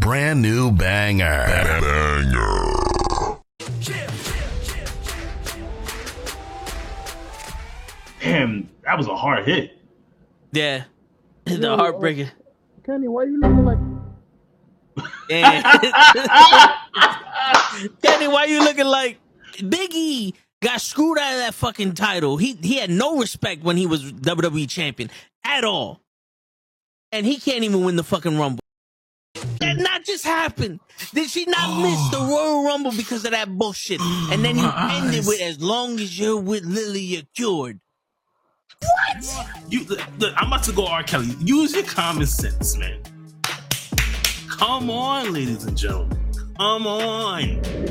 brand new banger. Damn, that was a hard hit. Yeah. The heartbreaker. Kenny, why you looking like? Kenny, why you looking like Biggie got screwed out of that fucking title? He he had no respect when he was WWE champion at all. And he can't even win the fucking rumble. That not just happened. Did she not oh. miss the Royal Rumble because of that bullshit? And then you ended with as long as you're with Lily, you're cured. You, look, look, I'm about to go R. Kelly. Use your common sense, man. Come on, ladies and gentlemen. Come on.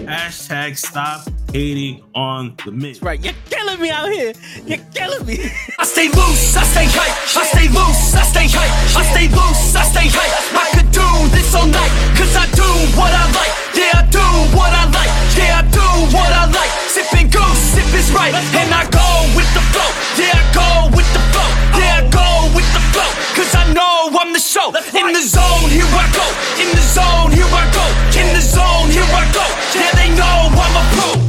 Hashtag stop hating on the Miz. Right, you're killing me out here. You're killing me. I stay loose, I stay hype. I stay loose, I stay hype. I stay loose, I stay hype. I could do this all night, cause I do what I like. Yeah, I do what I like. Yeah, I do what I like. Sipping goose, sip is right. And I go with the flow. Yeah, I go with the flow. Yeah, I go with the flow. Cause I know I'm the show. In the zone, here I go. In the zone, here I go. In the zone, here I go. Yeah, they know I'm a pro.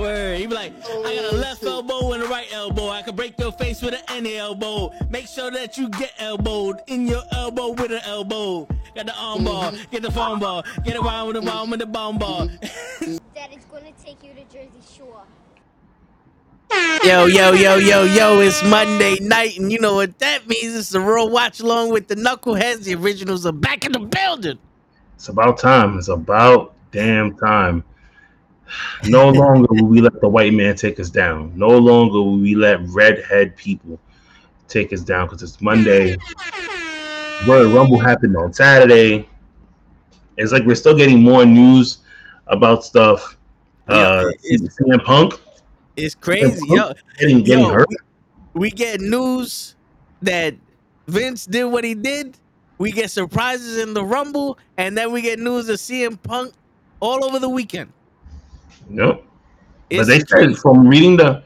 Word. He be like, oh, I got a left elbow and a right elbow. I can break your face with an any elbow. Make sure that you get elbowed in your elbow with an elbow. Got the arm ball, mm-hmm. get the phone ball, get around with the mm-hmm. bomb with the bomb ball. Mm-hmm. Daddy's gonna take you to Jersey Shore. Yo, yo, yo, yo, yo, it's Monday night, and you know what that means. It's the Raw Watch Along with the Knuckleheads. The originals are back in the building. It's about time. It's about damn time. No longer will we let the white man take us down. No longer will we let redhead people take us down because it's Monday. Royal Rumble happened on Saturday. It's like we're still getting more news about stuff. Uh, it's- CM Punk It's crazy, yo. getting, getting Yo, hurt. we get news that Vince did what he did. We get surprises in the Rumble, and then we get news of CM Punk all over the weekend. But It's they said from reading the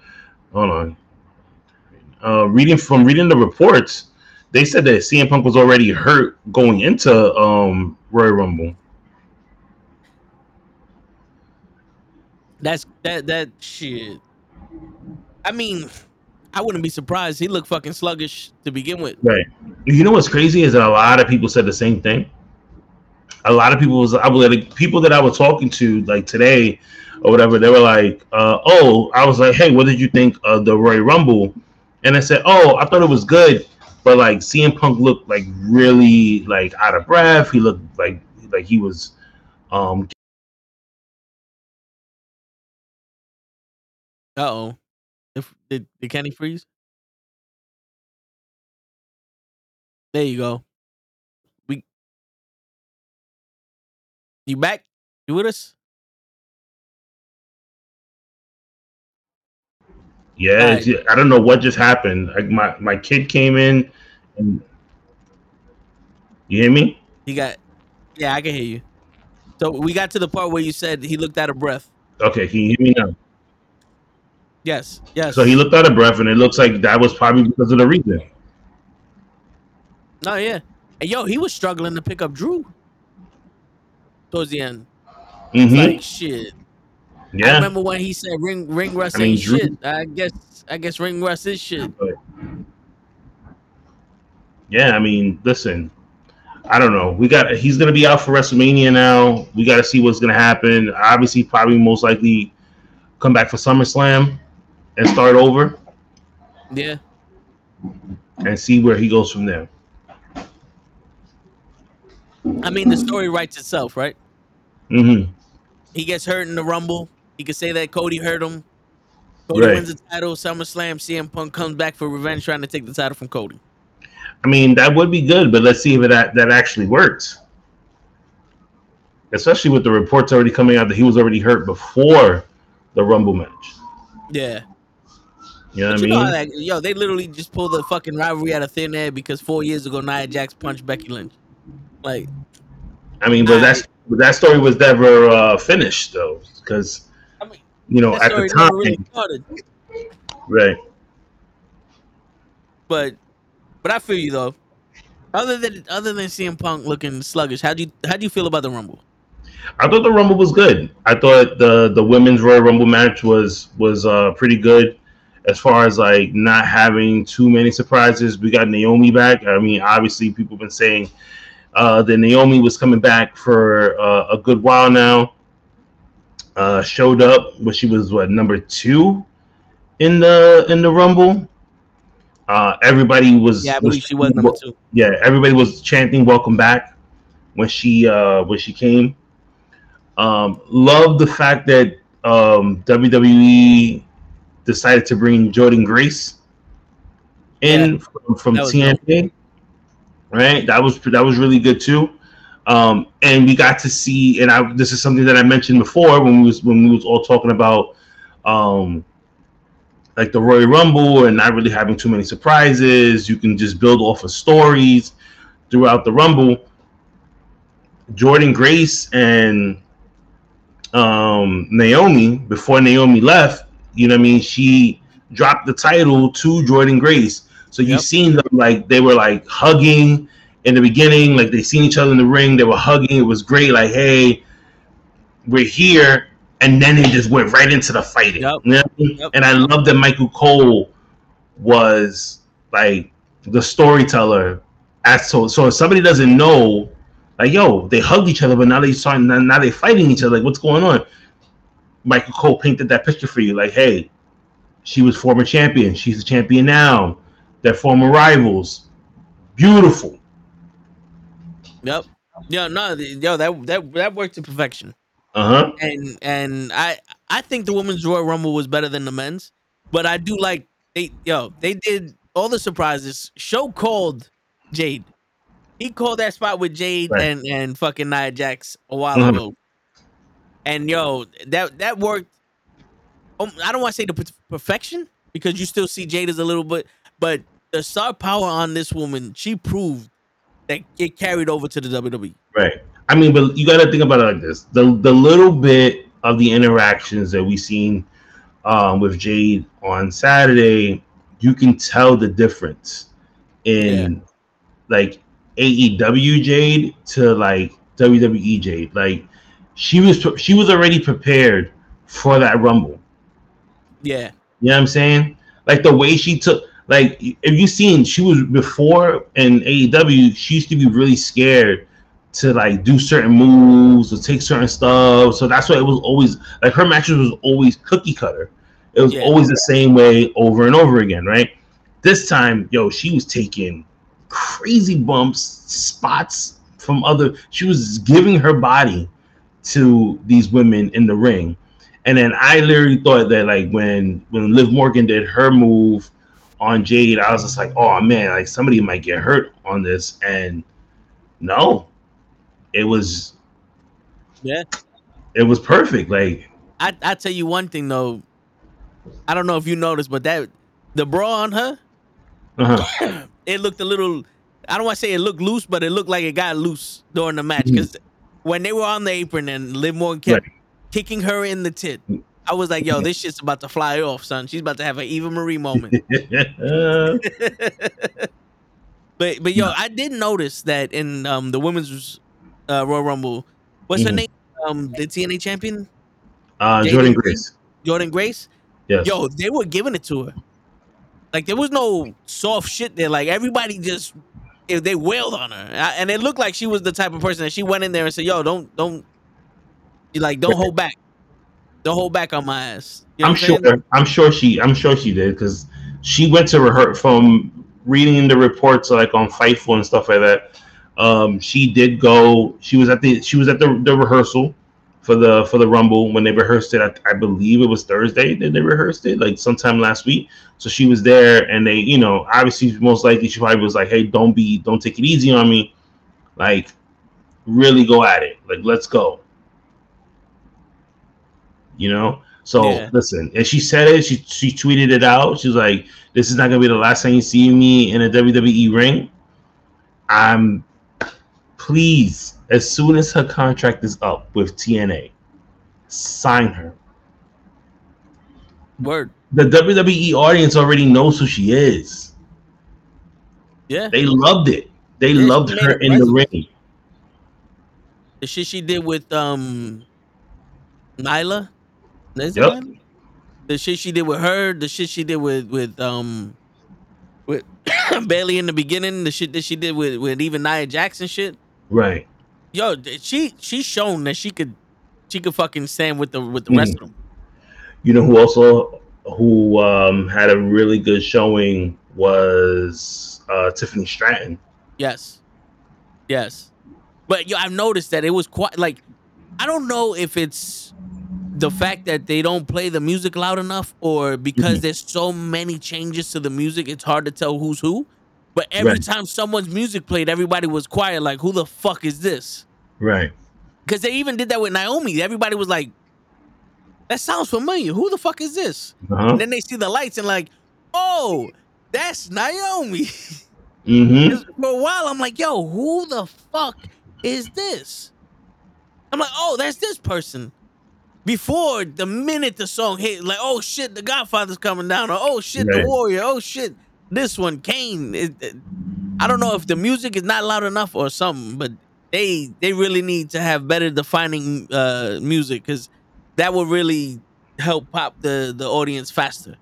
hold on. Uh reading from reading the reports, they said that CM Punk was already hurt going into um Royal Rumble. That's that that shit. I mean, I wouldn't be surprised. He looked fucking sluggish to begin with. Right. You know what's crazy is that a lot of people said the same thing. A lot of people was I was like people that I was talking to like today or whatever, they were like, uh, oh, I was like, hey, what did you think of the Royal Rumble? And I said, oh, I thought it was good, but like CM Punk looked like really like out of breath. He looked like like he was um Uh oh. If did, did Kenny freeze? There you go. We you back? You with us? Yeah, it's- I don't know what just happened. Like my my kid came in, and you hear me? He got yeah, I can hear you. So we got to the part where you said he looked out of breath. Okay, can you hear me now? Yes, yes. So he looked out of breath, and it looks like that was probably because of the reason. No, yeah. And yo, he was struggling to pick up Drew towards the end. hmm Like shit. I yeah, remember when he said ring ring rust I mean, ain't Drew- shit. I guess I guess ring rust is shit. yeah. I mean, listen, I don't know. We got he's gonna be out for WrestleMania now. We got to see what's gonna happen. Obviously, probably most likely come back for SummerSlam and start over Yeah. and see where he goes from there. I mean the story writes itself, right? hmm He gets hurt in the rumble. He could say that Cody hurt him. Cody Right. wins the title, SummerSlam, CM Punk comes back for revenge, trying to take the title from Cody. I mean, that would be good, but let's see if that that actually works. Especially with the reports already coming out that he was already hurt before the Rumble match. Yeah. You know what I know mean? that, yo, they literally just pulled the fucking rivalry out of thin air because four years ago Nia Jax punched Becky Lynch. Like, I mean, but that's that story was never uh, finished though, because I you know that at the time, really started. right? But, but I feel you though. Other than other than CM Punk looking sluggish, how do you how do you feel about the Rumble? I thought the Rumble was good. I thought the the women's Royal Rumble match was was uh, pretty good. As far as like not having too many surprises, we got Naomi back. I mean, obviously, people have been saying uh, that Naomi was coming back for uh, a good while now. Uh, showed up, but she was what number two in the in the Rumble. Uh, everybody was Yeah, I believe she was number two. yeah, everybody was chanting "Welcome back" when she uh, when she came. Um, love the fact that um, WWE decided to bring Jordynne Grace in from, from was TNA. Right, that was that was really good too. Um, and we got to see, and I this is something that I mentioned before when we was when we was all talking about um, like the Royal Rumble and not really having too many surprises. You can just build off of stories throughout the Rumble. Jordynne Grace and um, Naomi, before Naomi left, you know what I mean, she dropped the title to Jordynne Grace. So you Yep. seen them like they were like hugging in the beginning, like they seen each other in the ring, they were hugging, it was great, like, hey, we're here, and then they just went right into the fighting. Yep. You know I mean? Yep. And I love that Michael Cole was like the storyteller as so so if somebody doesn't know like yo they hugged each other but now they starting now, now they fighting each other like what's going on michael cole painted that picture for you like hey she was former champion she's a champion now they're former rivals beautiful Yep. Yo, no, yo, that that that worked to perfection. uh-huh And and I I think the women's Royal Rumble was better than the men's, but I do like they yo they did all the surprises. Show called Jade. He called that spot with Jade Right. and and fucking Nia Jax a while Mhm. ago. And yo, that that worked. Um, I don't want to say the perfection because you still see Jade as a little bit, but the star power on this woman, she proved that it carried over to the. WWE. Right. I mean, but you got to think about it like this: the the little bit of the interactions that we seen um, with Jade on Saturday, you can tell the difference in like AEW Jade to like WWE Jade. Like she was she was already prepared for that Rumble. Yeah, You know what I'm saying? Like the way she took, like if you seen, she was before in AEW, she used to be really scared to like do certain moves or take certain stuff. So that's why it was always like her matches was always cookie cutter. It was Yeah. always the same way over and over again, right? This time, yo, she was taking crazy bumps, spots from other. She was giving her body to these women in the ring. And then I literally thought that like when when Liv Morgan did her move on Jade, I was just like, oh man, like somebody might get hurt on this. And no, it was yeah. it was perfect. Like I I tell you one thing though. I don't know if you noticed, but that the bra on her, uh-huh. it looked a little. I don't want to say it looked loose, but it looked like it got loose during the match because when they were on the apron and Liv Morgan kept kicking her in the tit, I was like, "Yo, this shit's about to fly off, son. She's about to have an Eva Marie moment." but but yo, I did notice that in um the women's uh, Royal Rumble, what's her Mhm. name? Um, the TNA champion, uh, Jade Jordynne Grace? Grace. Jordynne Grace. Yes. Yo, they were giving it to her. Like there was no soft shit there. Like everybody just if they wailed on her, I- and it looked like she was the type of person that she went in there and said, "Yo, don't don't, you like don't hold back, don't hold back on my ass." You know I'm saying? sure. I'm sure she. I'm sure she did because she went to rehearse from reading the reports like on Fightful and stuff like that. Um, she did go. She was at the. She was at the, the rehearsal for the for the Rumble when they rehearsed it. I, I believe it was Thursday that they rehearsed it, like sometime last week. So she was there, and they, you know, obviously most likely she probably was like, "Hey, don't be, don't take it easy on me, like, really go at it, like, let's go." You know. So Yeah. listen, and she said it. She she tweeted it out. She's like, "This is not gonna be the last time you see me in a WWE ring." I'm please as soon as her contract is up with TNA, sign her. Word. The WWE audience already knows who she is. Yeah. They loved it. They Yeah, loved her in the ring. The shit she did with um Nyla. Is Yep. The shit she did with her, the shit she did with with um with Bayley in the beginning, the shit that she did with with even Nia Jackson shit. Right. Yo, th- she she's shown that she could she could fucking stand with the with the rest of them. You know who also who um, had a really good showing was uh, Tiffany Stratton. Yes. Yes. But yo, I've noticed that it was quite like I don't know if it's the fact that they don't play the music loud enough or because Mhm. there's so many changes to the music, it's hard to tell who's who. But every Right. time someone's music played, everybody was quiet, like, who the fuck is this? Right. Because they even did that with Naomi. Everybody was like, that sounds familiar. Who the fuck is this? Uh-huh. And then they see the lights and like, oh, that's Naomi. hmm 'Cause For a while, I'm like, yo, who the fuck is this? I'm like, oh, that's this person. Before the minute the song hit, like, oh shit, the Godfather's coming down, or oh shit, Right. the Warrior, oh shit, this one, Kane. It- it- I don't know if the music is not loud enough or something, but they they really need to have better defining uh, music because that would really help pop the the audience faster.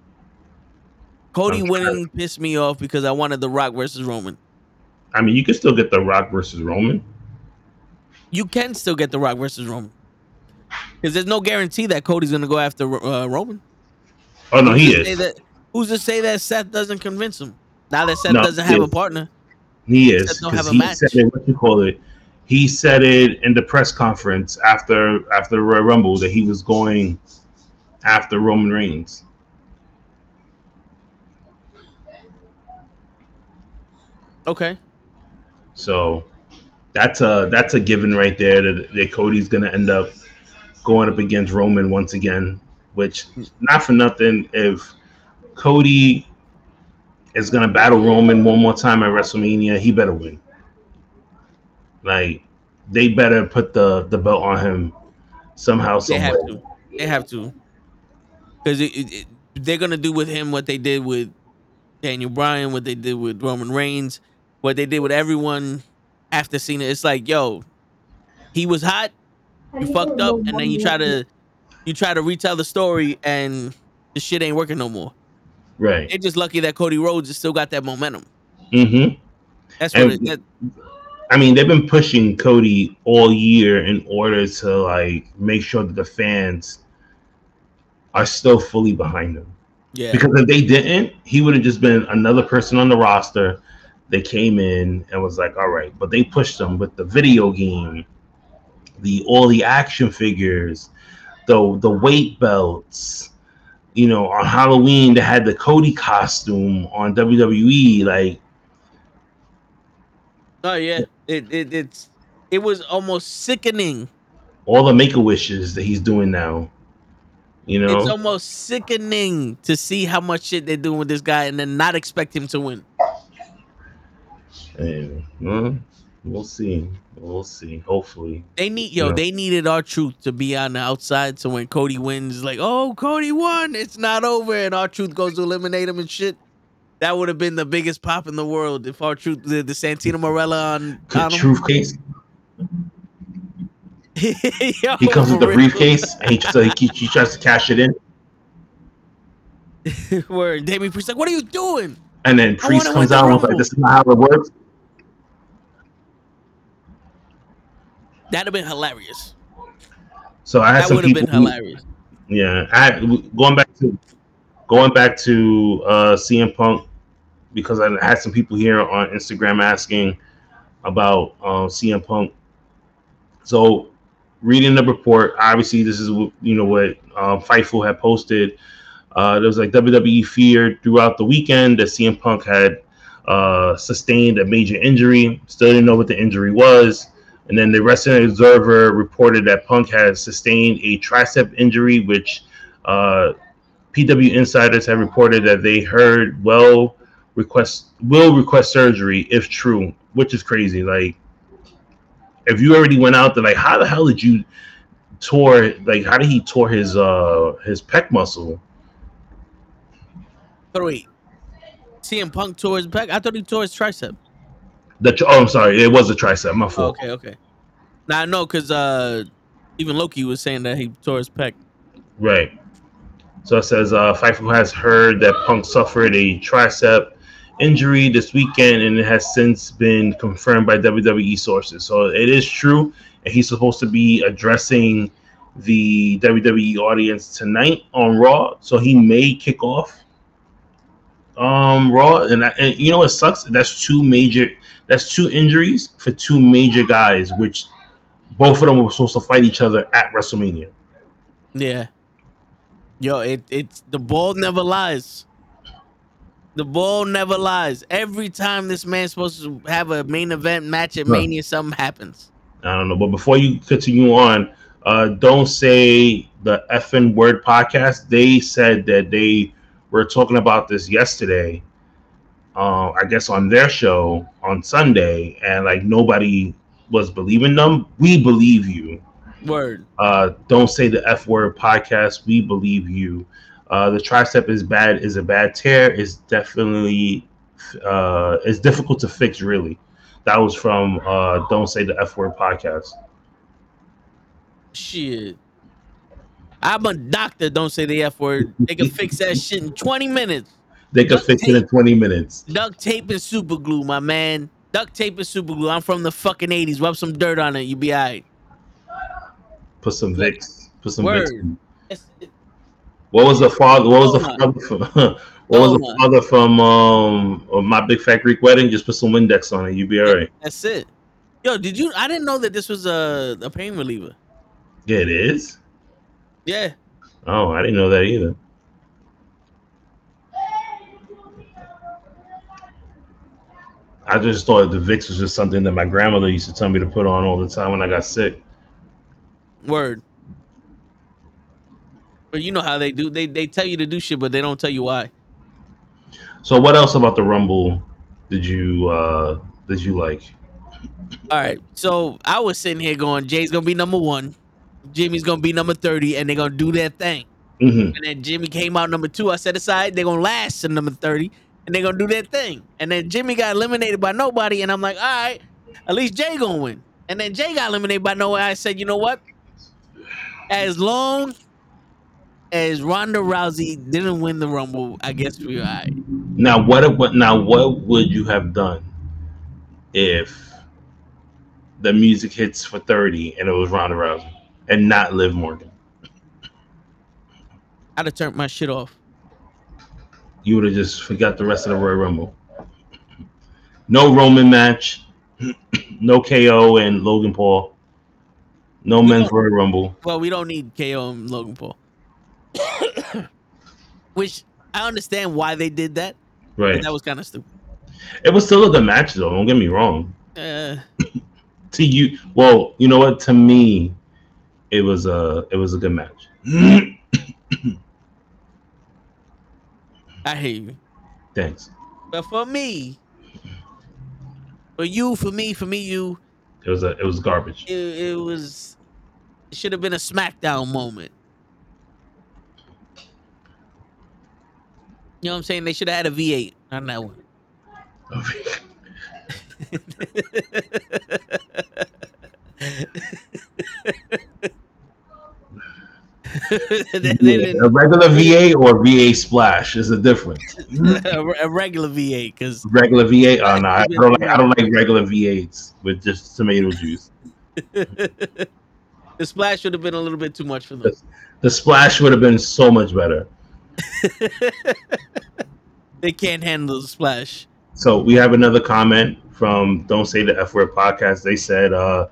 Cody Okay. winning pissed me off because I wanted The Rock versus Roman. I mean, you can still get the Rock versus Roman. You can still get The Rock versus Roman because there's no guarantee that Cody's gonna go after uh, Roman. Oh no, he Who's is. That, who's to say that Seth doesn't convince him? Now that Seth No, doesn't have a partner, He is Seth don't because have a he match. said it. What you call it? He said it in the press conference after after the Royal Rumble that he was going after Roman Reigns. okay. So that's a that's a given right there that, that Cody's gonna end up going up against Roman once again. Which not for nothing, if Cody is gonna battle Roman one more time at WrestleMania, he better win. Like they better put the the belt on him somehow, They somewhere. have to. They have to. Because they're gonna do with him what they did with Daniel Bryan, what they did with Roman Reigns, what they did with everyone after Cena. It's like, yo, he was hot, you fucked up, and then you try to you try to retell the story, and the shit ain't working no more. Right. They're just lucky that Cody Rhodes has still got that momentum. Mm-hmm. That's what And- it, that, I mean, they've been pushing Cody all year in order to like make sure that the fans are still fully behind him. yeah. Because if they didn't, he would have just been another person on the roster that came in and was like, "All right," but they pushed him with the video game, the all the action figures, the the weight belts. You know, on Halloween they had the Cody costume on WWE. Like, Oh yeah. It, it it's it was almost sickening. all the make a wishes that he's doing now. You know, It's almost sickening to see how much shit they're doing with this guy and then not expect him to win. and, well, we'll see. We'll see. Hopefully, They need yo, Yeah. they needed R-Truth to be on the outside. So when Cody wins, like, oh, Cody won, it's not over, and R-Truth goes to eliminate him and shit. That would have been the biggest pop in the world if R-Truth did the Santino Marella on, the on truth case. Yo, He comes with the briefcase and he, so he, he tries to cash it in. Where Damien Priest like, what are you doing? And then Priest comes the out and was like, "This is not how it works." That'd have been hilarious. So I had That some would have people. been hilarious. Yeah, I going back to going back to uh, CM Punk because I had some people here on Instagram asking about uh, CM Punk. So reading the report, obviously this is you know what um, Fightful had posted. Uh, there was like WWE feared throughout the weekend that CM Punk had uh, sustained a major injury. Still didn't know what the injury was. And then the Wrestling Observer reported that Punk had sustained a tricep injury, which uh, PW insiders have reported that they heard well request will request surgery if true, which is crazy. Like, if you already went out there, like, how the hell did you tore? Like, how did he tore his uh his pec muscle? But wait, CM Punk tore his back. I thought he tore his tricep. The oh, I'm sorry, it was a tricep. My fault. okay, okay. Now I know because uh, even Loki was saying that he tore his pec. Right. So it says uh, Fightful has heard that Punk suffered a tricep injury this weekend, and it has since been confirmed by WWE sources. So it is true, and he's supposed to be addressing the WWE audience tonight on Raw. So he may kick off um Raw, and, I, and you know what sucks? That's two major. That's two injuries for two major guys, which both of them were supposed to fight each other at WrestleMania. Yeah. Yo, it it's the ball never lies. The ball never lies. Every time this man's supposed to have a main event match at Huh. Mania, something happens. I don't know. But before you continue on, uh, don't say the effing word podcast. They said that they were talking about this yesterday. Uh, I guess on their show on Sunday, and like nobody was believing them. We believe you. Word. Uh, don't say the F word podcast. We believe you. Uh, the tricep is bad. Is a bad tear. Is definitely. Uh, it's difficult to fix. Really, that was from uh, Don't Say the F Word podcast. Shit. I'm a doctor. Don't say the F word. They can fix that shit in 20 minutes. They could Duct fix it in 20 minutes. Duct tape and super glue, my man. Duct tape and super glue. I'm from the fucking 80s. Rub some dirt on it. You be all right. Put some Vicks. Put some Word. Vicks. What was the father? What was the father from? what was the father from um my big fat Greek wedding? Just put some Windex on it. You be all right. That's it. Yo, did you? I didn't know that this was a, a pain reliever. Yeah, it is. Yeah. Oh, I didn't know that either. I just thought the Vicks was just something that my grandmother used to tell me to put on all the time when I got sick. Word. But you know how they do. They they tell you to do shit, but they don't tell you why. So, what else about the Rumble did you uh did you like? All right. So I was sitting here going, Jey's gonna be number one, Jimmy's gonna be number 30, and they're gonna do their thing. hmm And then Jimmy came out number two. I set aside, they're gonna last to number 30, and they're gonna do their thing. And then Jimmy got eliminated by nobody, and I'm like, all right, at least Jey gonna win. And then Jey got eliminated by nobody. I said, you know what? As long as Ronda Rousey didn't win the Rumble, I guess we're all right. Now, what what now? What would you have done if the music hits for thirty and it was Ronda Rousey and not Liv Morgan? I'd have turned my shit off. You would have just forgot the rest of the Royal Rumble. No Roman match, no KO and Logan Paul, no men's Royal Rumble. Well, we don't need KO and Logan Paul. Which I understand why they did that, Right. that was kind of stupid. It was still a good match, though. Don't get me wrong. Uh, To you, well, you know what? To me, it was a it was a good match. I hear you. Thanks. But for me, for you, for me, for me, you, It was a it was garbage. it, it was it should have been a SmackDown moment. You know what I'm saying? They should have had a V8 on that one. They- they a regular VA or VA splash is a difference. a, regular V8 because Regular VA, oh no, I don't like I don't like regular V8s with just tomato juice. the splash should have been a little bit too much for them. The splash would have been so much better. They can't handle the splash. So we have another comment from Don't Say the F Word podcast. They said uh,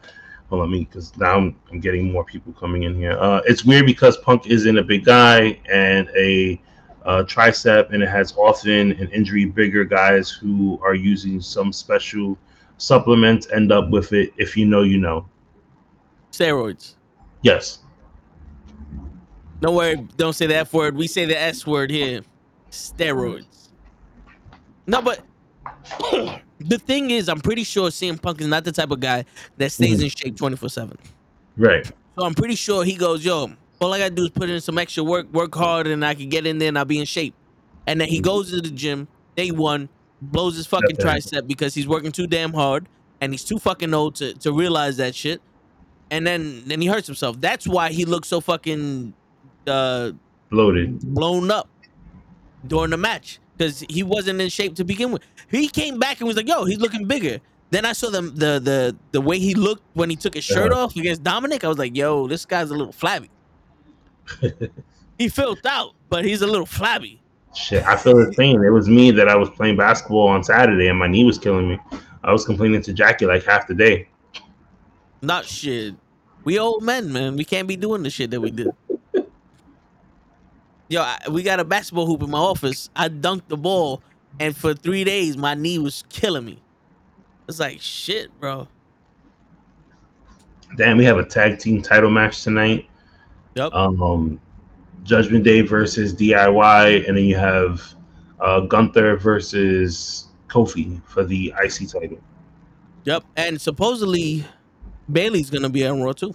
hold on me because now I'm, I'm getting more people coming in here. Uh, it's weird because Punk isn't a big guy and a uh, tricep, and it has often an injury. Bigger guys who are using some special supplements end up with it. If you know, you know. Steroids. Yes. Don't worry. Don't say the F word. We say the S word here. Steroids. No, but the thing is, I'm pretty sure CM Punk is not the type of guy that stays in shape 24 7. Right. So I'm pretty sure he goes, yo, all I gotta do is put in some extra work, work hard, and I can get in there and I'll be in shape. And then he goes to the gym, day one, blows his fucking Definitely. tricep because he's working too damn hard and he's too fucking old to, to realize that shit. And then then he hurts himself. That's why he looks so fucking uh Bloated. blown up during the match because he wasn't in shape to begin with. He came back and was like, "Yo, he's looking bigger." Then I saw the the the the way he looked when he took his shirt off against Dominic. I was like, "Yo, this guy's a little flabby." he filled out, but he's a little flabby. Shit, I feel the same. It was me that I was playing basketball on Saturday and my knee was killing me. I was complaining to Jackie like half the day. Not shit. We old men, man. We can't be doing the shit that we did. Yo, I, we got a basketball hoop in my office. I dunked the ball, and for three days, my knee was killing me. It's like shit, bro. Damn, we have a tag team title match tonight. Yep. Um, Judgment Day versus DIY, and then you have uh, Gunther versus Kofi for the IC title. Yep. And supposedly Bayley's gonna be on Raw too.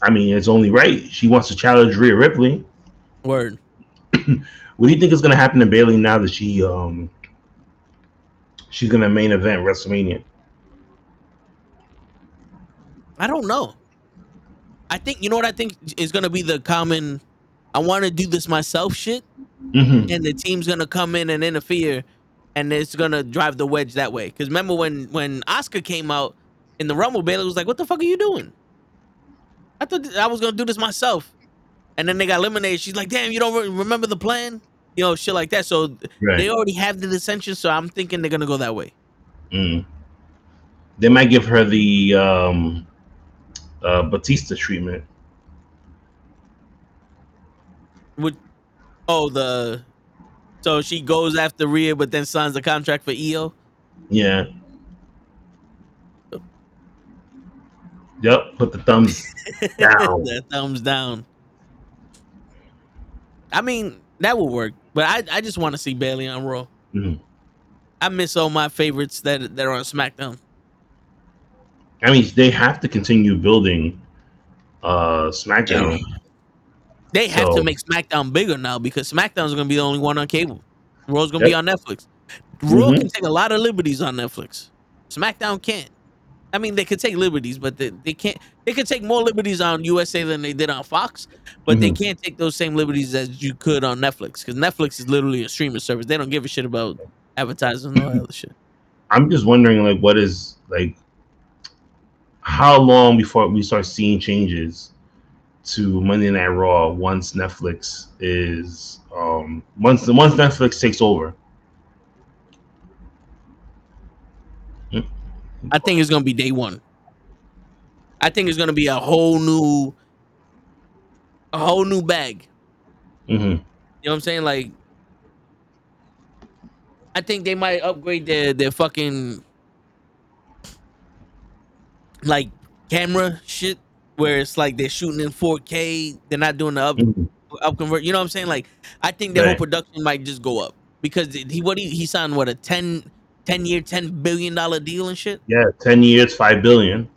I mean, it's only right. She wants to challenge Rhea Ripley. Word. What do you think is going to happen to Bayley now that she um she's going to main event WrestleMania? I don't know. I think you know what I think is gonna be the common I wanna do this myself shit, Mm-hmm. and the team's gonna come in and interfere and it's gonna drive the wedge that way. Cause remember when when Oscar came out in the Rumble, Bayley was like, What the fuck are you doing? I thought I was gonna do this myself. And then they got eliminated. She's like, damn, you don't re- remember the plan? You know, shit like that. So Right. they already have the dissension, so I'm thinking they're gonna go that way. Mm. They might give her the um, uh, Batista treatment. Would oh the so she goes after Rhea, but then signs a contract for EO. Yeah. Yep. Put the thumbs down. the thumbs down. I mean, that would work, but I, I just want to see Bayley on Raw. Mhm. I miss all my favorites that that are on SmackDown. I mean, they have to continue building uh SmackDown. They have to make SmackDown bigger now because SmackDown's gonna be the only one on cable. Raw's gonna be on Netflix. Raw Mhm. can take a lot of liberties on Netflix. SmackDown can't. I mean, they could take liberties, but they, they can't. They could take more liberties on USA than they did on Fox, but they Mhm. can't take those same liberties as you could on Netflix because Netflix is literally a streaming service. They don't give a shit about advertising and all that other shit. I'm just wondering, like, what is like, how long before we start seeing changes to Monday Night Raw once Netflix is um once once Netflix takes over? I think it's gonna be day one. I think it's gonna be a whole new, a whole new bag. hmm You know what I'm saying? Like, I think they might upgrade their their fucking like camera shit, where it's like they're shooting in 4K. They're not doing the up Mhm. up convert. You know what I'm saying? Like, I think their whole production might just go up because he what he he signed what a 10, 10 year, ten billion dollar deal and shit. Yeah, ten years, five billion,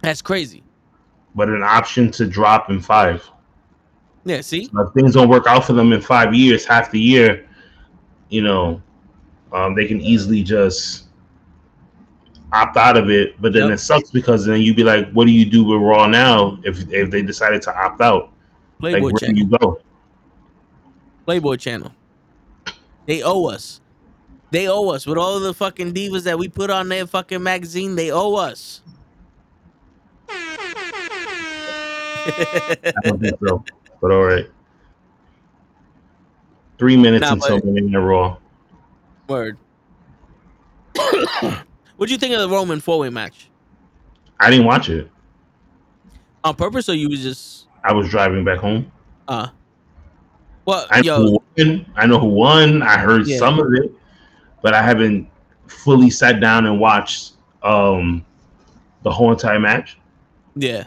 That's crazy. but an option to drop in five. Yeah. See. If things don't work out for them in five years, half the year, you know, um, they can easily just opt out of it. But then Yep. it sucks because then you'd be like, what do you do with Raw now if if they decided to opt out? Like, Playboy where do you go? Playboy channel. They owe us. They owe us with all the fucking divas that we put on their fucking magazine. They owe us. I don't think so. But all right. Three minutes Nah, until but- Night Raw. Word. What'd you think of the Roman four way match? I didn't watch it. On purpose, or you was just I was driving back home. uh. Well, I know, yo, who won. I know who won. I heard Yeah. some of it, but I haven't fully sat down and watched um, the whole entire match. yeah,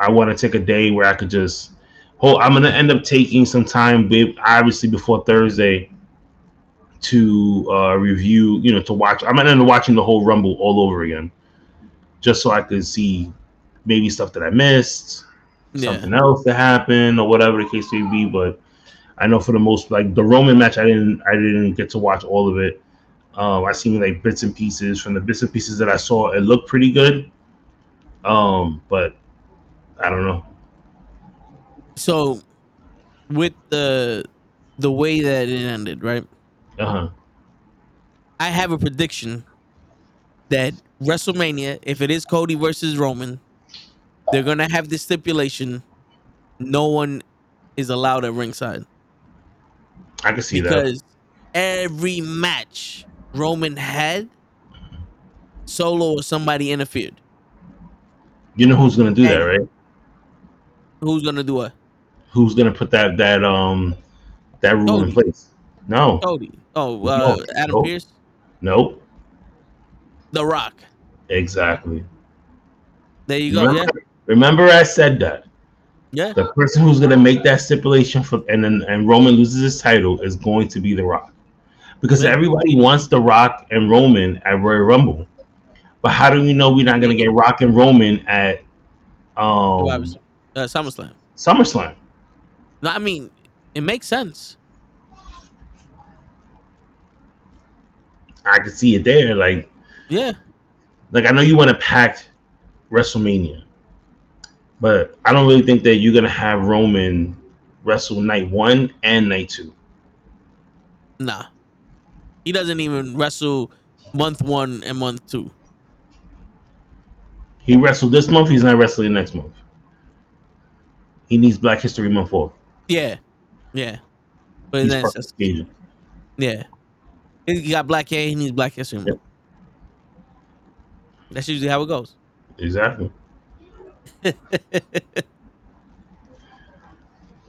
I want to take a day where I could just. Hold, I'm gonna end up taking some time, obviously before Thursday, to uh, review. You know, to watch. I'm gonna end up watching the whole Rumble all over again, just so I could see maybe stuff that I missed, yeah. something else that happened, or whatever the case may be. But I know for the most, like the Roman match, I didn't, I didn't get to watch all of it. Um, I seen like bits and pieces from the bits and pieces that I saw. It looked pretty good, um, but I don't know. So, with the the way that it ended, right? Uh huh. I have a prediction that WrestleMania, if it is Cody versus Roman, they're gonna have this stipulation: no one is allowed at ringside I can see that. because every match Roman had, Solo or somebody interfered. You know who's gonna do that, right? Who's gonna do what? Who's gonna put that that um that rule in place? No, Cody. Oh, uh, No, Adam no. Pierce, nope. The Rock. Exactly. There you go. Yeah, Remember, remember I said that yeah. the person who's gonna make that stipulation for and then and Roman loses his title is going to be The Rock, because Yeah. everybody wants The Rock and Roman at Royal Rumble, but how do we know we're not gonna get Rock and Roman at um Uh, SummerSlam. SummerSlam? No, I mean, it makes sense. I could see it there, like. Yeah. like I know you want to pack WrestleMania, but I don't really think that you're gonna have Roman wrestle night one and night two. Nah. He doesn't even wrestle month one and month two. He wrestled this month. He's not wrestling next month. He needs Black History Month off. Yeah. Yeah. But He's then part it's of the just, yeah. He got black hair, he needs black hair soon. Yep. That's usually how it goes. Exactly.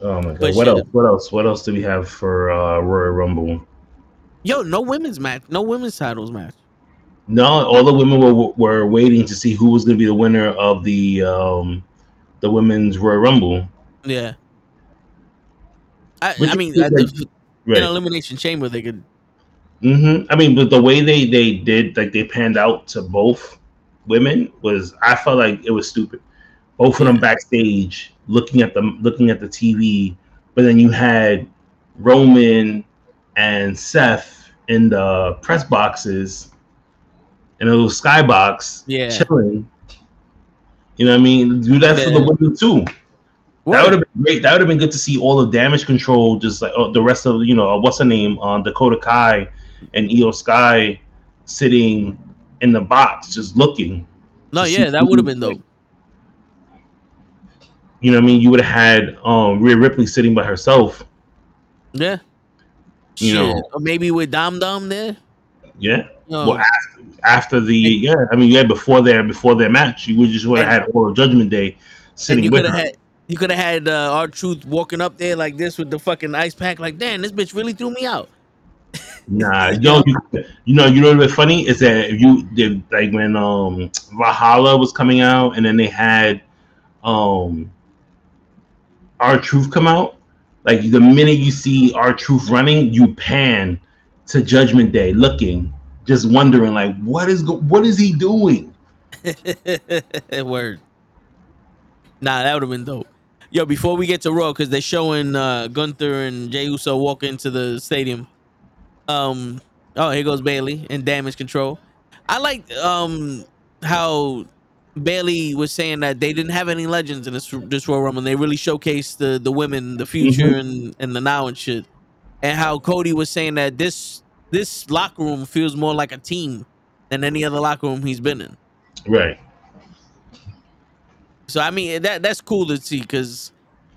oh my god! But what else? What else? What else do we have for uh, Royal Rumble? Yo, no women's match, no women's titles match. No, all the women were were waiting to see who was going to be the winner of the um, the women's Royal Rumble. Yeah. I, I mean, like- the, Right. in elimination chamber, they could. hmm I mean, but the way they they did, like they panned out to both women was, I felt like it was stupid. Both of them backstage looking at the looking at the TV, but then you had Roman and Seth in the press boxes in a little skybox, Yeah. chilling. You know what I mean? Do that for the women too. That would have been great. That would have been good to see all the damage control, just like oh, the rest of you know uh, what's the name on Dakota Kai and Iyo Sky sitting in the box, just looking. No, yeah, that would have been dope. You know what I mean? You would have had um Rhea Ripley sitting by herself. Yeah. You Shit. know. or maybe with Dom Dom there. Yeah. No. Well, after, after the yeah, I mean yeah, before their before their match, you would just would have had of Judgment Day sitting you with could her. have had you could have had uh, R-Truth walking up there like this with the fucking ice pack. Like, damn, this bitch really threw me out. Nah, yo, you, you know, you know what's funny is that if you did like when um Valhalla was coming out, and then they had um R-Truth come out. Like the minute you see R-Truth running, you pan to Judgment Day, looking, just wondering, like, what is go- what is he doing? Word. Nah, that would have been dope. Yo, before we get to Raw, because they're showing uh, Gunther and Jey Uso walk into the stadium. Um, oh, here goes Bayley and Damage Control. I like um how Bayley was saying that they didn't have any legends in this this Royal Rumble. They really showcased the the women, the future, mm-hmm. and and the now and shit. And how Cody was saying that this this locker room feels more like a team than any other locker room he's been in. Right. So I mean that that's cool to see because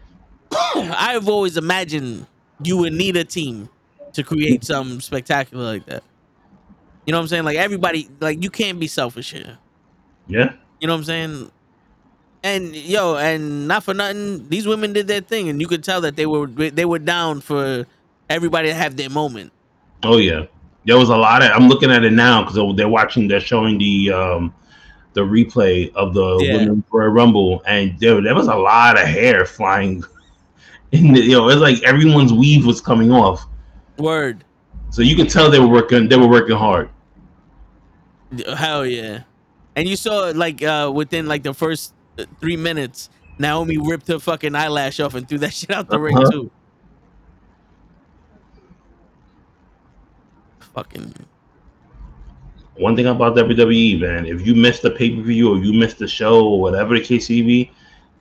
I've always imagined you would need a team to create something spectacular like that. You know what I'm saying? Like everybody, like you can't be selfish here. Yeah. You know what I'm saying? And yo, and not for nothing, these women did their thing, and you could tell that they were they were down for everybody to have their moment. Oh yeah, there was a lot of. I'm looking at it now because they're watching. They're showing the um the replay of the Yeah. women Royal Rumble, and there, there was a lot of hair flying. In the, you know, it's like everyone's weave was coming off, Word, so you could tell they were working. They were working hard. hell yeah! And you saw like uh within like the first three minutes, Naomi ripped her fucking eyelash off and threw that shit out the ring Uh-huh. too. Fucking One thing about WWE, man, if you missed the pay per view or you missed the show or whatever the case may be,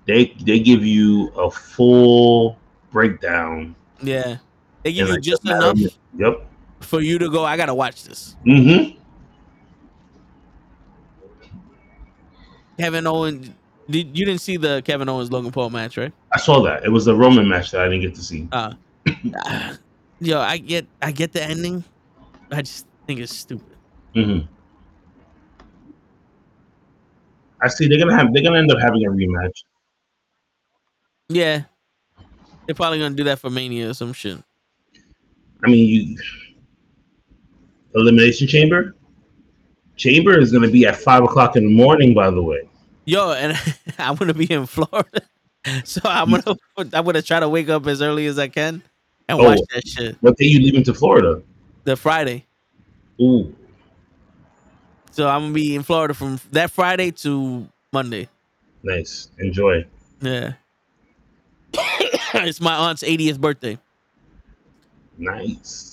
they they give you a full breakdown. yeah, they give you like, just a matter of enough. Yep. for you to go. I gotta watch this. Mm-hmm. Kevin Owens. Did, you didn't see the Kevin Owens Logan Paul match, right? I saw that. It was the Roman match that I didn't get to see. Uh, yo, I get, I get the ending. I just think it's stupid. Mm-hmm. I see. They're gonna have. They're gonna end up having a rematch. Yeah, they're probably gonna do that for Mania or some shit. I mean, you elimination chamber. Chamber is gonna be at five o'clock in the morning. By the way. Yo, and I'm gonna be in Florida, so I'm gonna, I'm gonna try to wake up as early as I can and Oh. watch that shit. What day you leaving to Florida? The Friday, Ooh, so I'm gonna be in Florida from that Friday to Monday. nice. Enjoy. Yeah, it's my aunt's 80th birthday. Nice.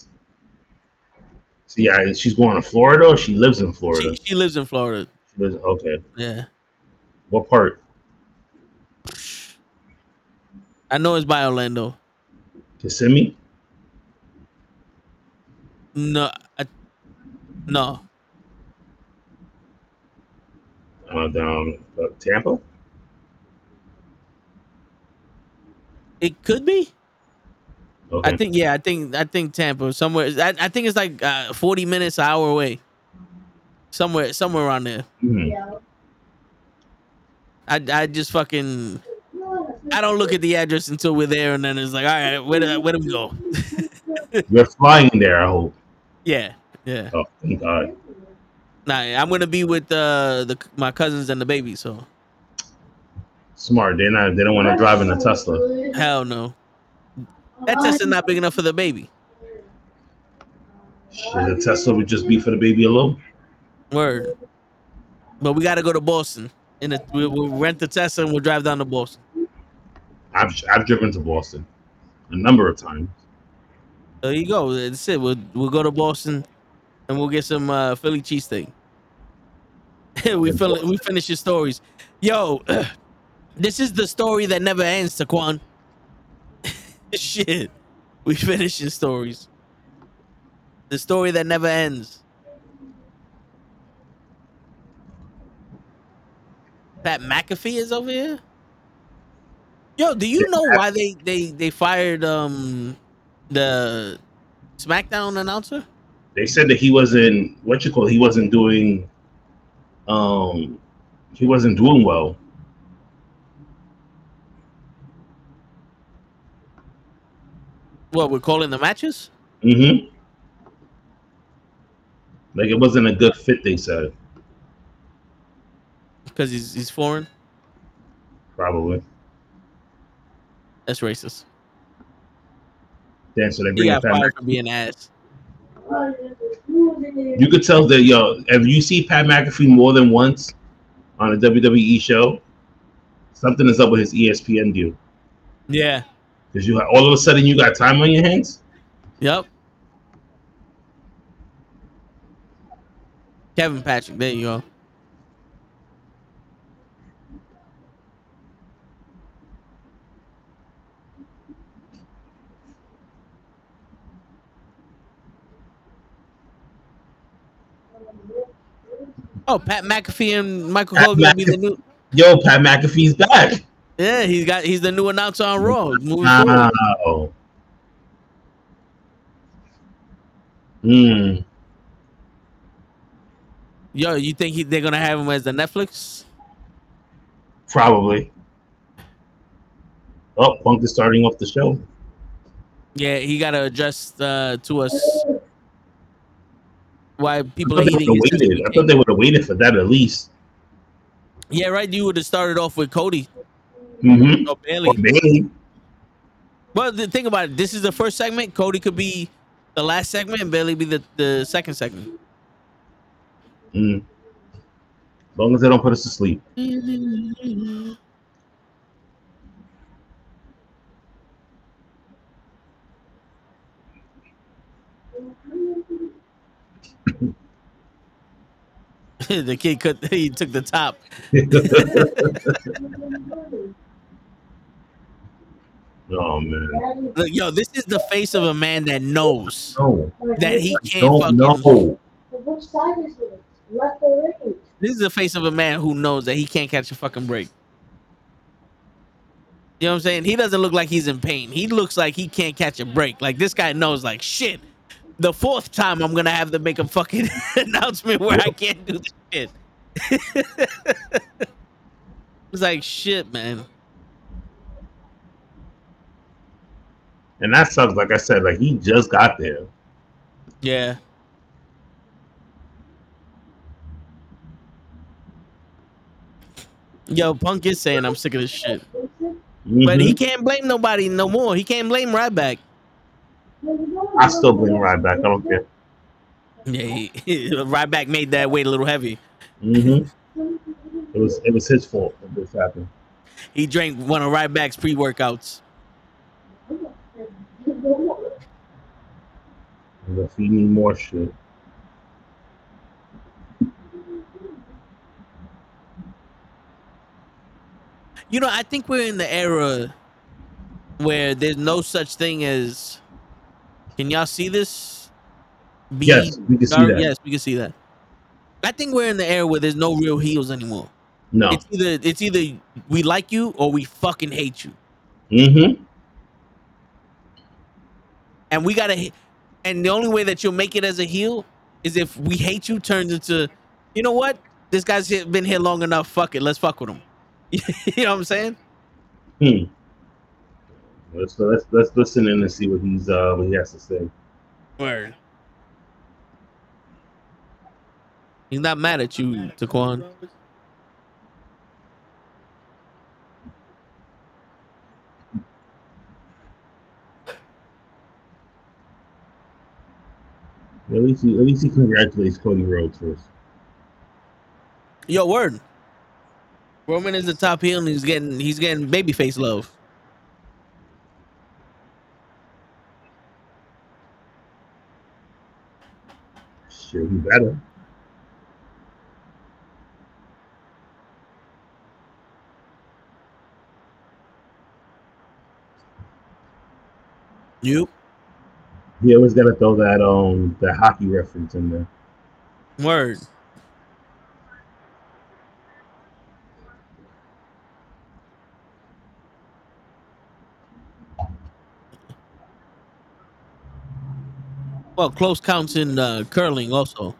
So yeah, she's going to Florida or she lives in Florida? She, she lives in Florida. Lives, okay. Yeah, What part? I know it's by Orlando. Kissimmee? No, I, no, Uh, down uh, Tampa? it could be. Okay. I think yeah, I think I think Tampa somewhere. I, I think it's like uh, 40 minutes, an hour away. Somewhere, somewhere around there. Mhm. I I just fucking I don't look at the address until we're there, and then it's like, all right, where do, where do we go? You're flying there, I hope. yeah, yeah. Oh, thank God. Nah, I'm gonna be with uh, the my cousins and the baby. So Smart. They're not. They don't want to drive in a Tesla. hell no. That Tesla's not big enough for the baby. Shit, a Tesla would just be for the baby alone. Word. But we got to go to Boston. In a, we, we'll rent the Tesla and we'll drive down to Boston. I've I've driven to Boston a number of times. There you go. That's it. We'll we'll go to Boston and we'll get some uh, Philly cheesesteak. we fill, we finish your stories. Yo, this is the story that never ends, Taquan. Shit. We finish your stories. The story that never ends. Pat McAfee is over here. Yo, do you know why they they they fired um the SmackDown announcer? They said that he wasn't what you call. He wasn't doing. Um, he wasn't doing well. What we're calling the matches? Mm-hmm. Like it wasn't a good fit. They said Because he's he's foreign. probably. That's racist. Then so they He bring got Pat. fired for being ass. You could tell that yo, if you see Pat McAfee more than once on a WWE show, something is up with his ESPN deal. Yeah. Because you all of a sudden you got time on your hands. Yep. Kevin Patrick. There you go. Oh, Pat McAfee and Michael Pat gonna be the new. Yo, Pat McAfee's back. Yeah, he's got. He's the new announcer on Raw. Wow. Hmm. Yo, you think he, they're gonna have him as the Netflix? Probably. Oh, Punk is starting off the show. Yeah, he got to address uh, to us why people are they hating. his would've waited. I thought they would have waited for that at least. Yeah, right. You would have started off with Cody Mm-hmm. or Bayley. Or Bayley. Well, the thing about it, this is the first segment. Cody could be the last segment, and Bayley be the, the second segment. Mm. As long as they don't put us to sleep. the kid could he took the top. oh man. Look, yo, this is the face of a man that knows No. that he can't Don't fucking. know. Which side is it? Left or right? This is the face of a man who knows that he can't catch a fucking break. You know what I'm saying? He doesn't look like he's in pain. He looks like he can't catch a break. Like this guy knows, like shit. The fourth time I'm gonna have to make a fucking announcement where I can't do this shit. it's like shit, man. And that sucks. Like I said, like he just got there. Yeah. Yo, Punk is saying I'm sick of this shit. But he can't blame nobody no more. He can't blame Ryback. I still blame Ryback. I don't care. Yeah, he, Ryback made that weight a little heavy. Mm-hmm. It was it was his fault that this happened. He drank one of Ryback's pre workouts. They're feeding more shit. You know, I think we're in the era where there's no such thing as. Can y'all see this? Be- Yes, we can see that. Yes, we can see that. I think we're in the era where there's no real heels anymore. No. It's either it's either we like you or we fucking hate you, Mm-hmm. And we gotta. And the only way that you'll make it as a heel is if we hate you turns into, you know what? This guy's been here long enough. Fuck it, let's fuck with him. you know what I'm saying? Hmm. Let's let's let's listen in and see what he's uh what he has to say. Word. He's not mad at you, Taquan. At least he at least he congratulates Cody Rhodes first. Yo, word. Roman is the top heel, and he's getting he's getting babyface love. Shit, he better. You He always gotta throw that um that hockey reference in there. word. Well, close counts in uh, curling also.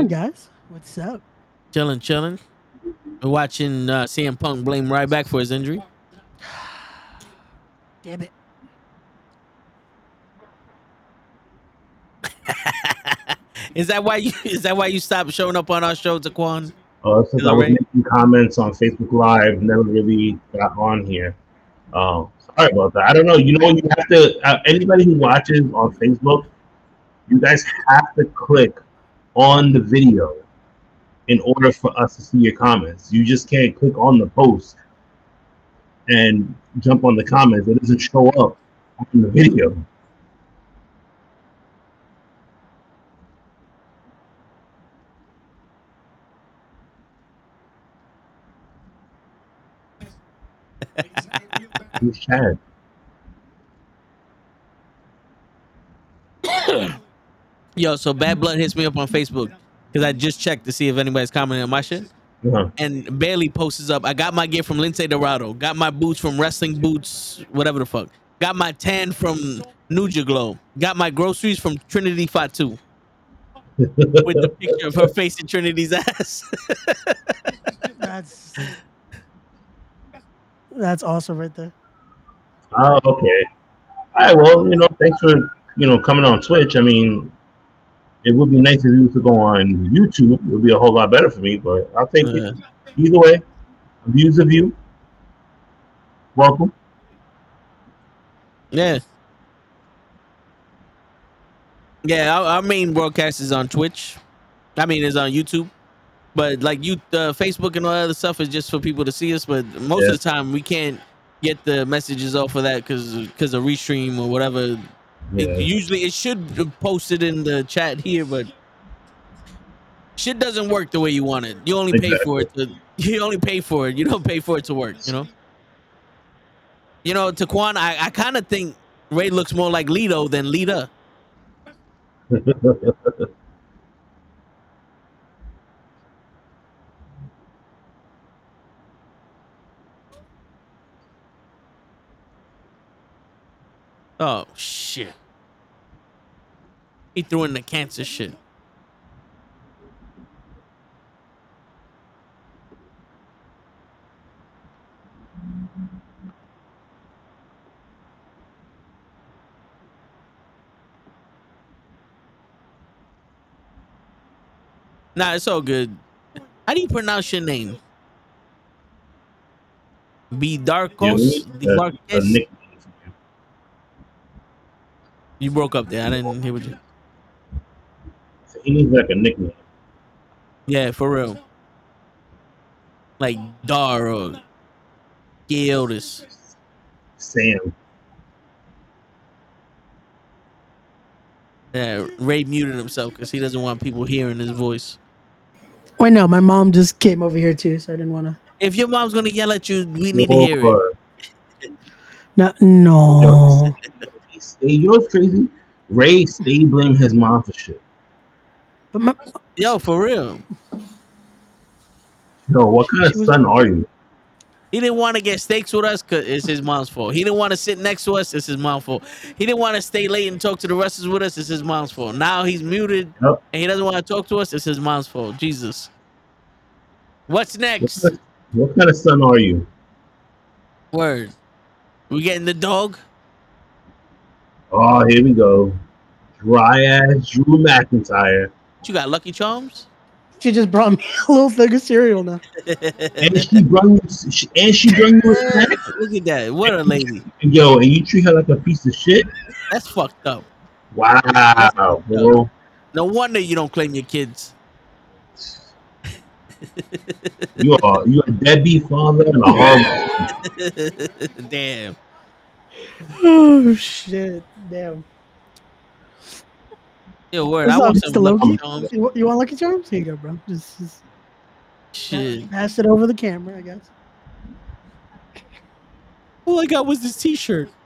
On, on, guys? What's up? Chilling, chilling. We're watching uh, CM Punk blame Ryback for his injury. Damn it. Is that why you is that why you stopped showing up on our show, Taquan? Uh, since I was right? making comments on Facebook Live, never really got on here. Um, sorry about that. I don't know. You know, you have to. Uh, anybody who watches on Facebook, you guys have to click on the video in order for us to see your comments. You just can't click on the post and jump on the comments. It doesn't show up on the video. Who's Chad? Yo, so Bad Blood hits me up on Facebook because I just checked to see if anybody's commenting on my shit. Uh-huh. And Bayley posts up, I got my gear from Lince Dorado, got my boots from Wrestling Boots, whatever the fuck. Got my tan from Nuja Glow. Got my groceries from Trinity Fatu. With the picture of her face in Trinity's ass. That's that's awesome right there. Oh, okay. All right. Well, you know, thanks for you know coming on Twitch. I mean, it would be nice if you could go on YouTube. It would be a whole lot better for me. But I'll take Yeah. it either way. Views of you. Welcome. Yeah. Yeah, our, our main broadcast is on Twitch. I mean, it's on YouTube. But like you, uh, Facebook and all that other stuff is just for people to see us. But most Yeah. of the time, we can't get the messages off of that because because of restream or whatever. It- usually, it should be posted in the chat here, but shit doesn't work the way you want it. You only pay for it. To, you only pay for it. You don't pay for it to work. You know. You know, Taquan, I, I kind of think Ray looks more like Lido than Lita. Oh shit. He threw in the cancer shit. Nah, it's all good. How do you pronounce your name? Be Yeah, Darkos? we- uh, a Divarkes? nickname for you. You broke up there. I didn't hear what you. So he needs like a nickname. Yeah, for real. Like Dar or Gildis. Sam. Yeah, Ray muted himself because he doesn't want people hearing his voice. Wait, no, my mom just came over here too, so I didn't want to. If your mom's gonna yell at you, we need to hear it. No, no. Hey, you know what's crazy? Ray stay blame his mom for shit. But my, Yo, for real. Yo, what kind of She was- son are you? He didn't want to get steaks with us because it's his mom's fault. He didn't want to sit next to us. It's his mom's fault. He didn't want to stay late and talk to the wrestlers with us. It's his mom's fault. Now he's muted Yep. and he doesn't want to talk to us. It's his mom's fault. Jesus. What's What next? kind, of, what kind of son are you? Word. We getting the dog? Oh, here we go. Dry ass Drew McIntyre. You got Lucky Charms? she just brought me a little thing of cereal now. And she brought you she, and she brung you a snack. Look at that. What a lady. Yo, and you treat her like a piece of shit? That's fucked up. Wow, bro. No wonder you don't claim your kids. You are you a deadbeat father and a horrible. Damn. Oh shit! Damn. Yo, word. What's I want Mr. some Lucky Loki? Charms. You, you want Lucky Charms? Here you go, bro. Just, just Shit. pass it over the camera, I guess. All I got was this T-shirt.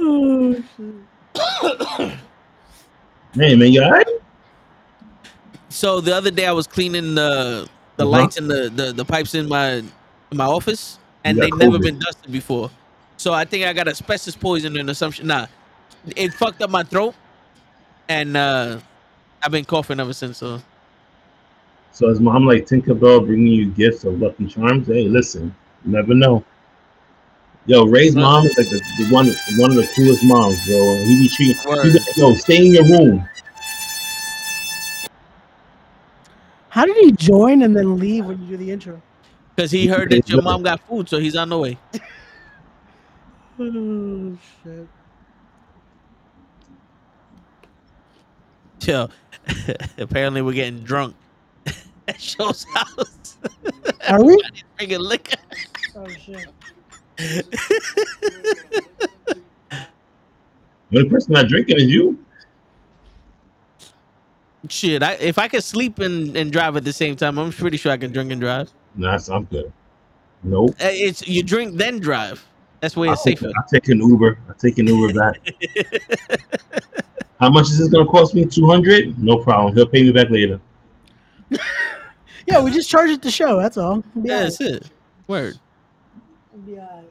Oh shit! Hey man, you alright? So the other day I was cleaning the the Uh-huh. lights and the, the the pipes in my in my office, and You they got never COVID. been dusted before. So I think I got asbestos poisoning or something. Nah, it fucked up my throat, and uh I've been coughing ever since. So So is mom like Tinkerbell bringing you gifts of Lucky Charms? Hey, listen, you never know. Yo, Ray's mom is like the, the one one of the coolest moms, bro. He be treating he be yo, stay in your room. How did he join and then leave when you do the intro? because he heard that your mom got food, so he's on the way. Oh shit! Yo, apparently we're getting drunk at Show's house. Are we? Drinking liquor. Oh shit! The only person not drinking is you. Shit, I, if I could sleep and, and drive at the same time, I'm pretty sure I can drink and drive. Nah, that sounds good. Nope. Uh, It's you drink then drive. That's way I'll it's safer. I'll take an Uber. I'll take an Uber back. How much is this gonna cost me? Two hundred? No problem. He'll pay me back later. Yeah, we just charge it to show. That's all. We'll be Yeah, all that's it. Word. We'll all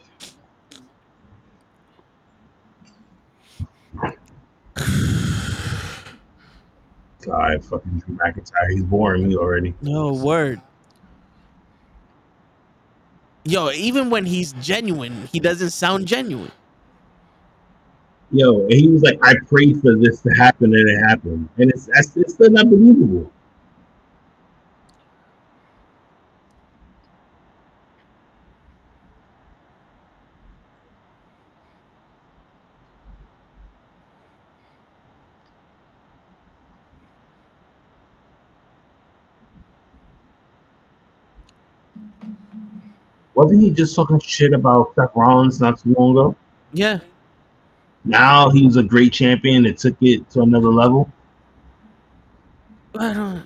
right. God, fucking Drew McIntyre. He's boring me already. No word. Yo, even when he's genuine, he doesn't sound genuine. Yo, he was like, I prayed for this to happen and it happened. And it's that's it's still not believable. Wasn't he just talking shit about Seth Rollins not too long ago? Yeah. Now he's a great champion that took it to another level. I don't.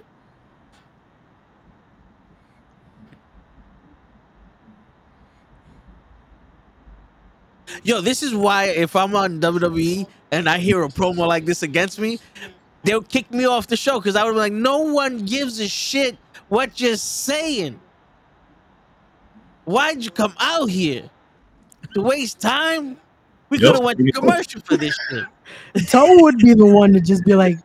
Yo, this is why if I'm on WWE and I hear a promo like this against me, they'll kick me off the show because I would be like, no one gives a shit what you're saying. Why'd you come out here? To waste time? We Yep, could have went to pretty cool. commercial for this shit. Toe would be the one to just be like,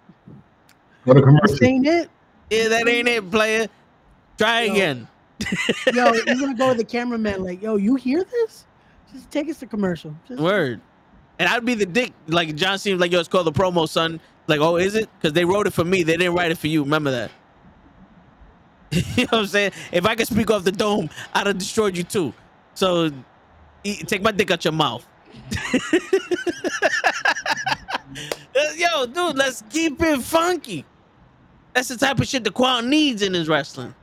Go to "This commercial. ain't it." Yeah, that ain't it, player. Try Yo. again. Yo, you're gonna go to the cameraman like, "Yo, you hear this? Just take us to commercial." Just, Word. And I'd be the dick. Like John seems like, yo, it's called the promo, son. Like, oh, is it? Because they wrote it for me. They didn't write it for you. Remember that. you know what I'm saying? If I could speak off the dome, I'd have destroyed you too. So e- take my dick out your mouth. yo, dude, let's keep it funky. That's the type of shit the crowd needs in his wrestling.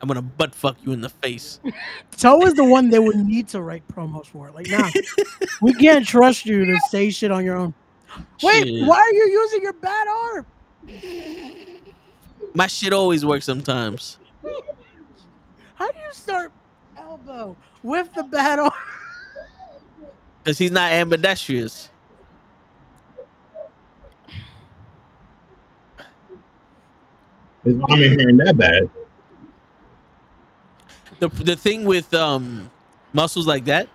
I'm gonna butt fuck you in the face. Toe is the one they would need to write promos for. It. Like, nah, we can't trust you to say shit on your own. Wait, Shit. why are you using your bad arm? My shit always works sometimes. How do you start elbow with the bad arm? Because he's not ambidextrous. His arm ain't hurting that bad. The the thing with um muscles like that,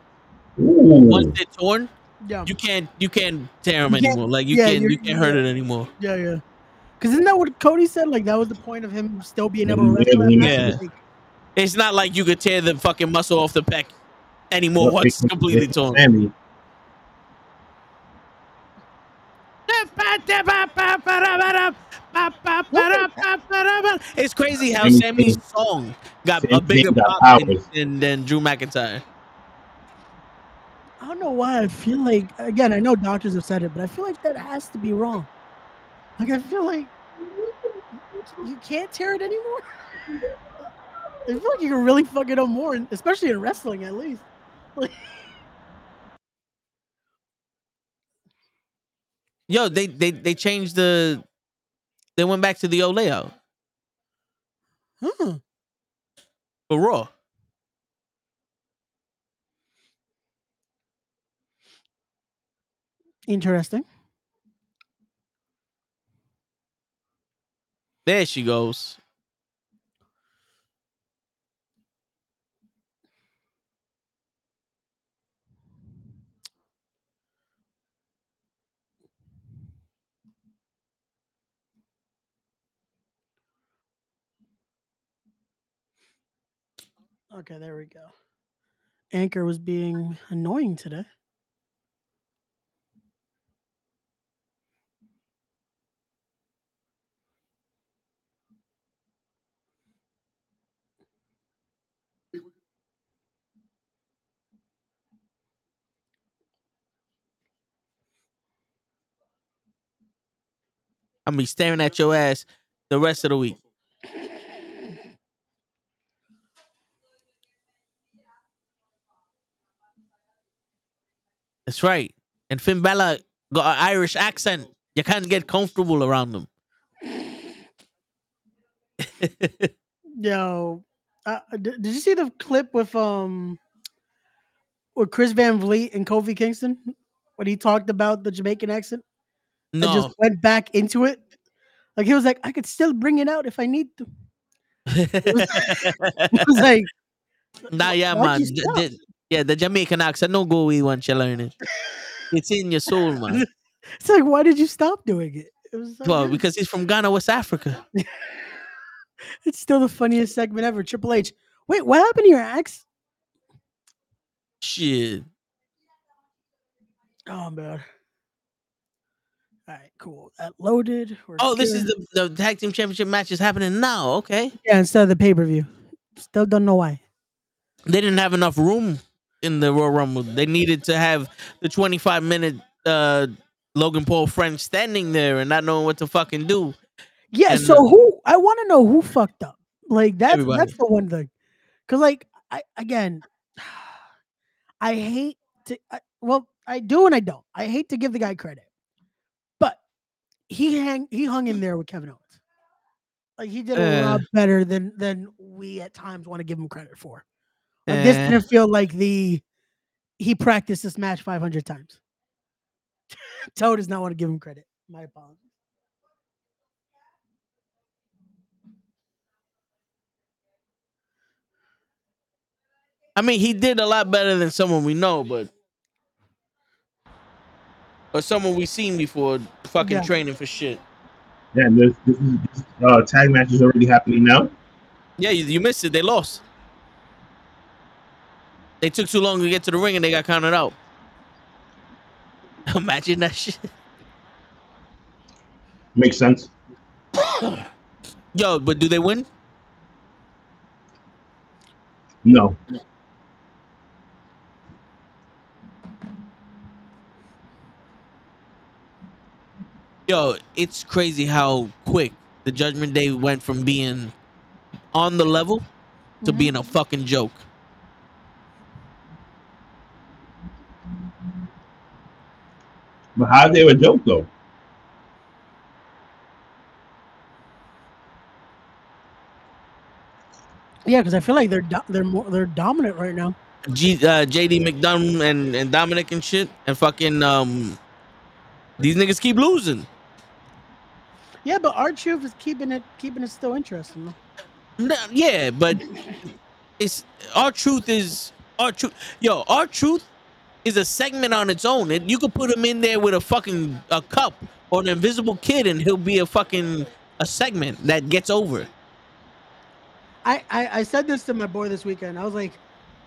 Ooh. once they're torn, Yeah, you can't you can't tear him can't- anymore. Like you yeah, can't you're- can't hurt yeah. it anymore. yeah, yeah. Because isn't that what Cody said? Like that was the point of him still being able to wrestle. that yeah. Like, It's not like you could tear the fucking muscle off the pec anymore once it's completely torn. Sammy. It's crazy how Sammy's song got a bigger pop than, than Drew McIntyre. I don't know why I feel like again. I know doctors have said it, but I feel like that has to be wrong. Like I feel like you can't tear it anymore. I feel like you can really fuck it up more, especially in wrestling, at least. Like, Yo, they they they changed the. They went back to the old layout huh. for Raw. Interesting. There she goes. Okay, there we go. Anchor was being annoying today. Gonna be staring at your ass the rest of the week. That's right. And Finn Balor got an Irish accent. You can't get comfortable around them. Yo, uh, did, did you see the clip with um with Chris Van Vliet and Kofi Kingston when he talked about the Jamaican accent and No. just went back into it? Like he was like, I could still bring it out if I need to. It was like, nah, yeah, man. The- the- yeah, the Jamaican accent, no go away once you learn it. It's in your soul, man. it's like, why did you stop doing it? It was Well, because he's from Ghana, West Africa. it's still the funniest segment ever. Triple H. Wait, what happened to your axe? Shit. Oh man. Cool. That loaded. Oh, this is the, the tag team championship match is happening now. Okay. yeah instead of the pay per view. Still don't know why. They didn't have enough room in the Royal Rumble. They needed to have the 25 minute uh Logan Paul friend standing there and not knowing what to fucking do. Yeah. And, so uh, who? I want to know who fucked up. Like that's Everybody. that's the one thing. Cause like I again, I hate to. I, well, I do and I don't. I hate to give the guy credit, he hang he hung in there with Kevin Owens. Like he did a Uh. lot better than than we at times want to give him credit for. Like this Eh. didn't feel like the he practiced this match 500 times. Toe does not want to give him credit. My apologies. I mean, he did a lot better than someone we know, but or someone we seen before fucking Yeah. training for shit. Yeah, and this, this, this uh, tag match is already happening now. Yeah, you, you missed it. They lost. They took too long to get to the ring and they got counted out. Imagine that shit. Makes sense. Yo, but do they win? No. Yo, it's crazy how quick the Judgment Day went from being on the level to Mhm. being a fucking joke. But how they a joke though? Yeah, because I feel like they're do- they're more they're dominant right now. G, uh, JD McDonagh and, and Dominic and shit, and fucking um, these niggas keep losing. Yeah, but R-Truth is keeping it keeping it still interesting. No, yeah, but it's R-Truth is R-Truth. Yo, R-Truth is a segment on its own. It, you could put him in there with a fucking a cup or an invisible kid, and he'll be a fucking a segment that gets over. I, I I said this to my boy this weekend. I was like,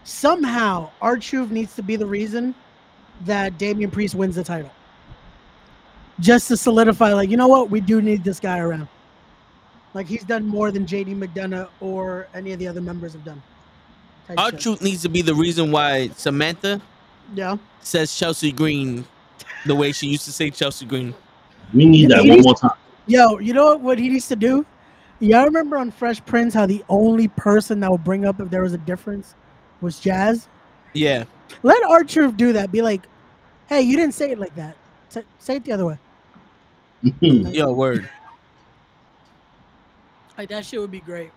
somehow R-Truth needs to be the reason that Damian Priest wins the title, just to solidify. Like, you know what? We do need this guy around. Like he's done more than JD McDonagh or any of the other members have done. Our shit. truth needs to be the reason why Samantha Yeah. says Chelsea Green the way she used to say Chelsea Green. We need that one more time. Yo, you know what, what he needs to do? Y'all remember on Fresh Prince how the only person that would bring up if there was a difference was Jazz? Yeah, Let R-Truth do that. Be like, hey, you didn't say it like that. Say, say it the other way. yo, word. Like that shit would be great.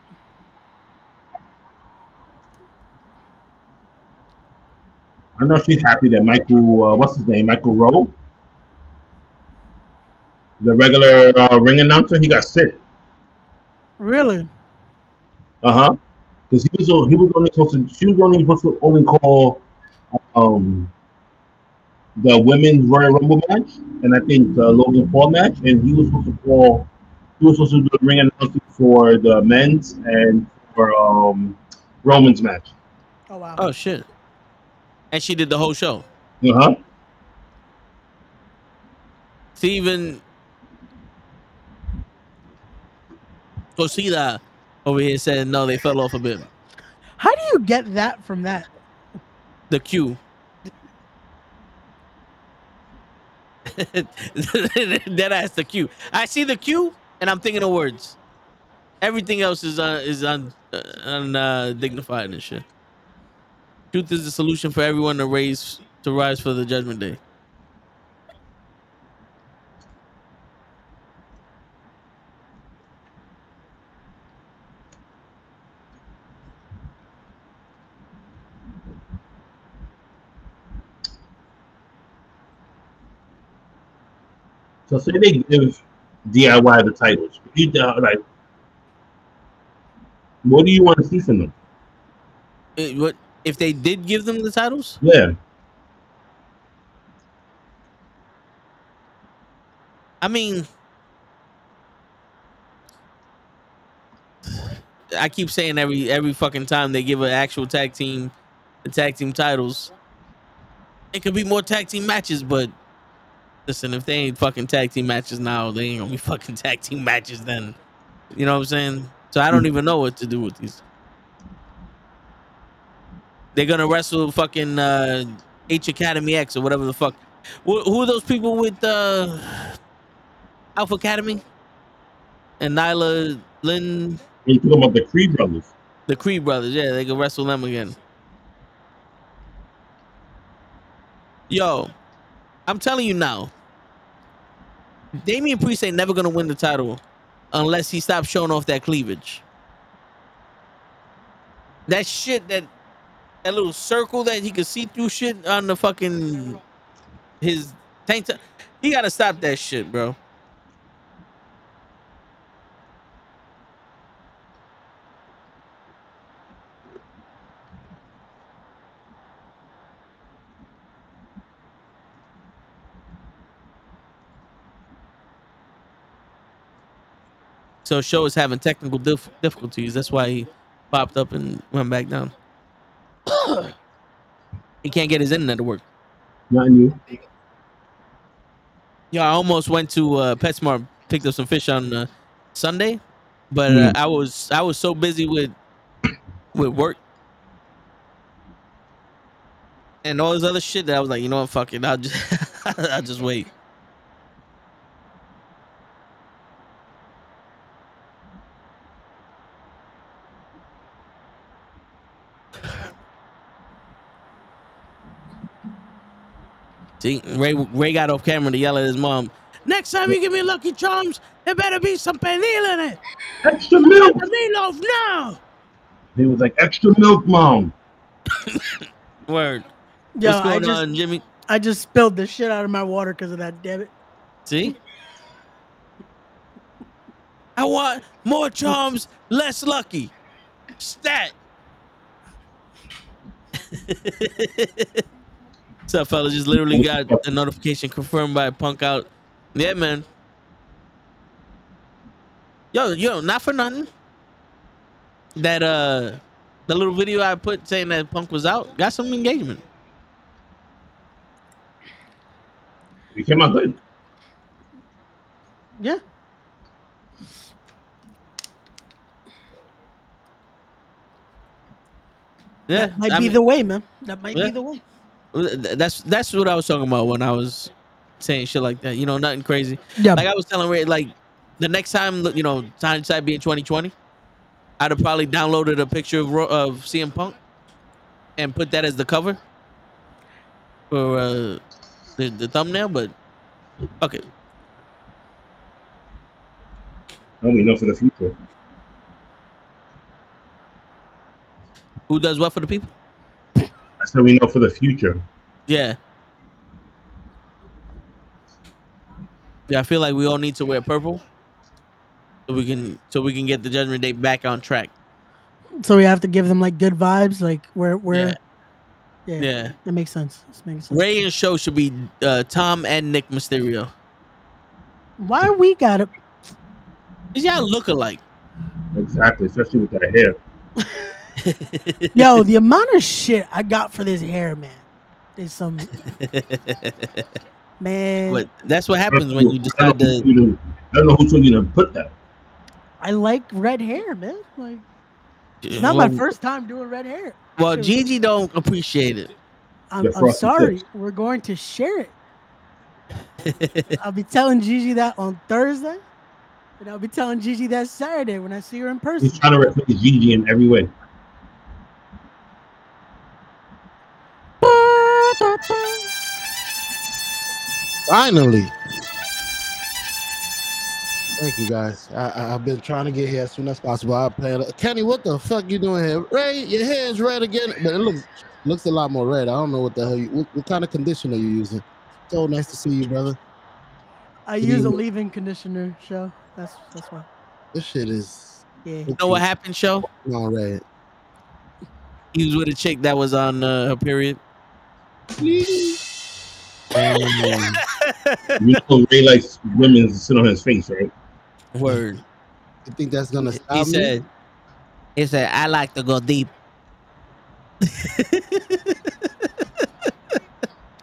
I know she's happy that Michael, uh, what's his name, Michael Rome, the regular uh, ring announcer, he got sick. Really? Uh huh. Because he was he was only supposed to she was only supposed to only call um the women's Royal Rumble match and I think the Logan Paul match and he was supposed to call he was supposed to do the ring announcing for the men's and for um Roman's match. Oh wow. Oh shit. And she did the whole show. Uh huh. Steven Cosida over here said no, they fell off a bit. How do you get that from that? The Q. that ass the cue. I see the Q and I'm thinking of words. Everything else is uh, is un, uh, un uh, dignified and shit. Truth is the solution for everyone to raise to rise for the judgment day. So say they give DIY the titles. You uh, like, what do you want to see from them? Uh, What if they did give them the titles? Yeah, I mean, I keep saying every every fucking time they give an actual tag team the tag team titles, it could be more tag team matches. But listen, if they ain't fucking tag team matches now, they ain't gonna be fucking tag team matches then. You know what I'm saying? So I don't even know what to do with these. They're gonna wrestle fucking uh, H Academy X or whatever the fuck. Who, who are those people with uh, Alpha Academy and Nyla Lynn, you talking about the Creed brothers? the Creed brothers? Yeah, they can wrestle them again. Yo, I'm telling you now, Damian Priest ain't never gonna win the title unless he stops showing off that cleavage. That shit that that little circle that he could see through shit on the fucking his tank top. He gotta stop that shit, bro. So show is having technical dif- difficulties. That's why he popped up and went back down. he can't get his internet to work. Not new. Yeah, I almost went to uh, PetSmart, picked up some fish on uh, Sunday, but uh, I was I was so busy with with work and all this other shit that I was like, you know what, fuck it, I'll just I'll just wait. See, Ray Ray got off camera to yell at his mom. Next time you give me Lucky Charms, there better be some pernil in it. Extra milk. The meatloaf now. He was like extra milk, mom. Word. Yo, What's I just on, Jimmy? I just spilled the shit out of my water because of that. Damn it. See? I want more charms, less lucky. Stat. What's up, fellas? Just literally got a notification confirmed by Punk out. Yeah, man. Yo, yo, not for nothing. That uh the little video I put saying that Punk was out got some engagement. He came out good. Yeah. Yeah, That might I be mean- the way, man. That might Yeah. be the way. Th- That's that's what I was talking about when I was saying shit like that. You know, nothing crazy. Yeah. Like I was telling Ray, like the next time, you know, hindsight being twenty twenty, I'd have probably downloaded a picture of Ro- of CM Punk and put that as the cover for uh, the the thumbnail. But okay, Now we know for the future. who does what for the people? I said we know for the future. Yeah. Yeah, I feel like we all need to wear purple so we can so we can get the Judgment Day back on track. So we have to give them like good vibes, like where where. Yeah. Yeah. That makes sense. This makes sense. Ray and Show should be uh, Tom and Nick Mysterio. Why we got it? These y'all look alike. Exactly, especially with that hair. Yo, the amount of shit I got for this hair, man, is some man. but that's what happens when you I decide to. who told you- I don't know who told you to put that. I like red hair, man. Like it's not my first time doing red hair. well, Shit. Gigi don't appreciate it. I'm, I'm sorry. tips. We're going to share it. I'll be telling Gigi that on Thursday, and I'll be telling Gigi that Saturday when I see her in person. He's trying to replace Gigi in every way. Finally. Thank you guys. I, I, I've been trying to get here as soon as possible. I plan. Kenny, what the fuck you doing here? Ray, your hair is red again, but it looks looks a lot more red. I don't know what the hell. You, what, what kind of conditioner you using? So nice to see you, brother. I use a leave-in conditioner. Show that's that's why. This shit is Yeah. You know what happened, show? on red. He was with a chick that was on uh, her period. Um, You know, Ray likes women to sit on his face, right? Word. you think that's gonna He stop me? said, he said, I like to go deep.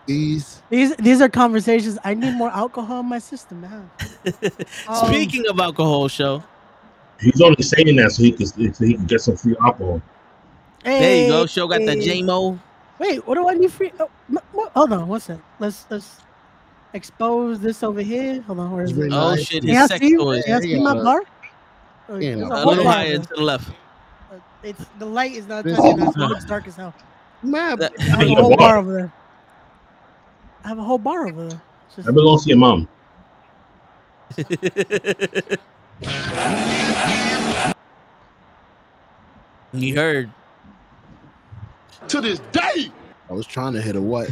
These These these are conversations. I need more alcohol in my system now. Um, Speaking of alcohol, show. He's only saying that so he can so he can get some free alcohol. There you go. Show got the hey. JMO. Wait, what do I need free? Oh, m- m- hold on, one sec. Let's let's expose this over here. Hold on, where is it? Oh shit, Can his y'all sex see? toys. Can y'all see my bar? Oh, Yeah, no. a A little higher to the left. Uh, it's the light is not This touching is- us. It dark as hell. Man, I have a whole bar. bar over there. I have a whole bar over there. It's just- I belong to your mom. you heard. To this day. I was trying to hit a what?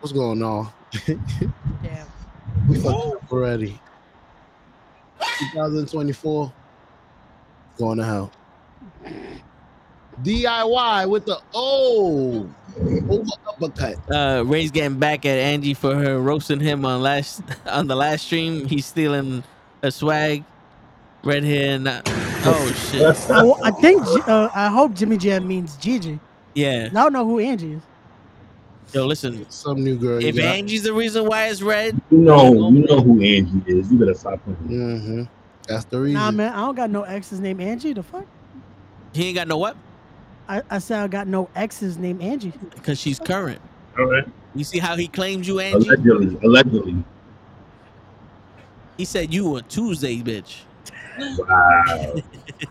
What's going on? Damn. We fucked up already. 2024. Going to hell. DIY with the oh over uppercut. Uh, Ray's getting back at Angie for her roasting him on last on the last stream. He's stealing a swag. Red hair and uh, oh shit. I, I think uh, I hope Jimmy Jam means Gigi. Yeah. I don't know who Angie is. Yo, listen. Some new girl. If Angie's the reason why it's red, You know, you know who Angie is. You better stop playing. Mm-hmm. That's the reason. Nah, man, I don't got no exes named Angie. The fuck? he ain't got no what? I, I said I got no exes named Angie. Because she's current. All right. You see how he claims you, Angie? Allegedly, allegedly. He said you a Tuesday bitch. Wow.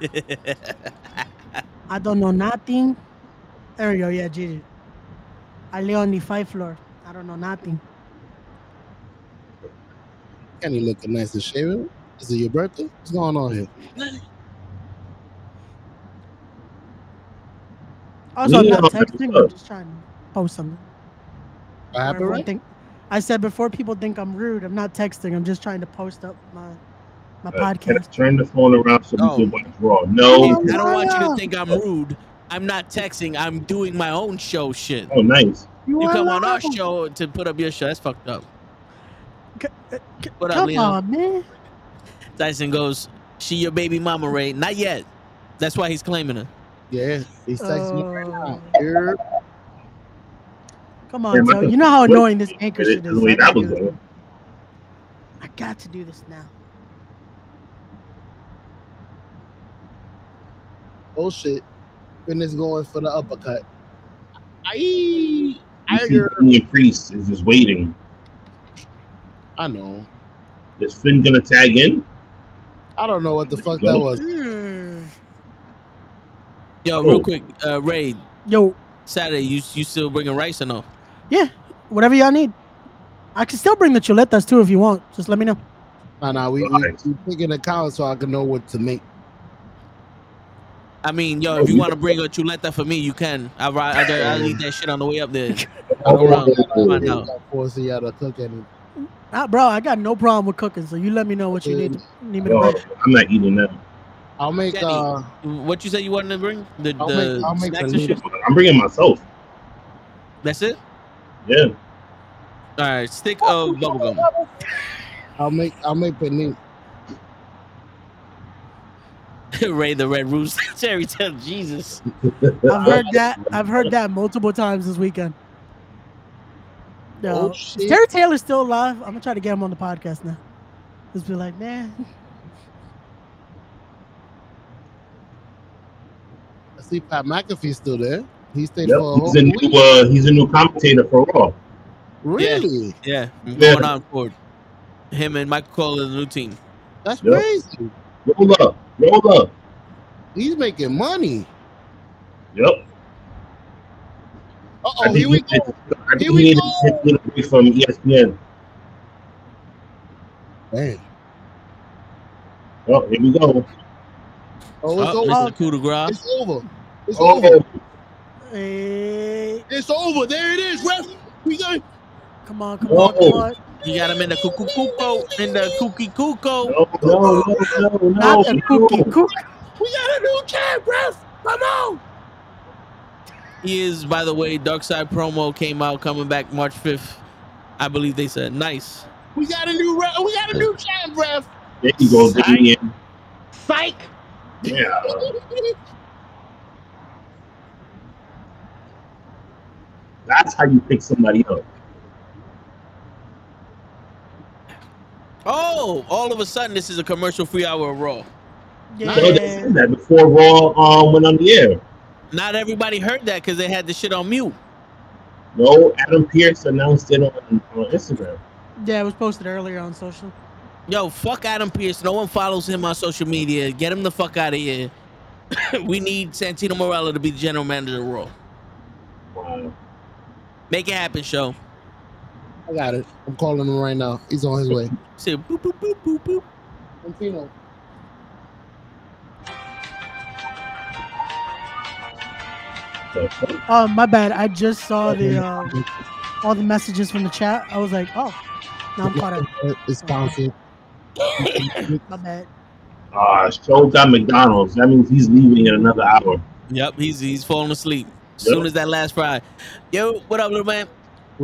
I don't know nothing. There we go. Yeah, Gigi. I live on the five floor. I don't know nothing. Kenny looking nice and shaven. Is it your birthday? What's going on here? Also, I'm not texting. I'm just trying to post something. What Before happened, everyone right? think- I said before people think I'm rude, I'm not texting. I'm just trying to post up my my Uh, podcast. Turn the phone around so Oh. we can watch Raw. No. I don't want you to think I'm rude. I'm not texting. I'm doing my own show shit. Oh, nice. You are come on our show to put up your show. That's fucked up. C- uh, c- What up, Come Leon? on, man. Dyson goes, she your baby mama, Ray. Not yet. That's why he's claiming her. Yeah, he's texting me right now. Here. Come on, but Joe. You know how annoying this anchor shit is. way I that gotta was do this. I got to do this now. Oh shit. Fitness going for the uppercut. Aye. You I see hear. Damian Priest is just waiting. I know. Is Finn gonna tag in? I don't know what the fuck that was. Hmm. Yo, Oh. real quick, uh, Ray, Yo, Saturday, you you still bringing rice or no? Yeah, whatever y'all need. I can still bring the chuletas too if you want. Just let me know. Nah, nah, we, we, Right. we picking account so I can know what to make. I mean, yo, if you you- want to bring a chuleta for me, you can. I ri- I I'll eat that shit on the way up there. I don't around, want find out. force y'all to cook any. Ah, bro, I got no problem with cooking, so you let me know what you need. Need me to bring. I'm not eating that. I'll make Kenny. uh What you said you wanted to bring? The I'll the make, I'll make snacks and shit. I'm bringing myself. That's it. Yeah. All right, stick of bubblegum. I'll make I'll make panini. Ray the Red Rooster. Terry Tale. Jesus. I've heard that. I've heard that multiple times this weekend. Yo, Oh is shit. Terry Taylor's still alive. I'm gonna try to get him on the podcast now. Just be like, man, I see Pat McAfee's still there. He stayed Yep. for a whole He's a new uh, he's a new commentator for Raw. Really? Yeah, I'm Yeah. going on for. Him and Michael Cole are the new team. That's Yep. crazy. Roll up. Roll up. He's making money. Yep. Uh oh, here we go. needed- I think Here he we needed go. to take a from ESPN. Damn. Oh, here we go. Oh, it's Oh, over. Mr. Coup de grace. It's over. It's over. Oh, hey, It's over. There it is, ref. We got come on, come on, come on. He got him in the cuckoo cuckoo in the kooky cuckoo. No, no, no, no, Not no. the cookie cook. We got a new champ, ref. Come on. He is, by the way, Dark Side promo came out coming back March 5th. I believe they said nice. We got a new ref. We got a new champ, ref. There you go, Damian. Psych. Yeah. That's how you pick somebody up. Oh, all of a sudden, this is a commercial free hour of Raw. No, they Yeah. said that before Raw um, went on the air. Not everybody heard that because they had the shit on mute. No, Adam Pearce announced it on, on Instagram. Yeah, it was posted earlier on social. Yo, fuck Adam Pearce. No one follows him on social media. Get him the fuck out of here. we need Santino Marella to be the general manager of Raw. Wow. Make it happen, show. I got it. I'm calling him right now. He's on his way. Say boop boop boop boop boop. Santino. So, fuck. Oh, my bad. I just saw the uh, all the messages from the chat. I was like, oh, now I'm caught up. It's sponsored. My bad. Uh, show got McDonald's. That means he's leaving in another hour. Yep, he's he's falling asleep. As soon as that last fry. Yo, what up, little man?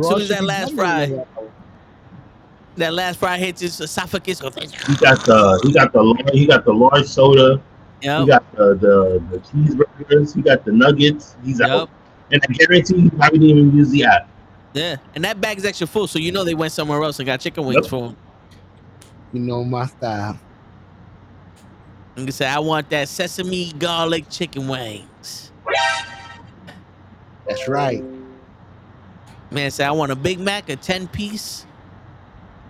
Soon as that last fry. That last fry hits his esophagus. He got the he got the lar- he got the large soda. He got the, the the cheeseburgers. He got the nuggets. He's Yep. out. And I guarantee he probably didn't even use the app. Yeah. And that bag's extra full, so you know they went somewhere else and got chicken wings Yep. for him. You know my style. And they say, I want that sesame garlic chicken wings. That's right. Man, say I want a Big Mac, a 10 piece,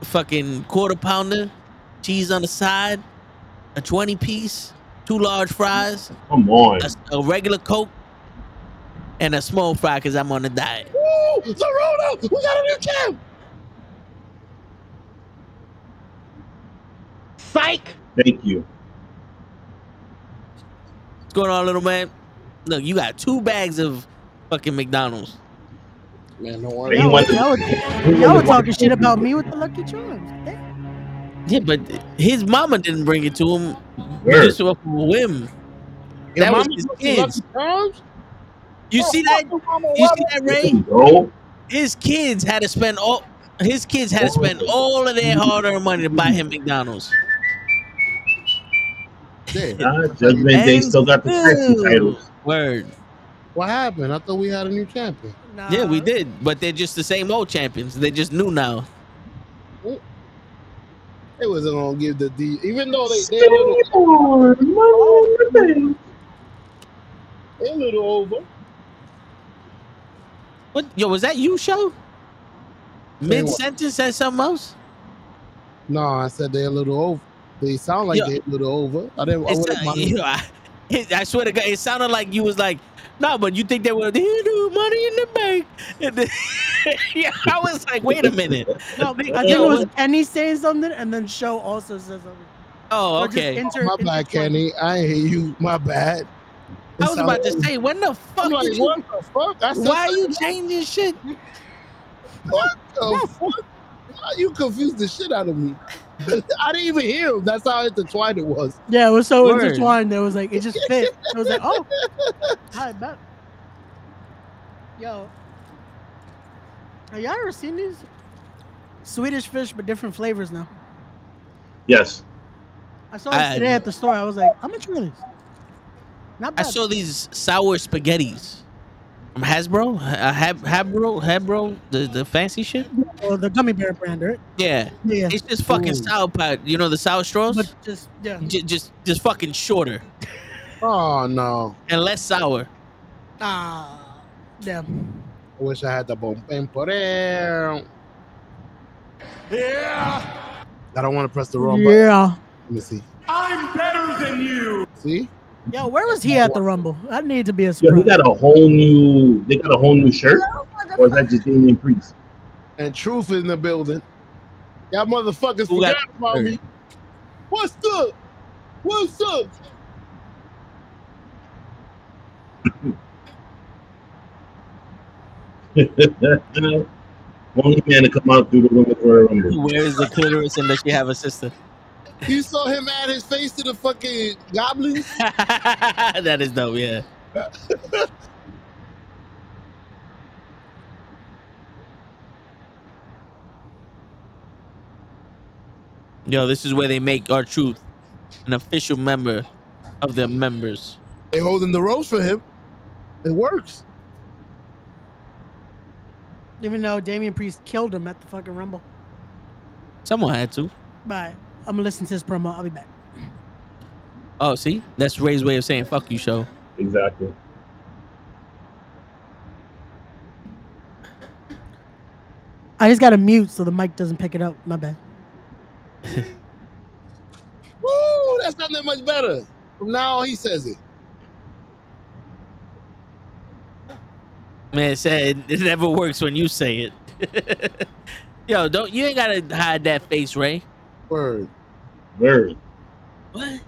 fucking quarter pounder, cheese on the side, a 20 piece, two large fries, Come on. a, a regular Coke, and a small fry because I'm on a diet. Woo! Zorona! We got a new champ! Psych! Thank you. What's going on, little man? Look, you got two bags of fucking McDonald's. Man, don't He worry. Y'all, went to- y'all, y'all were talking shit about me with the Lucky Charms. Damn. Yeah, but his mama didn't bring it to him Word. just off a whim. That was his kids. You see that? You see that, There Ray? you his kids had to spend all his kids had to spend all of their hard-earned money to buy him McDonald's. Nah, Judgment Day And still got the taxi food. titles. Word. What happened? I thought we had a new champion. Nah, Yeah, we did, but they're just the same old champions. They're just new now. It wasn't gonna give the D, even though they they a little, they a little over. What? Yo, was that you, show? Say Mid what? sentence said something else. No, I said they're a little over. They sound like Yeah. they a little over. I didn't. I It's, wouldn't uh, mind- you know, I, I swear to God, it sounded like you was like, no, but you think they were here do money in the bank. And then, yeah, I was like, wait a minute. No, I think it was Kenny saying something, and then Show also said something. Oh, Or just okay. inter- my bad. Kenny. I ain't hear you. My bad. I was about to say, when the fuck like, you, what the fuck? I why are you changing shit? What the fuck? Why are You confused the shit out of me. I didn't even hear him. That's how intertwined it was. Yeah, it was so Word. intertwined. It was like it just fit. It was like, oh, I bet. Yo, have y'all ever seen these Swedish fish but different flavors now? Yes. I saw this I- today at the store. I was like, I'm gonna try this. Not I saw these sour spaghettis from Hasbro. Uh, Hab, Habro, Habro, the, the fancy shit. Oh, the gummy bear brand, right? Yeah, Yeah, it's just fucking Ooh. sour pot. You know the sour straws? but just yeah. J- just, just fucking shorter Oh no. and less sour. Ah, damn. I wish I had the bomben por there. Yeah, I don't want to press the wrong button. Yeah. Let me see. I'm better than you. See? Yo, where was he at the Rumble? I need to be a Yo, he got a whole new. They got a whole new shirt, or is that just Damian Priest? And truth in the building. Y'all motherfuckers Who got- forgot about me. What's up? What's up? Only man to come out through the women's Royal Rumble. Where is the clitoris and does she have a sister? You saw him add his face to the fucking goblins. that is dope, yeah. Yo, this is where they make R-Truth an official member of their members. They holding the ropes for him. It works. Even though Damian Priest killed him at the fucking Rumble. Someone had to. Bye. I'm gonna listen to this promo. I'll be back. Oh, see? That's Ray's way of saying fuck you, show. Exactly. I just got to mute so the mic doesn't pick it up. My bad. Woo, that's not that much better. From now on, he says it. Man said it never works when you say it. Yo, don't you ain't gotta hide that face, Ray. Word. Very. What?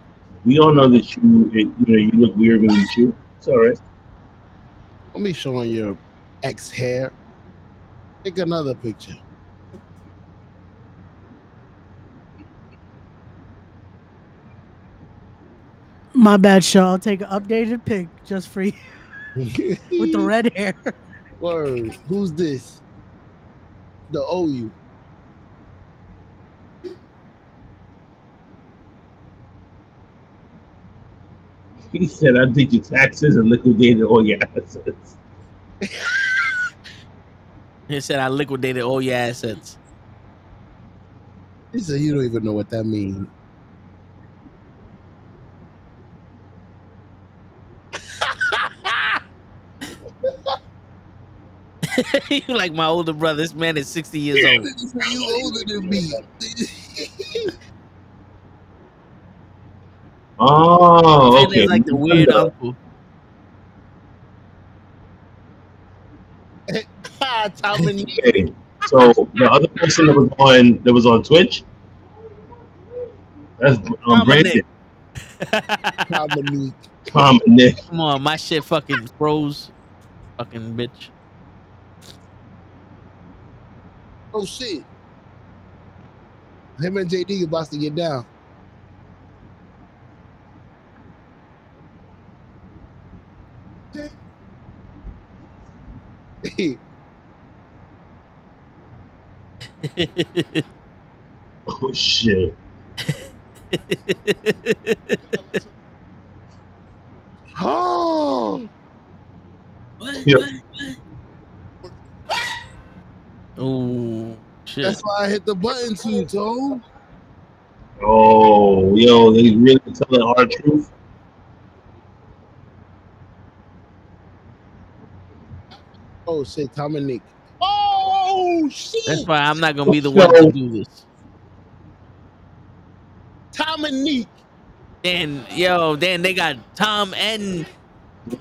We all know that you, it, you know, you look weird when you chew. It's all right. Let me show on your ex hair. Take another picture. My bad, Shaw. I'll take an updated pic just for you with the red hair. Word. Who's this? The OU. He said, I did your taxes and liquidated all your assets. He said I liquidated all your assets. He said you don't even know what that means. you like my older brother. This man is 60 years old. you older than me. Oh, Man okay. like the weird uncle. Ah, Tom and Okay. So the other person that was on that was on Twitch, that's um, Brandon, Dominique. Tom. Come on, my shit fucking froze. Fucking bitch. Oh shit. Him and JD about to get down. Oh shit. oh, Yep. Oh shit. that's why I hit the button too, Toe. Oh, yo, they really telling R-Truth. Oh shit, Dominique. Oh shit, That's why I'm not gonna be the one to do this. Tom and Dominique. Then yo, then they got Tom and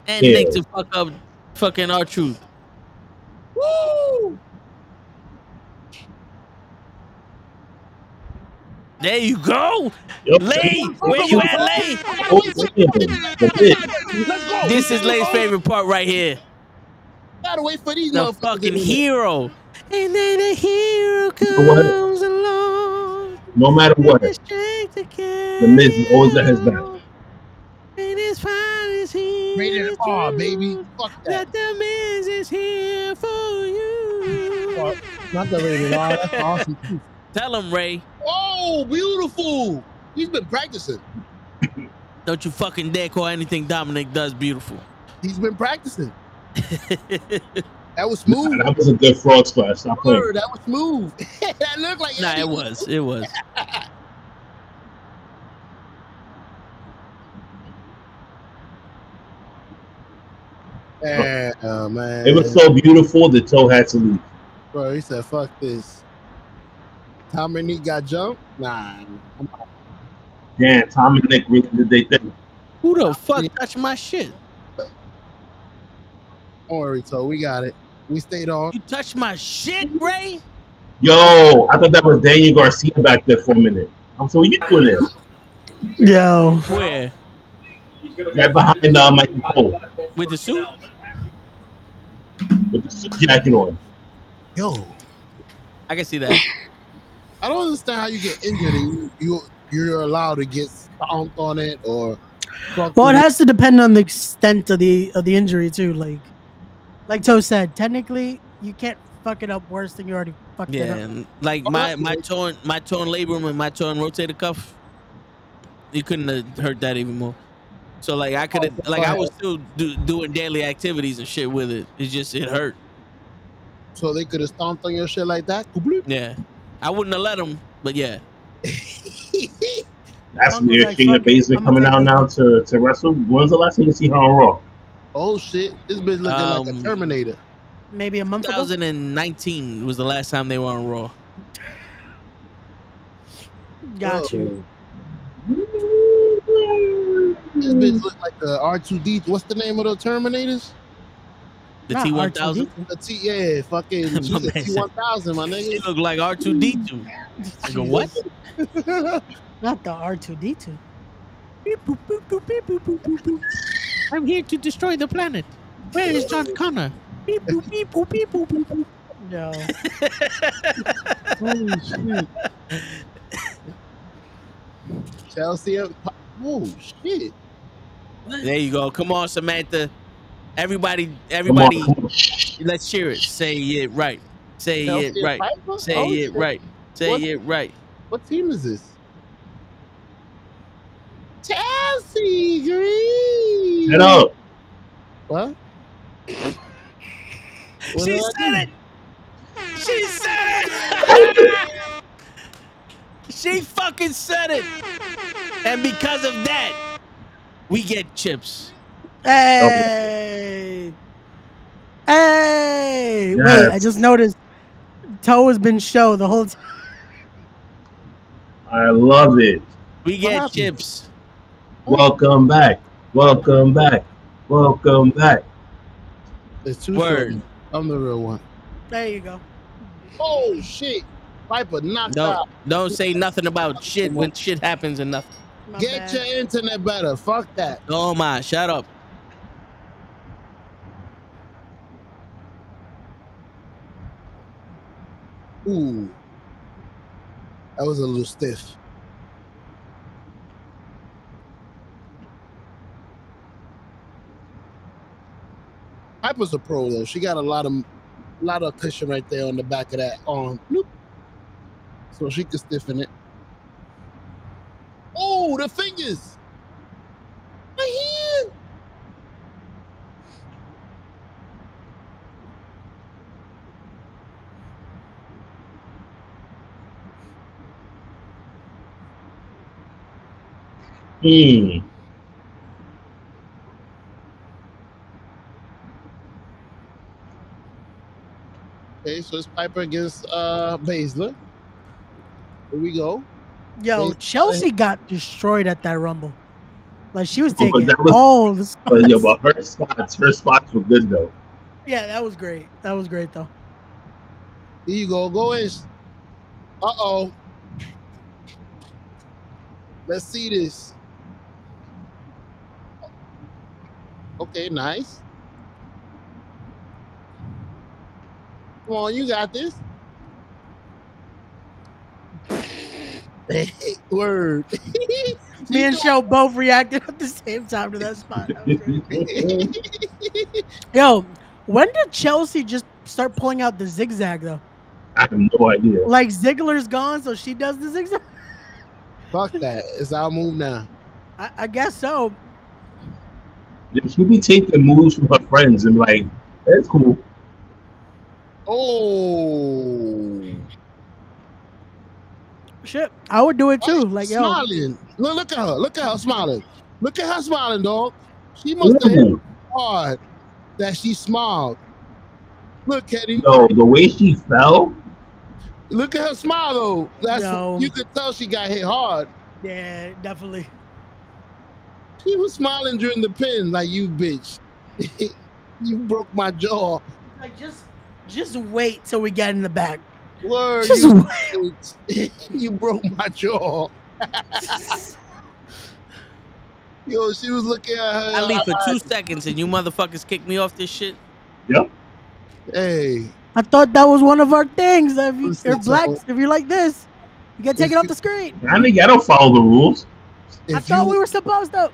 and Yeah. Nick to fuck up fucking R-Truth. Woo! There you go. Yep. Lay, where you at, Lay? Damn. That's it. Let's go. This is Lay's favorite part right here. Gotta wait for these The motherfuckers. fucking to do it. hero. And then a hero know what? comes along. No matter what, The strength to the Miz always got his back. carry And his fine is here. Rated to R, baby. Fuck that. That the Miz is here for you. Fuck. Not the rated R. That's awesome. Tell him, Ray. Oh, beautiful. He's been practicing. Don't you fucking dare call anything Dominik does beautiful. He's been practicing. That was smooth. That was a good frog splash. Stop playing. Word, that was smooth. that looked like nah, it was. It was. Yeah, man. It was so beautiful the toe had to leave. Bro, he said, "Fuck this." Tom and Nick got jumped. Nah, I'm. Damn, Tom and Nick really did they thing. Who the fuck touched my shit? Don't worry, Toe. We got it. We stayed on. You touched my shit, Ray? Yo, I thought that was Daniel Garcia back there for a minute. I'm so what you doing there? Yo. Where? Right behind uh, Michael Cole With the suit? with the suit jacket on. Yo, I can see that. I don't understand how you get injured and you, you you're allowed to get stomped on it or. Well, it has to depend on the extent of the of the injury too. Like, like Toe said, technically you can't fuck it up worse than you already fucked Yeah, it up. and like Oh, my that's my good. torn my torn labrum and my torn rotator cuff, you couldn't have hurt that even more. So like I could have Oh, like I was still do, doing daily activities and shit with it. It just it hurt. So they could have stomped on your shit like that. Yeah, I wouldn't have let them, but yeah. That's I'm weird. like, King of. Basement coming out now to, to wrestle. When's the last time you see her on Raw? Oh shit! This bitch looking like Um, a Terminator. Maybe a month ago. 2019 was the last time they were on Raw. Got you. This bitch look like the R two D. What's the name of the Terminators? The Not T1000. The T. Yeah, fucking My T said- one thousand, my It nigga. looked like R2D2. I go, what? Not the R two D two. I'm here to destroy the planet. Where is John Connor? Beep boop beep boop beep boop beep boop. No. Holy shit! Chelsea. Oh shit! There you go. Come on, Samantha. Everybody, everybody, let's cheer it. Say it right. Say Chelsea it right. Piper? Say Oh, it shit. right. Say What? it right. What team is this? Chelsea Green. Get up. What? What She said it. She said it. she fucking said it. And because of that, we get chips. Hey. Hey. Wait, I just noticed Toe has been show the whole time. I love it. We get happened? chips. Welcome back. Welcome back. Welcome back. It's two Word. shorty. I'm the real one. There you go. Oh shit! Piper knocked Don't out. don't say nothing about shit when shit happens and nothing. My Get bad. your internet better. Fuck that. Oh my, shut up. Ooh, that was a little stiff. Piper's a pro though. She got a lot of, lot of cushion right there on the back of that arm. Bloop. So she can stiffen it. Oh, the fingers. My hand. Hmm. Okay, so it's Piper against uh Baszler. Here we go. Yo, Wait, Chelsea got destroyed at that rumble. Like she was Oh, but taking that was- all the spots. But, yeah, but her spots, her spots were good though. Yeah, that was great. That was great though. Here you go. Go in. Uh oh. Let's see this. Okay, nice. Come on, you got this. Word. Me and Show both reacted at the same time to that spot. That. Yo, when did Chelsea just start pulling out the zigzag though? I have no idea. Like Ziggler's gone, so she does the zigzag. Fuck that. It's our move now. I, I guess so. She be taking moves from her friends and like, that's cool. Oh. Shit, I would do it too. Oh, like yo, smiling. Look, look at her. Look at her smiling. Look at her smiling, dog. She must have hit hard that she smiled. Look, Kenny. Yo, the way she fell, Look at her smile, though. That's Yo. you could tell she got hit hard. yeah, definitely. She was smiling during the pin, like you bitch. you broke my jaw. Like just, just wait till we get in the back. Word, Just you, bitch. you broke my jaw. Yo, she was looking at her. I leave for two seconds and you motherfuckers kick me off this shit. Yep. Hey, I thought that was one of our things. If you, you're black, so- if you're like this, you get taken off the screen. I think I don't follow the rules. I thought you we were supposed to.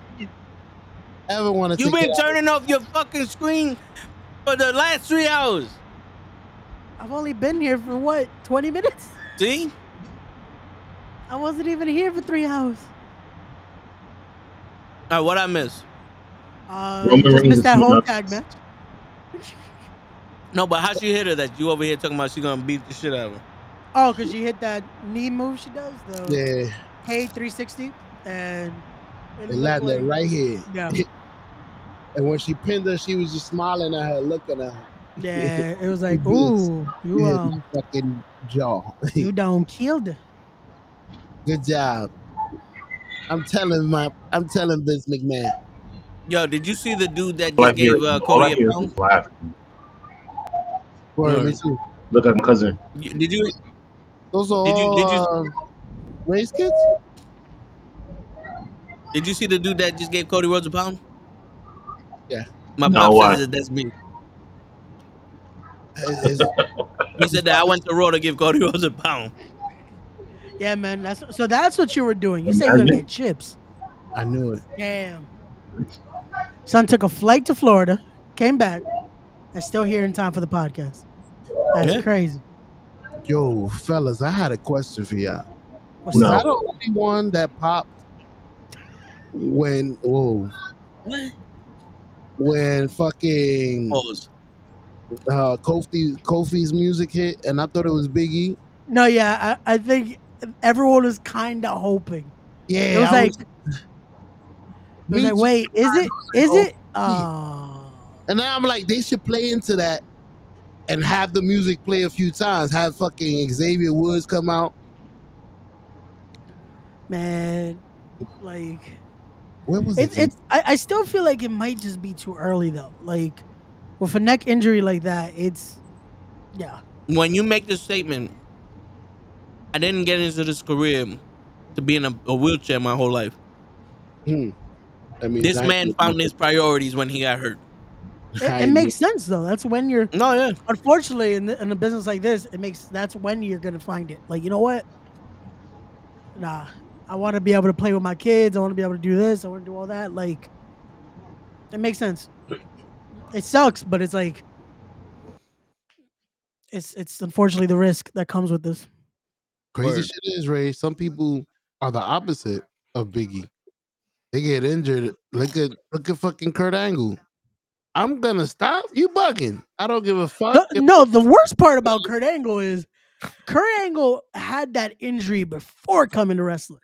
ever want to You've take been turning off your fucking screen for the last three hours. I've only been here for what, 20 minutes? See? I wasn't even here for three hours. All right, what I miss? Uh, just missed that whole nuts. tag match. No, but how she hit her that you over here talking about she gonna beat the shit out of her? Oh, because she hit that knee move she does, the yeah, K360, and it they looked landed like- right here. Yeah, And when she pinned her, she was just smiling at her, looking at her. Yeah. It was like, You ooh, you hit um, fucking jaw. you done killed her. Good job. I'm telling my, I'm telling Vince McMahon. Yo, did you see the dude that All I just hear, gave uh, all I Cody hear a is pound? just laughing. Word, Word. me too. Look at my cousin. You- Did you? Those are Did you- all did you- uh, race kids. Did you see the dude that just gave Cody Rhodes a pound? Yeah. My No, pop why? says that that's me. Is- is- He said that I went to Raw to give Cody Rhodes a pound. Yeah, man. That's so. That's what you were doing. You said you were gonna get chips. I knew it. Damn. Son took a flight to Florida, came back, and still here in time for the podcast. That's Yeah. crazy. Yo, fellas, I had a question for y'all. Was No. I the only one that popped when whoa What? when fucking Pause. Uh Kofi Kofi's music hit and I thought it was Biggie? No, yeah, I, I think everyone was kind of hoping. Yeah, It was I like, was- it was like, wait, is it? Is Oh, it? Oh, and then I'm like, they should play into that and have the music play a few times. Have fucking Xavier Woods come out. man, like Where was it's it? it's. I, I still feel like it might just be too early though. Like with a neck injury like that, it's yeah. When you make the statement, I didn't get into this career to be in a, a wheelchair my whole life. Hmm. I mean, This that- man found his priorities when he got hurt. It, it makes sense though. That's when you're. No, yeah. Unfortunately, in, the, in a business like this, it makes that's when you're gonna find it. Like you know what? Nah, I want to be able to play with my kids. I want to be able to do this. I want to do all that. Like, it makes sense. It sucks, but it's like, it's it's unfortunately the risk that comes with this. Crazy Word. shit is Ray. Some people are the opposite of Biggie. They get injured. Look at look at fucking Kurt Angle. I'm gonna stop. You bugging. I don't give a fuck. No, no, the worst part about Kurt Angle is Kurt Angle had that injury before coming to wrestling.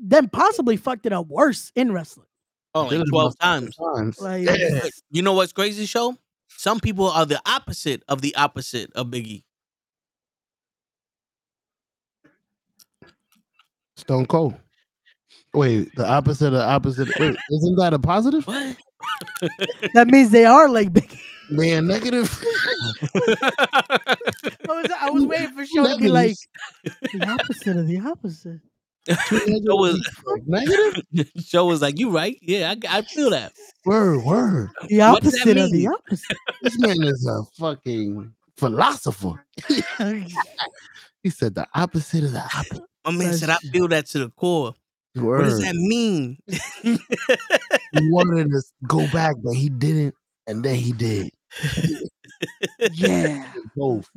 Then possibly fucked it up worse in wrestling. Oh, like Did 12 times. times. Like, Yeah. You know what's crazy, show? Some people are the opposite of the opposite of Biggie. Stone Cold. Wait, the opposite of the opposite. Wait, isn't that a positive? What? that means they are like big. Man, negative. I was, I was waiting for Sean to be like the opposite of the opposite. Show was, negative. show was like, you right? Yeah, I, I feel that. Word, word. The What does that opposite of the opposite. This man is a fucking philosopher. He said the opposite of the opposite. My man said, I feel that to the core. What does that mean? He wanted to go back, but he didn't, and then he did. yeah. Both.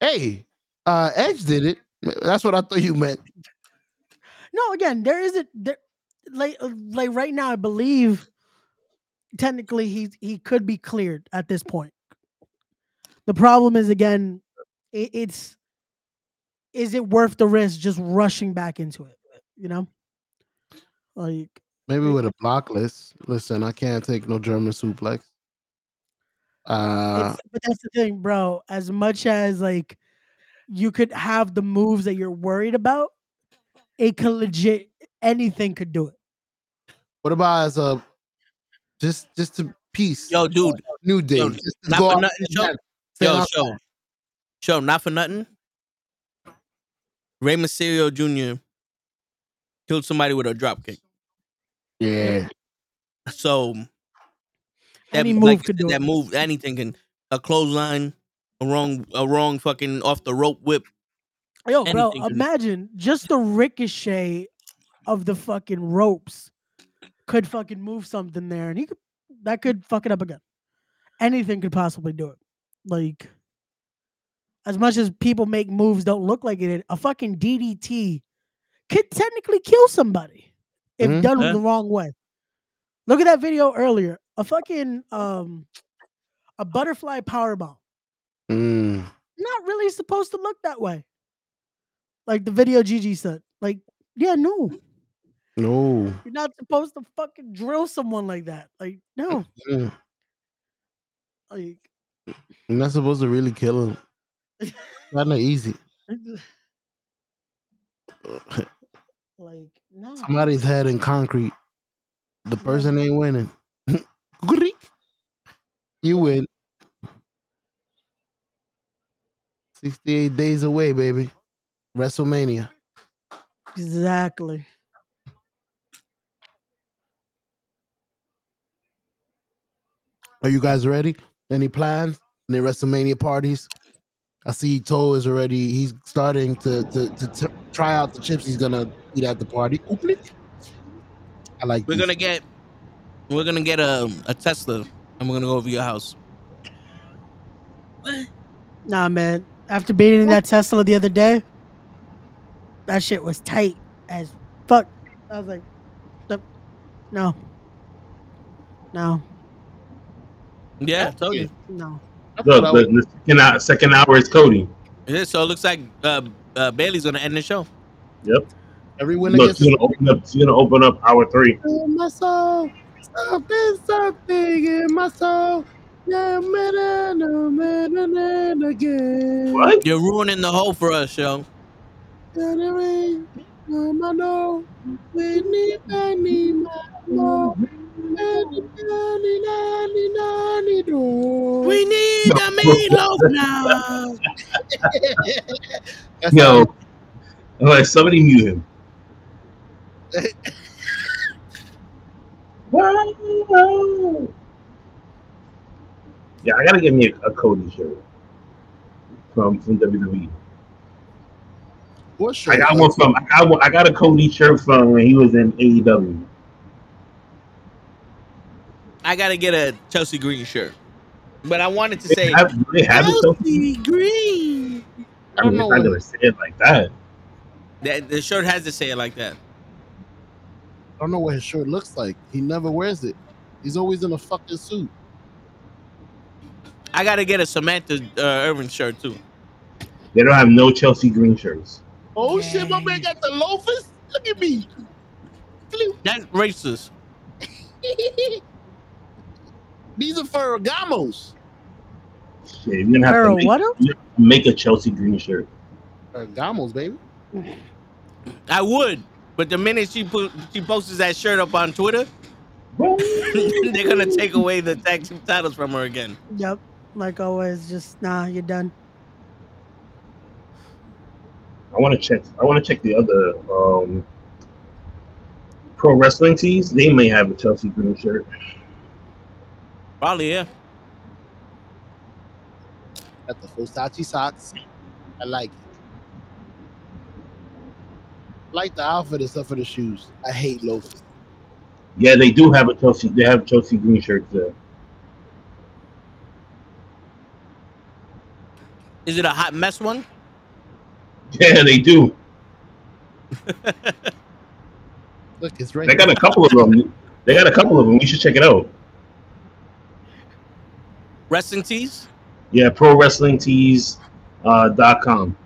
Hey, uh, Edge did it. That's what I thought you meant. No, again, there isn't there like like right now. I believe technically he he could be cleared at this point. The problem is again, it, it's is it worth the risk just rushing back into it? You know, like Maybe with a block list. Listen, I can't take no German suplex. Uh, but that's the thing, bro. As much as like you could have the moves that you're worried about, it could legit anything could do it. what about as a just just to piece? Yo, dude. New day. yo, not for nothing, show. Yo, show. Show, not for nothing. Rey Mysterio Jr. killed somebody with a drop kick. Yeah. So That, Any move you could said, do that it. move. Anything can a clothesline, a wrong, a wrong fucking off the rope whip. Yo, bro, imagine just the ricochet of the fucking ropes could fucking move something there, and he could that could fuck it up again. Anything could possibly do it. Like, as much as people make moves don't look like it, a fucking DDT could technically kill somebody if Mhm. done Yeah. the wrong way. Look at that video earlier. A fucking um a butterfly powerbomb. Mm. Not really supposed to look that way. Like the video Gigi said. Like, yeah, no. No. You're not supposed to fucking drill someone like that. Like, no. Mm. Like, You're not supposed to really kill him. Not no easy. like, no. Somebody's head in concrete. The person ain't winning. You win. 68 days away, baby. WrestleMania. Exactly. Are you guys ready? Any plans? Any WrestleMania parties? I see Toe is already. He's starting to to, to t- try out the chips. He's gonna eat at the party. Ooplik. I like. We're these. gonna get, we're gonna get a a Tesla, and we're gonna go over your house. Nah, man. After beating that Tesla the other day, that shit was tight as fuck. I was like, "Nope. no. No. Yeah, I told you. No. I Look, the, the second, hour, second hour is Cody. Yeah, so it looks like uh, uh, Bayley's gonna end the show. Yep. every winner Look, gets she's gonna open up. She's gonna open up hour three. in my soul. Something, something in my soul. No matter, no matter, no again. What? You're ruining the whole for us, yo. Gonna rain, um, I know. We need, I need my more. We We need the meatloaf now. Yo, like somebody mute him. Wow. Yeah, I gotta get me a, a Cody shirt from from WWE. What shirt? I got one from I got one, I got a Cody shirt from when he was in AEW. I gotta get a Chelsea Green shirt, but I wanted to They say have, they have it. Chelsea? Green. I mean, know it's not what- gonna say it like that. That the shirt has to say it like that. I don't know what his shirt looks like. He never wears it. He's always in a fucking suit. I gotta get a Samantha uh, Irvin shirt too. They don't have no Chelsea Green shirts. Oh shit, my man got the loafers. Look at me. That's racist. These are Ferragamos. Shit, you're gonna have Pharaoh, to make, what up? make a Chelsea Green shirt. Ferragamos, baby. I would, but the minute she put she posts that shirt up on Twitter, they're gonna take away the tag team titles from her again. Yep. Like always, just nah, you're done. I want to check. I want to check the other um, pro wrestling tees. They may have a Chelsea Green shirt. Probably yeah. Got the Versace socks. I like it. Like the outfit except for the shoes. I hate loafers. Yeah, they do have a Chelsea. They have Chelsea Green shirts there. Is it a hot mess one? Yeah, they do. Look, it's right They got a couple of them. They got a couple of them. You should check it out. Wrestling tees? Yeah, pro wrestling tees uh, dot com.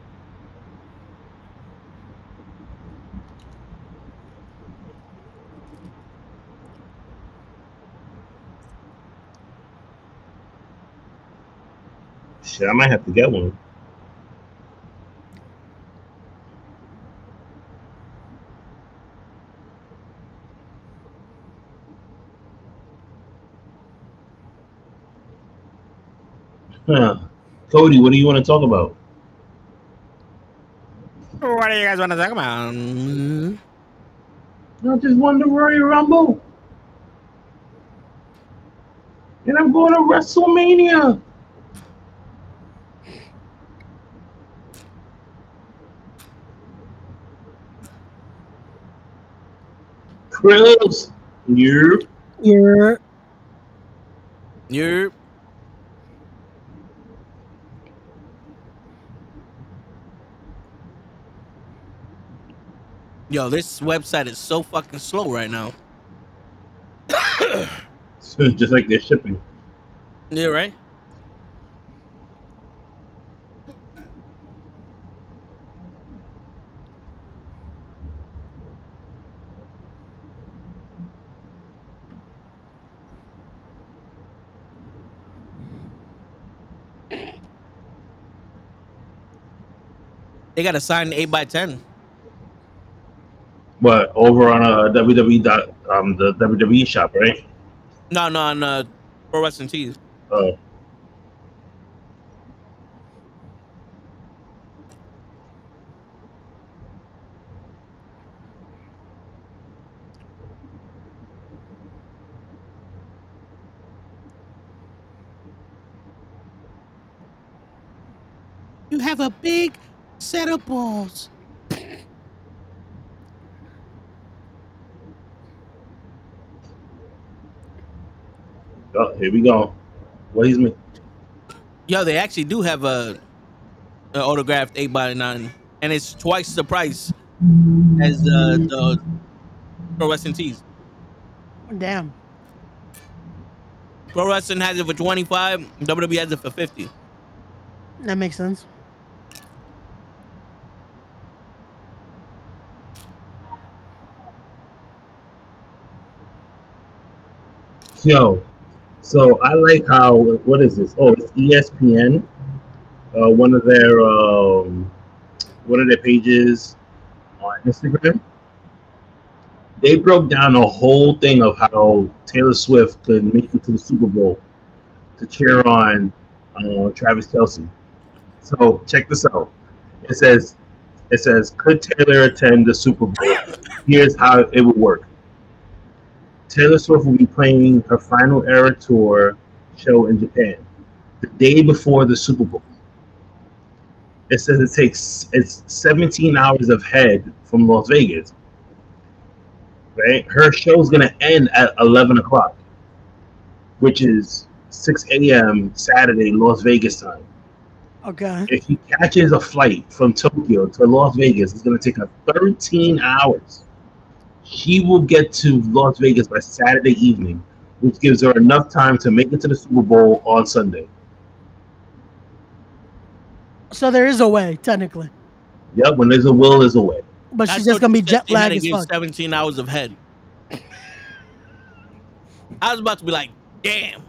Shit, I might have to get one. Huh. Cody, what do you want to talk about? What do you guys want to talk about? I just won the Royal Rumble. And I'm going to WrestleMania. Chris, you You're You're Yo, this website is so fucking slow right now. just like they're shipping. Yeah, right? They got to sign 8 by 10 What over on uh, WWE dot um the WWE shop, right? No, no, on uh, Pro Wrestling Tees. Uh, You have a big set of balls. oh, here we go. What he's me? Yo, they actually do have a, a autographed 8 by 9 and it's twice the price as uh, the Pro Wrestling Tees. damn. Pro Wrestling has it for 25, WWE has it for 50. That makes sense. Yo, so I like how what is this? Oh, it's ESPN. Uh, one of their um, one of their pages on Instagram. They broke down a whole thing of how Taylor Swift could make it to the Super Bowl to cheer on uh, Travis Kelce. So check this out. It says, it says, could Taylor attend the Super Bowl? Here's how it would work. Taylor Swift will be playing her final era tour show in Japan the day before the Super Bowl. It says it takes it's 17 hours of head from Las Vegas. Right, her show's gonna end at 11 o'clock, which is 6 a.m. Saturday Las Vegas time. Okay. If he catches a flight from Tokyo to Las Vegas, it's gonna take her 13 hours she will get to Las Vegas by Saturday evening, which gives her enough time to make it to the Super Bowl on Sunday. So there is a way, technically. Yep, when there's a will, there's a way. But I she's just gonna be jet they lagged as fuck. 17 hours of head. I was about to be like, damn.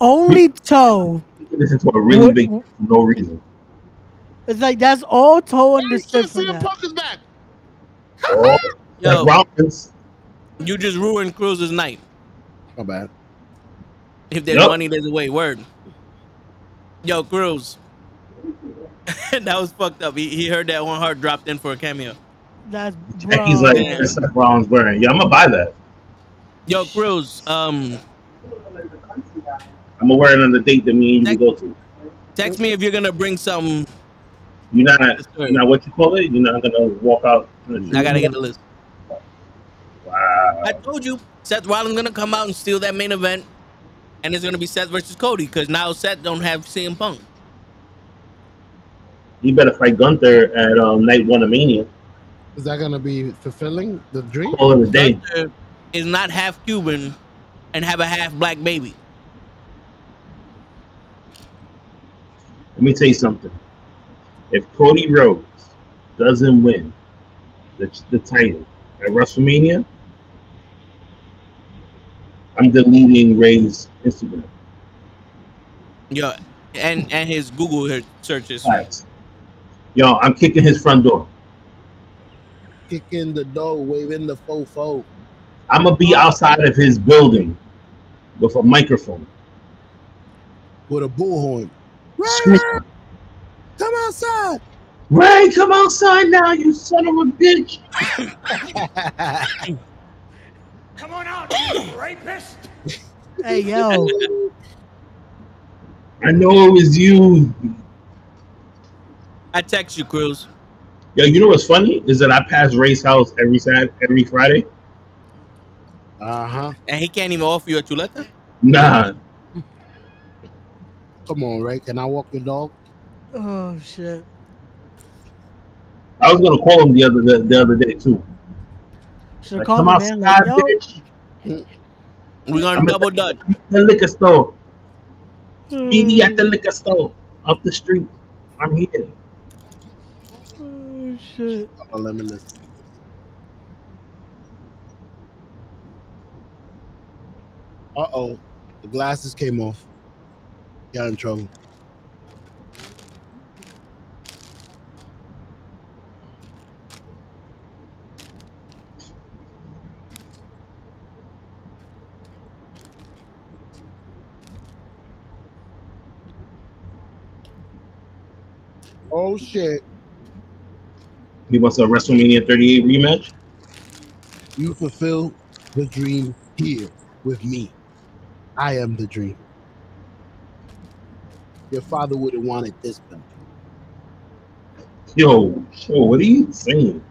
Only toe. This is for a really big no reason. It's like that's all toe understood Hey, from CM that. Punk is back. Oh, Yo, like you just ruined Cruz's night. My bad. If there's Yup. money, there's a way. Word. Yo, Cruz. that was fucked up. He, he heard that one heart dropped in for a cameo. That's And he's like, Yeah. it's Seth Rollins wearing. Yeah, I'm gonna buy that. Yo, Cruz, um, I'm gonna wear it on the date that me and you go to. text me if you're gonna bring some. You're not, you're not what you call it. You're not gonna walk out. in the street. I gotta get the list. Wow. I told you, Seth Rollins gonna come out and steal that main event, and it's gonna be Seth versus Cody because now Seth don't have CM Punk. You better fight Gunther at um, night one of Mania. Is that gonna be fulfilling the dream? Call it a day. Gunther is not half Cuban and have a half black baby. Let me tell you something. If Cody Rhodes doesn't win the, the title at WrestleMania, I'm deleting Ray's Instagram. Yo, and and his Google her- searches. Facts. Yo, I'm kicking his front door. Kicking the door, waving the fofo. I'm gonna be outside of his building with a microphone. with a bullhorn. Screaming, Come outside. Ray, come outside now, you son of a bitch. Come on out, you rapist! Hey yo, I know it was you. I text you, Cruz. Yo, you know what's funny is that I pass Ray's house every Saturday, every Friday. Uh huh. And he can't even offer you a chuleta? Nah, Come on, Ray. Can I walk your dog? Oh shit. I was gonna call him the other the, the other day too. Should Like, have come called me, man. outside, Like, yo, bitch. We're gonna I'm double dutch. The liquor store. BD Mm. at the liquor store up the street. I'm here. Oh shit. Let me listen. Uh oh. The glasses came off. Got in trouble. Oh shit. He wants a WrestleMania 38 rematch. You fulfill the dream here with me. I am the dream. Your father would have wanted this belt. Yo, yo, what are you saying?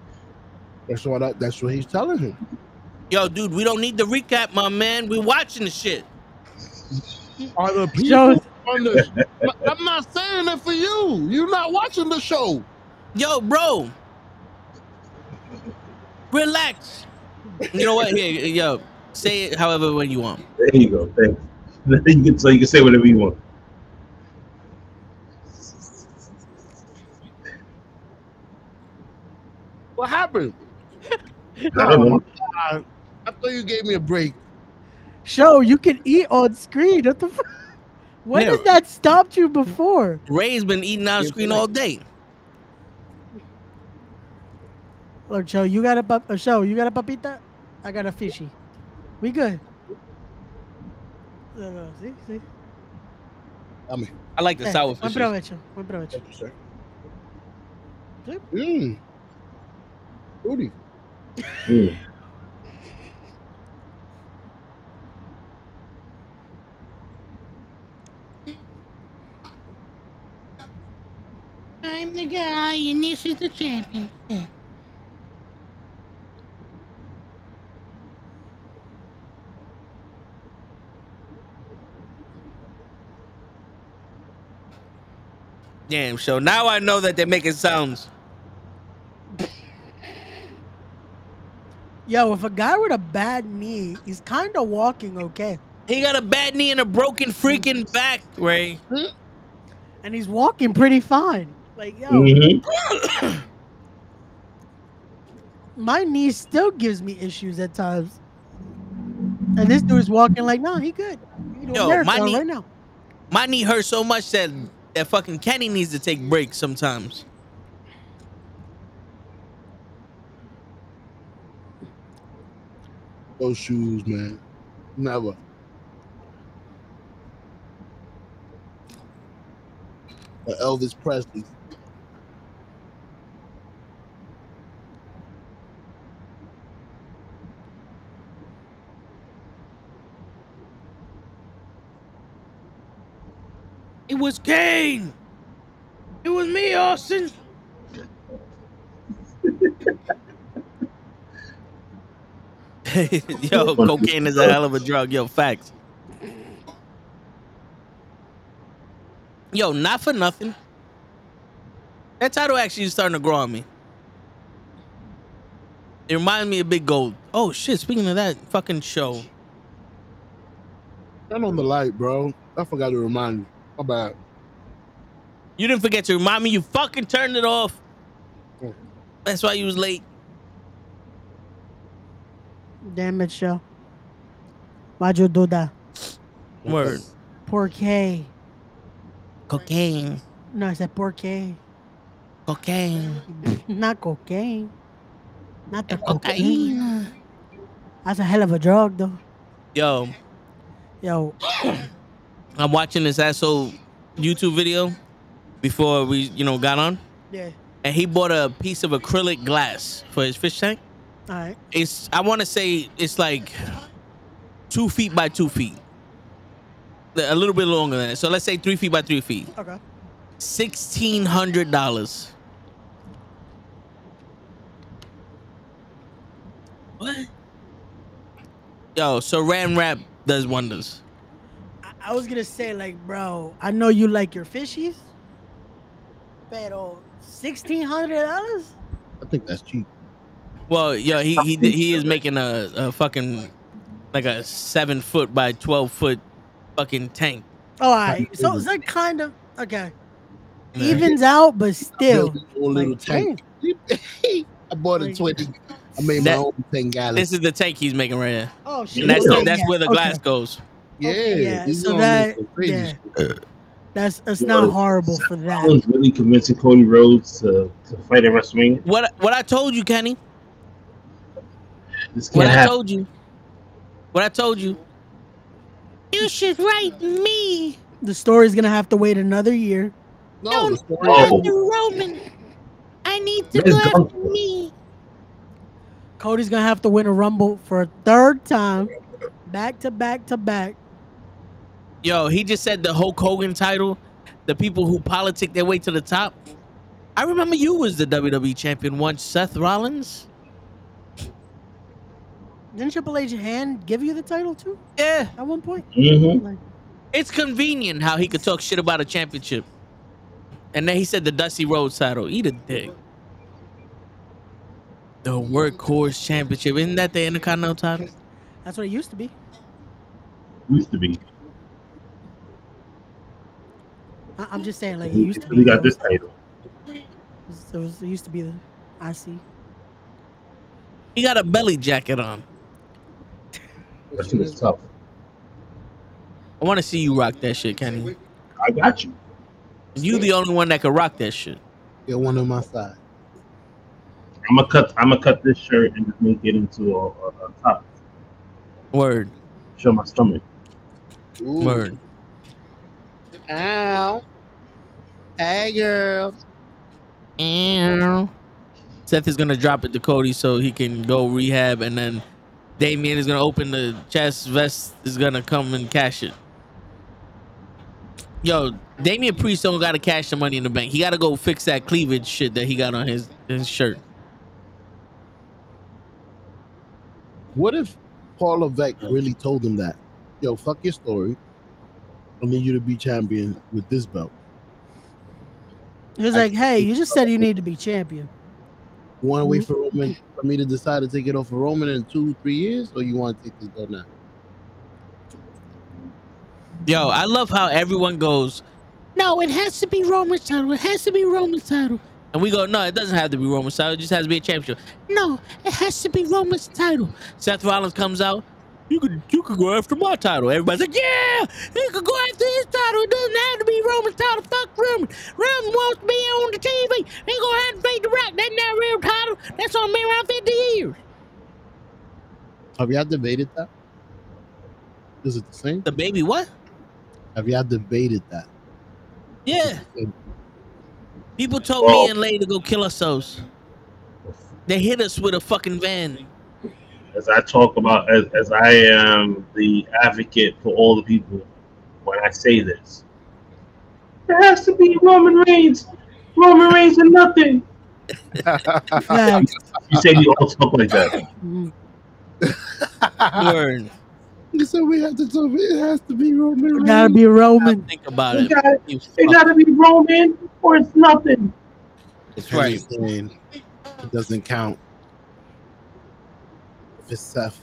That's what I, that's what he's telling him. Yo, dude, we don't need the recap, my man. We're watching the shit. Are the people Show- on the I'm not saying it for you. You're not watching the show. Yo, bro. Relax. You know what? Here, yo, say it however way you want. There you go. Thanks. you can, so you can say whatever you want. What happened? I. I, I thought you gave me a break. Show you can eat on screen. What the fuck? When Yeah. did that stop you before? Ray's been eating on screen all day. Look, Joe, you got a pap- uh, show. You got a papita. I got a fishy. We good. No, no, see, see. I mean, I like the Eh, sour buen fish. provecho. Buen provecho. thank you, sir. Mmm. Booty. Mm. I'm the guy, and this is the champion. Yeah. Damn, so now I know that they're making sounds. Yo, if a guy with a bad knee, is kind of walking okay, He got a bad knee and a broken freaking back, Ray. and he's walking pretty fine. Like, yo, hmm my knee still gives me issues at times. And this dude is walking like, no, he good. He can do a Yo, my knee- right now. My knee hurts so much that that fucking Kenny needs to take breaks sometimes. Those shoes, man. Never. But Elvis Presley. It was Kane. It was me, Austin. Yo, cocaine is a hell of a drug. Yo, facts. Yo, not for nothing. That title actually is starting to grow on me. It reminds me of Big Gold. Oh shit! Speaking of that fucking show, Turn on the light, bro. I forgot to remind you. My bad. you didn't forget to remind me. You fucking turned it off. Mm. That's why you was late. Damn it, show. Why'd you do that? Word. Porque. Cocaine. No, I said porque. Cocaine. Not cocaine. Not the cocaine. That's a hell of a drug, though. Yo, Yo, I'm watching this asshole YouTube video before we, you know, got on, yeah. and he bought a piece of acrylic glass for his fish tank. All right. It's I want to say it's like two feet by two feet. A little bit longer than that. So let's say three feet by three feet. Okay. Sixteen hundred dollars. What? Yo, Saran wrap does wonders. I, I was gonna say like, bro, I know you like your fishies, pero sixteen hundred dollars. I think that's cheap. Well, yo, he he he is making a, a fucking like a seven foot by twelve foot fucking tank. Oh, all right. So is that kind of okay? Yeah. Evens out, but still. Built his own little like, tank. I bought a twenty. I made That- my own ten gallons. This is the tank he's making right here, Oh shit. and that's that's where the Okay. glass goes. Yeah, okay, yeah, so that- yeah. That's that's Yo, not horrible for I that. was really convincing Cody Rhodes to, to fight at WrestleMania. What what I told you, Kenny? This What can't I told you? What I told you? You should write me. The story's gonna have to wait another year. No, the story Oh. After Roman. I need to Where's go after me. Cody's gonna have to win a rumble for a third time, back to back to back. Yo, he just said the Hulk Hogan title, the people who politic their way to the top. I remember you was the WWE champion once, Seth Rollins. Didn't Triple H hand give you the title too Yeah, at one point? Mhm. Like, it's convenient how he could talk shit about a championship. And then he said the Dusty Rhodes title. Eat a dick. The Workhorse Championship. Isn't that the Intercontinental title? that's what it used to be. Used to be. I, I'm just saying, like it used to be. We got this title. It was, it used to be the IC. He got a belly jacket on. That shit is tough. I want to see you rock that shit, Kenny. I got you. You the only one that can rock that shit. Get one on my side. I'm gonna cut. I'm gonna cut this shirt and just make it into a, a, a top. Word, Show my stomach. Ooh. word. Ow. Hey, girl. Ow. Seth is gonna drop it to Cody so he can go rehab, and then Damian is gonna open the chest. Vest is gonna come and cash it. Yo, Damian Priest don't gotta cash the money in the bank. He gotta go fix that cleavage shit that he got on his his shirt. What if Paul Levesque really told him that? Yo, fuck your story. I need you to be champion with this belt. He was like, "Hey, you just said you need to be champion." You want to wait mm-hmm. for Roman for me to decide to take it off for Roman in two, three years, or you want to take this belt now? Yo, I love how everyone goes, No, it has to be Roman's title. It has to be Roman's title. and we go, no, it doesn't have to be Roman title. It just has to be a championship. No, it has to be Roman's title. Seth Rollins comes out. You could you could go after my title. Everybody's like, yeah, you could go after his title. It doesn't have to be Roman's title. Fuck Roman. Roman wants to be on the TV. He gonna have to beat the Rock. That's not a real title. That's on been around fifty years. Have y'all debated that? Is it the same? The baby what? Have y'all debated that? Yeah. People told me and Lay to go kill ourselves. They hit us with a fucking van. As I talk about, as, as I am the advocate for all the people, when I say this, there has to be Roman Reigns. Roman Reigns and nothing. You say we all talk like that. Word. You said we have to talk. It has to be Roman. It gotta be Roman. Think about It it. gotta, You it gotta be Roman or it's nothing. That's right. It doesn't count. If it's Seth.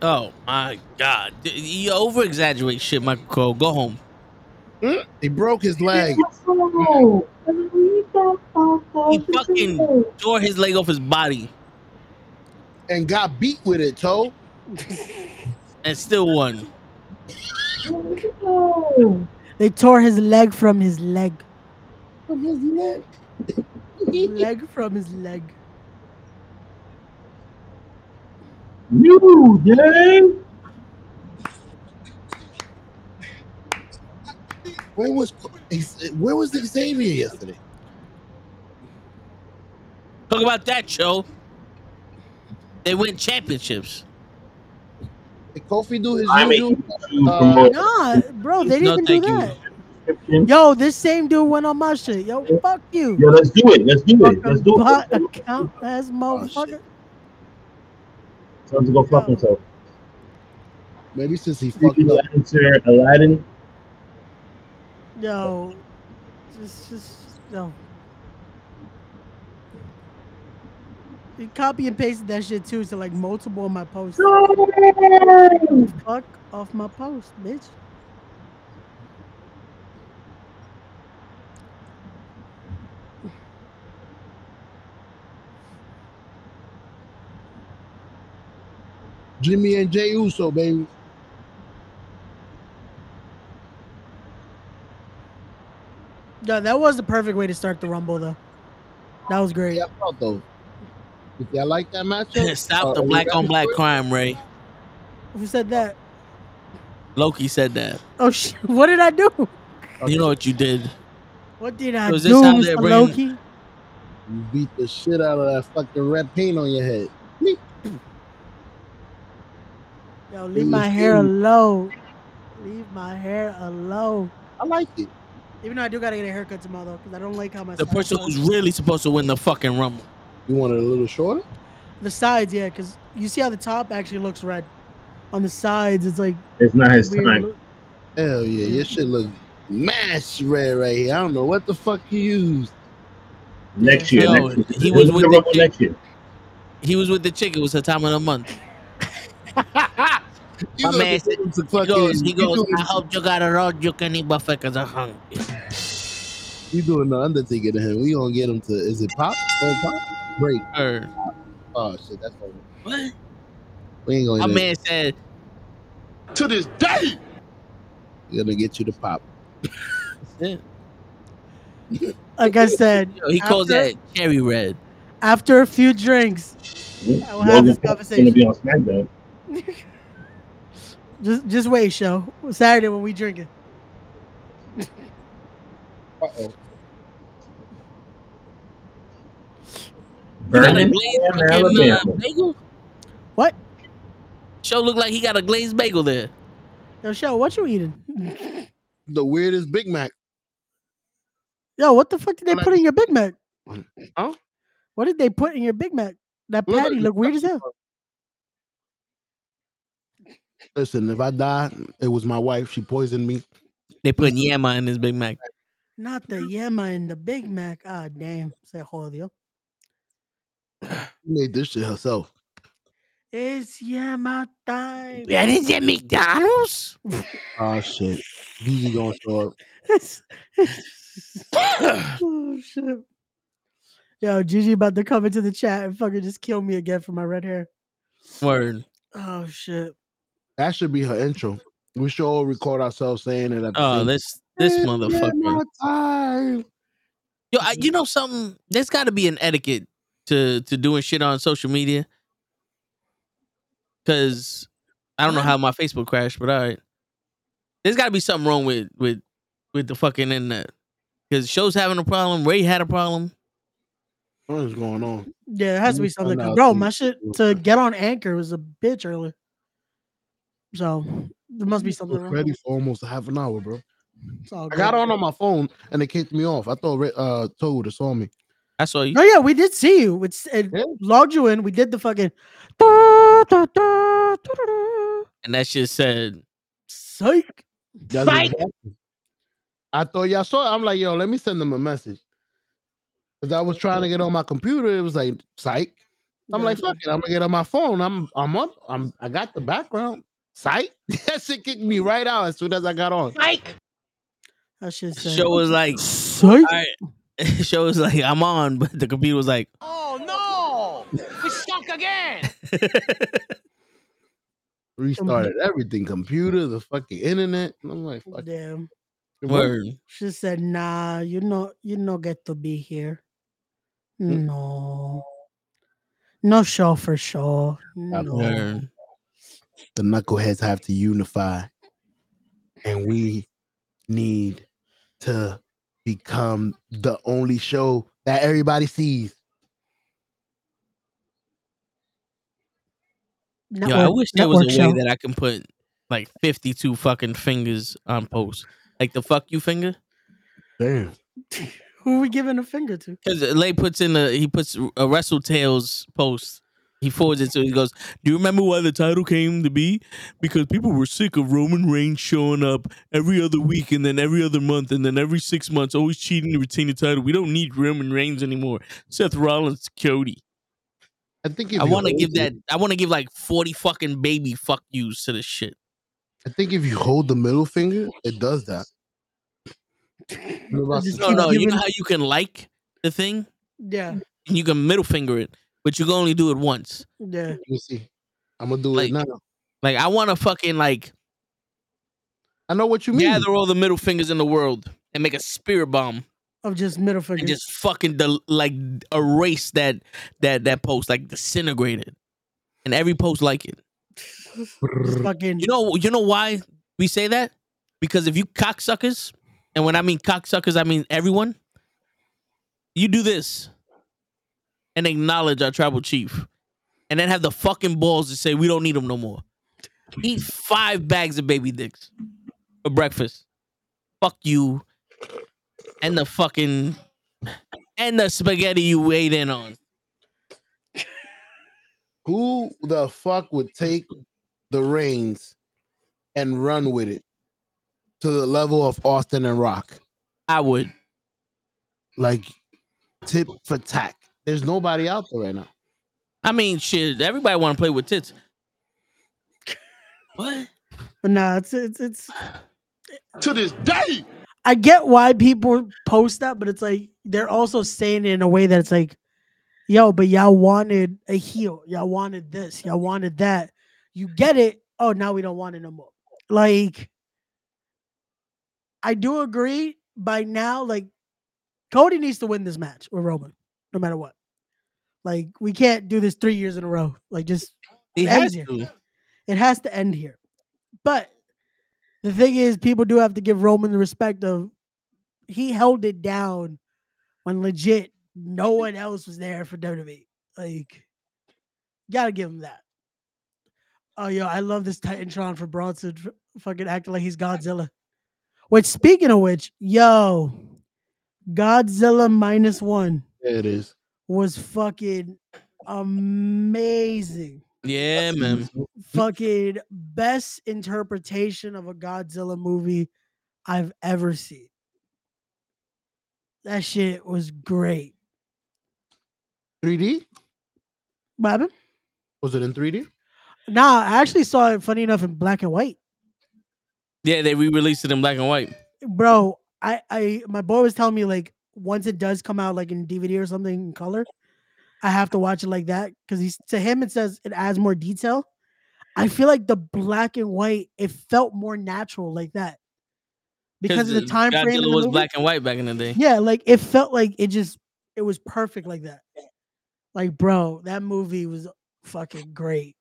Oh my god. You over exaggerate shit, Michael Cole. Go home. Mm. He broke his leg. He fucking tore his leg off his body and got beat with it, Toe. and still won. They tore his leg from his leg. From his leg. leg from his leg. New day. Where was where was Xavier yesterday? Talk about that show. They win championships. Did Kofi do his I make usual? you Uh, Nah, bro, they didn't No, even do thank you. that. Yo, this same dude went on my shit. Yo, fuck you. Yo, let's do it. Let's do it. Let's do it. account ass motherfucker. Time to go fuck himself. Maybe since he Did fucked you up. answer Aladdin? No, just, just, yo. He copy and pasted that shit too to like multiple of my posts. Fuck off my post, bitch. Jimmy and Jey Uso, baby. Yeah, that was the perfect way to start the rumble though. That was great. Yeah, I thought though. If y'all like that matchup, Stop uh, the black on black crime, Ray. Who said that? Loki said that. Oh shit! What did I do? You know what you did. What did I Was do, this how they're Mr. Loki? You beat the shit out of that fucking red paint on your head. Yo, leave my hair cool. alone. Leave my hair alone. I like it. Even though I do gotta get a haircut tomorrow though, because I don't like how my The sides person are. who's really supposed to win the fucking rumble. You want it a little shorter? the sides, yeah, because you see how the top actually looks red. On the sides, it's like It's not his weird. time. look- Hell yeah, your shit look mash red right here. I don't know what the fuck you used. Next year. Yo, next year. he was Look at with the the Rumble chick. next year. He was with the chick. It was her time of the month. You My gonna man get him to He fucking- goes, he goes, doing- I hope you got a road you can eat buffet because I'm hungry. You doing the Undertaker to him? We gonna get him to? Is it pop? Oh, pop? Break. Or, Oh shit, that's over. what? We ain't gonna. man said, to this day, we gonna get you to pop. Like I said, Yo, he calls after- that cherry red. after a few drinks, I will have Logan this Paul's conversation. gonna be on SmackDown. just just wait, show Saturday when we drinking. Uh oh. You got a Vernon, glazed Alabama, fucking, uh, Alabama. bagel? What? Show look like he got a glazed bagel there. Yo, show what you eating? The weirdest Big Mac. Yo, what the fuck did they When I- put in your Big Mac? Huh? What did they put in your Big Mac? That patty like- look weird as hell. Listen, if I die, it was my wife. She poisoned me. They put Yama in his Big Mac. Not the yema in the Big Mac. Ah, damn. Se jodió. She made this shit herself. It's yema time. That is at McDonald's? Oh shit. Gigi gonna show up. oh shit. Yo, Gigi about to come into the chat and fucking just kill me again for my red hair. Word. Oh shit. That should be her intro. We should all record ourselves saying it. At the Oh, same this this It's motherfucker. time. Yo, I, you know something? There's got to be an etiquette to to doing shit on social media. Cause I don't know how my Facebook crashed, but all right. There's got to be something wrong with with with the fucking internet. Cause show's having a problem. Ray had a problem. What is going on? Yeah, it has to be something. find 'cause out Bro, my shit to get on Anchor was a bitch earlier. So there must be something was wrong. ready for almost a half an hour, bro. It's all I got on on my phone and it kicked me off. I thought Ri- uh Toad would have saw me. I saw you. Oh yeah, we did see you. It's it Yeah. logged you in. We did the fucking And that shit said, psych. That's Psych. I thought y'all saw it. I'm like, yo, let me send them a message. Cause I was trying to get on my computer. It was like psych. I'm like, fuck it. I'm gonna get on my phone. I'm I'm up. I'm I got the background. Psych. that shit kicked me right out as soon as I got on. That shit said show was like, psych. all right. Show was like, I'm on, but the computer was like, Oh no! We stuck again! Restarted everything, computer, the fucking internet. And I'm like, fuck. Damn. word. She said, nah, you know you no get to be here. Hmm? No. No show for sure. No. Word. the knuckleheads have to unify and we need to become the only show that everybody sees Yo, I wish there was a way that I can put like 52 fucking fingers on post. Like the fuck you finger. Damn. Who are we giving a finger to? Because Lay puts in a he puts a Wrestle Tales post. He forwards it to he goes, Do you remember why the title came to be? Because people were sick of Roman Reigns showing up every other week and then every other month and then every six months, always cheating to retain the title. We don't need Roman Reigns anymore. Seth Rollins, Cody. I think if I want to give it- that. I want to give like forty fucking baby fuck yous to this shit. I think if you hold the middle finger, it does that. Remember I Just said- No, no. You know how you can like the thing Yeah, and you can middle finger it, but you can only do it once. yeah. Let me see. I'm gonna do Like, it now. Like I want to fucking like I know what you mean. gather all the middle fingers in the world and make a spear bomb Of just middle fingers. and just fucking del- like erase that that that post, like disintegrate it, and every post like it. Fucking. You know, you know why we say that? Because if you cocksuckers, and when I mean cocksuckers, I mean everyone. You do this and acknowledge our tribal chief, and then have the fucking balls to say we don't need him no more. Eat five bags of baby dicks for breakfast. Fuck you, and the fucking and the spaghetti you weighed in on. Who the fuck would take the reins and run with it to the level of Austin and Rock? I would. Like tip for tack. There's nobody out there right now. I mean, shit. Everybody want to play with tits. What? But nah, it's it's it's. To this day. I get why people post that, but it's like they're also saying it in a way that it's like, yo, but y'all wanted a heel, y'all wanted this, y'all wanted that. You get it. Oh, now we don't want it no more. Like, I do agree. By now, like, Cody needs to win this match with Roman, no matter what. Like, we can't do this three years in a row. Like, just He End has here. to. it has to end here. But the thing is, people do have to give Roman the respect of he held it down when legit no one else was there for WWE. Like, gotta give him that. Oh, yo, I love this Titantron for Bronson fucking acting like he's Godzilla. Which, speaking of which, yo, Godzilla minus one There it is. Was fucking amazing Yeah, man. fucking best interpretation of a Godzilla movie I've ever seen. That shit was great. 3D? What happened? Was it in 3D? Nah, I actually saw it funny enough in black and white. Yeah, they re-released it in black and white. Bro, I I my boy was telling me like once it does come out like in DVD or something in color, I have to watch it like that because he's to him it says it adds more detail. I feel like the black and white it felt more natural like that because of the time frame. It was movie. black and white back in the day. Yeah, like it felt like it just it was perfect like that. Like, bro, that movie was fucking great.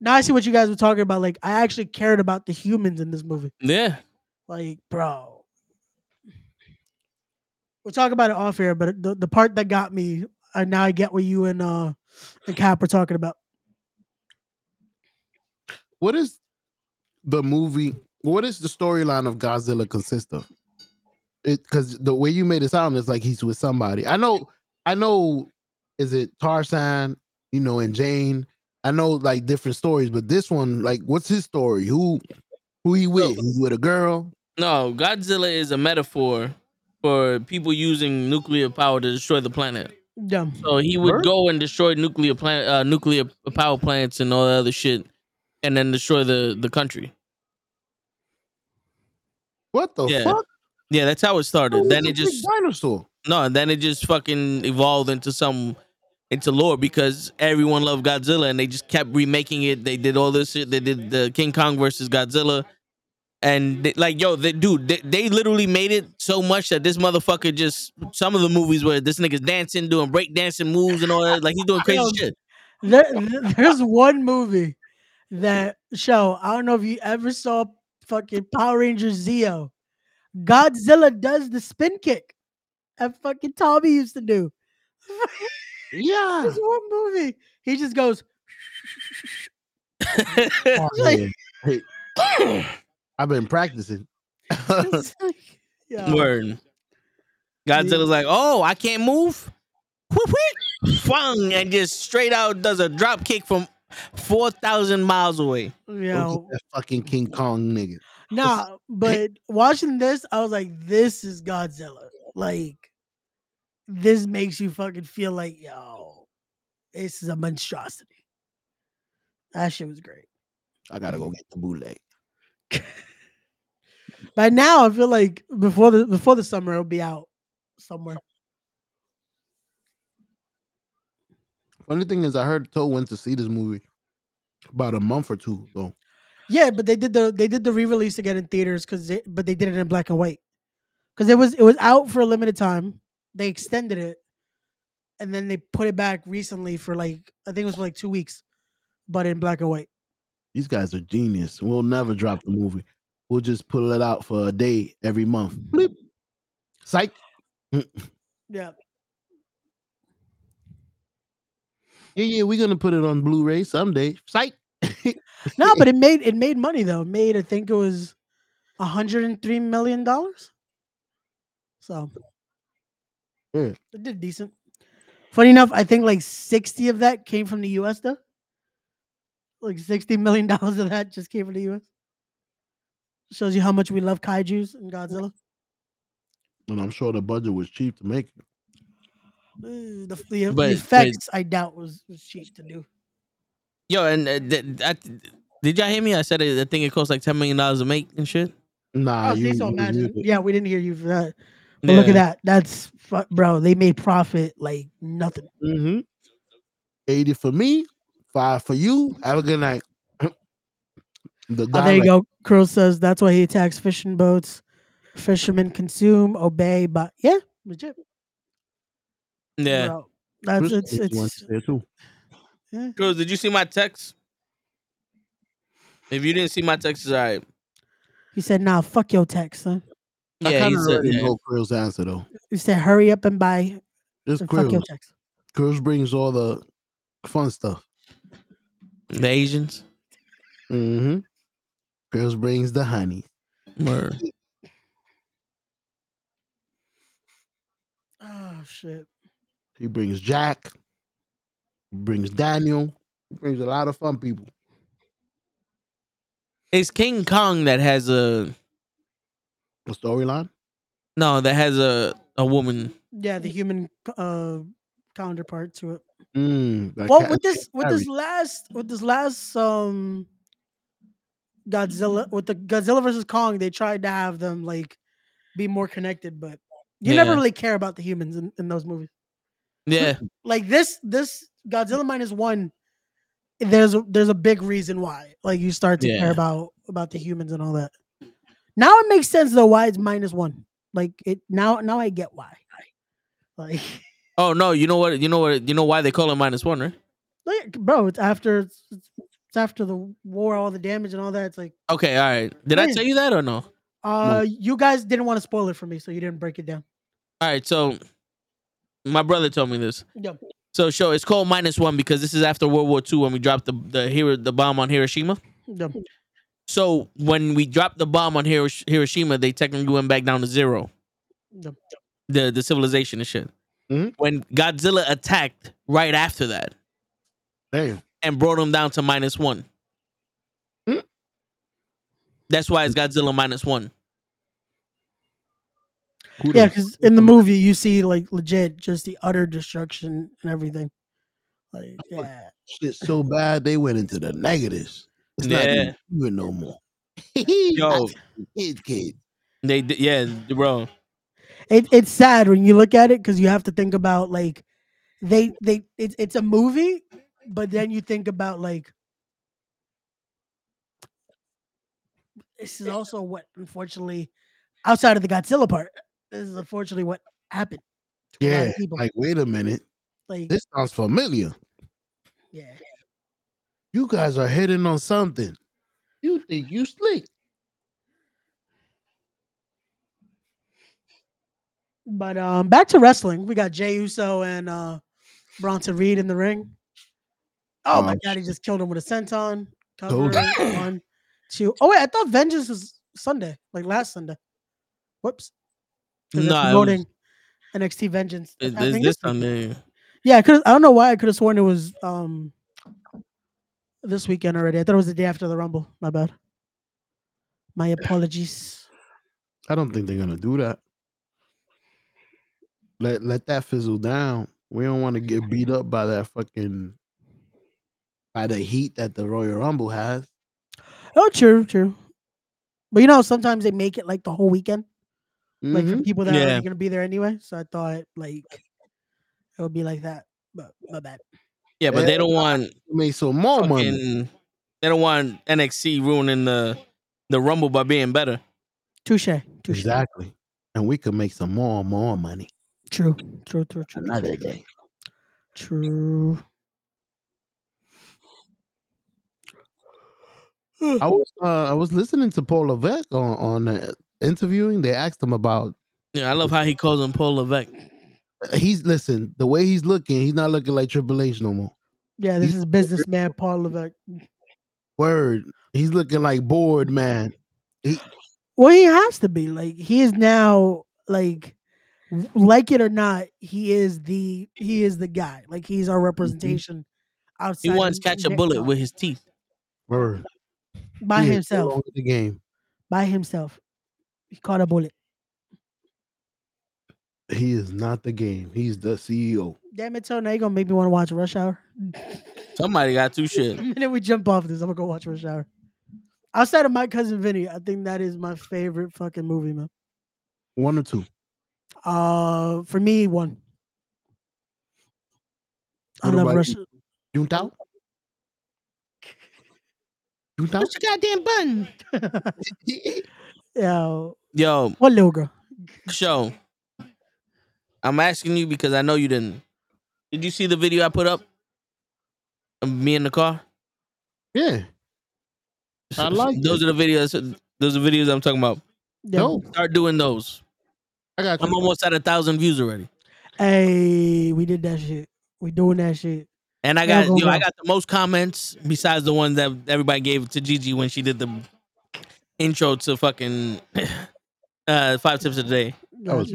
Now I see what you guys were talking about. Like, I actually cared about the humans in this movie. Yeah. Like, bro. We'll talk about it off air, but the, the part that got me, and now I get what you and uh and Cap were talking about. What is the movie? What is the storyline of Godzilla consist of? It because the way you made it sound is like he's with somebody. I know, I know. Is it Tarzan? You know, and Jane. I know like different stories, but this one, like, what's his story? Who, who he with? He's with a girl. No, Godzilla is a metaphor for people using nuclear power to destroy the planet. Yeah. So he would go and destroy nuclear plant, uh, nuclear power plants and all that other shit, and then destroy the the country. What the Yeah. fuck? Yeah, that's how it started. Who then it just dinosaur. no, and then it just fucking evolved into some into lore because everyone loved Godzilla and they just kept remaking it. They did all this shit. They did the King Kong versus Godzilla. And they, like, yo, they, dude, they, they literally made it so much that this motherfucker just some of the movies where this nigga's dancing, doing break dancing moves and all that, like he's doing crazy Yo, shit. There, there's one movie that show. I don't know if you ever saw fucking Power Rangers Zeo. Godzilla does the spin kick that fucking Tommy used to do. Yeah. There's one movie. He just goes Oh, yeah. Hey, I've been practicing. It's like, yeah. Word. Godzilla's like, oh, I can't move. Whoop, whoop. Fung, and just straight out does a drop kick from four thousand miles away. You Look know, at that fucking King Kong nigga. nah, but watching this, I was like, this is Godzilla. Like, this makes you fucking feel like, yo, this is a monstrosity. That shit was great. I gotta go get the bootleg. By now, I feel like before the before the summer, it'll be out somewhere. Funny thing is, I heard Toe went to see this movie about a month or two ago. Yeah, but they did the they did the re-release again in theaters because but they did it in black and white because it was it was out for a limited time. They extended it, and then they put it back recently for like I think it was like two weeks, but in black and white. These guys are genius. We'll never drop the movie. We'll just pull it out for a day every month. Bleep. Psych. Yeah, Yeah, yeah, we're gonna put it on Blu-ray someday. Psych. no, but it made it made money though. It made I think it was a hundred and three million dollars. So Yeah. it did decent. Funny enough, I think like sixty of that came from the U.S. though. Like sixty million dollars of that just came from the U.S. Shows you how much we love kaiju's and Godzilla. and I'm sure the budget was cheap to make. it. Uh, The, the, the But- but- effects I doubt was, was cheap to do. Yo, and uh, th- I, did y'all hear me? I said it, I think it cost like ten million dollars to make and shit. Nah, Oh, you, so you imagine. reviewed it. Yeah, we didn't hear you for that. But look at that. That's bro. They made profit like nothing. Mm-hmm. 80 for me, five for you. Have a good night. the Oh, there you go. Krill says that's why he attacks fishing boats. Fishermen consume, obey, but yeah, legit. Yeah. Bro, that's Chris it's Gates it's there too. Cruz, did you see my text? If you didn't see my text, it's all right. he said, nah, fuck your text, son. I Yeah, kind he of said already yeah. know Krill's answer though. He said, hurry up and buy It's and fuck your Krill. text. Brings all the fun stuff. The Asians. Mm-hmm. Girls brings the honey. Word. Oh shit. He brings Jack. He brings Daniel. He brings a lot of fun people. It's King Kong that has a The storyline. no, that has a a woman. Yeah, the human uh counterpart to it. Mm, that well with this with this last with this last um Godzilla with the Godzilla versus Kong, they tried to have them like be more connected, but you never Yeah. really care about the humans in, in those movies. Yeah. Like this this Godzilla minus one, there's a there's a big reason why. Like you start to Yeah. care about about the humans and all that. Now it makes sense though why it's minus one. Like it now now I get why. Like Oh no, you know what? You know what? You know why they call it minus one, right? like, bro, it's after it's, it's after the war, all the damage and all that. It's like Okay, all right. Did I tell you that or no? uh you guys didn't want to spoil it for me, so you didn't break it down. All right, so my brother told me this. Yep. So show it's called minus one because this is after World War II when we dropped the the hero the bomb on Hiroshima. Yep. So when we dropped the bomb on Hirosh- Hiroshima, they technically went back down to zero. Yep. The the civilization and shit. Mhm. When Godzilla attacked right after that Damn. and brought him down to minus one. Hmm. That's why it's Godzilla minus one. Who Yeah, because in the movie you see like legit just the utter destruction and everything. Like yeah. shit so bad they went into the negatives. It's not even no more. Yo, kids, kids. they yeah, bro. It, it's sad when you look at it because you have to think about like they they it's it's a movie, but then you think about like this is also what unfortunately outside of the Godzilla part, this is unfortunately what happened. to a lot of Yeah. Like, wait a minute. Like This sounds familiar. yeah. You guys are hitting on something. You think you slick. But um back to wrestling. We got Jey Uso and uh Bronson Reed in the ring. Oh my Um, god, he just killed him with a senton. Cover one, two. Oh wait, I thought Vengeance was Sunday, like last Sunday. Whoops. they're No, it was- NXT Vengeance. It- I This, think this week. Sunday. Yeah, I. I don't know why I could have sworn it was um this weekend already. I thought it was the day after the Rumble. My bad. My apologies. I don't think they're gonna do that. Let let that fizzle down. We don't want to get beat up by that fucking by the heat that the Royal Rumble has. Oh, true, true. But you know, sometimes they make it like the whole weekend, like for Mhm. people that are Yeah. already gonna be there anyway. So I thought like it would be like that. But my bad. Yeah, but they Yeah. don't want Make some more money. They don't want NXT ruining the the Rumble by being better. Touche. Touche. Exactly. And we could make some more and more money True. True. True. True. another day. True. I was uh, I was listening to Paul Levesque on on uh, interviewing. They asked him about Yeah, I love how he calls him Paul Levesque. he's listen the way he's looking. He's not looking like Triple H no more. Yeah, this is businessman Paul Levesque. Word, he's looking like bored man. He Well, he has to be like he is now like w- like it or not, he is the he mm-hmm. is the guy. Like he's our mm-hmm. representation outside. He wants of catch a bullet with his teeth. word by He himself. the game. By himself. He caught a bullet. He is not the game. He's the CEO. Damn it, Tony, now you're gonna make me want to watch Rush Hour. Somebody got two shit. The minute we jump off this, I'm gonna go watch Rush Hour. Outside of my cousin Vinny, I think that is my favorite fucking movie, man. One or two. Uh, for me, one. I What love about Rush. you? Juntao? Juntao? Push your goddamn button. Yeah, Yo, what little girl? show. I'm asking you because I know you didn't. Did you see the video I put up? Of me in the car. Yeah. I like those are the videos. Those are the videos I'm talking about. Yeah. No, Start doing those. I got you. I'm almost at a thousand views already, Hey, we did that shit. We doing that shit. and I Yeah, got go yo, I got the most comments besides the ones that everybody gave to Gigi when she did the intro to fucking uh five tips a day. That was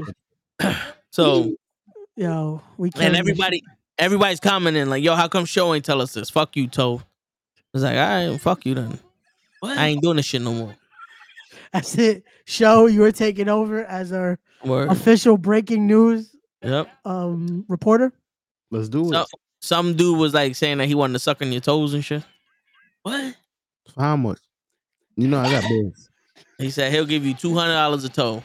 Gotcha. So Yo, we and killing this everybody everybody's commenting like, "Yo, how come show ain't tell us this? Fuck you, Toe." It's like, all right, fuck you then. I ain't doing this shit no more. That's it. Show you were taking over as our Word. official breaking news Yep. um reporter. Let's do it. Some dude was like saying that he wanted to suck on your toes and shit. What? How much? You know I got bills. He said he'll give you two hundred dollars a toe.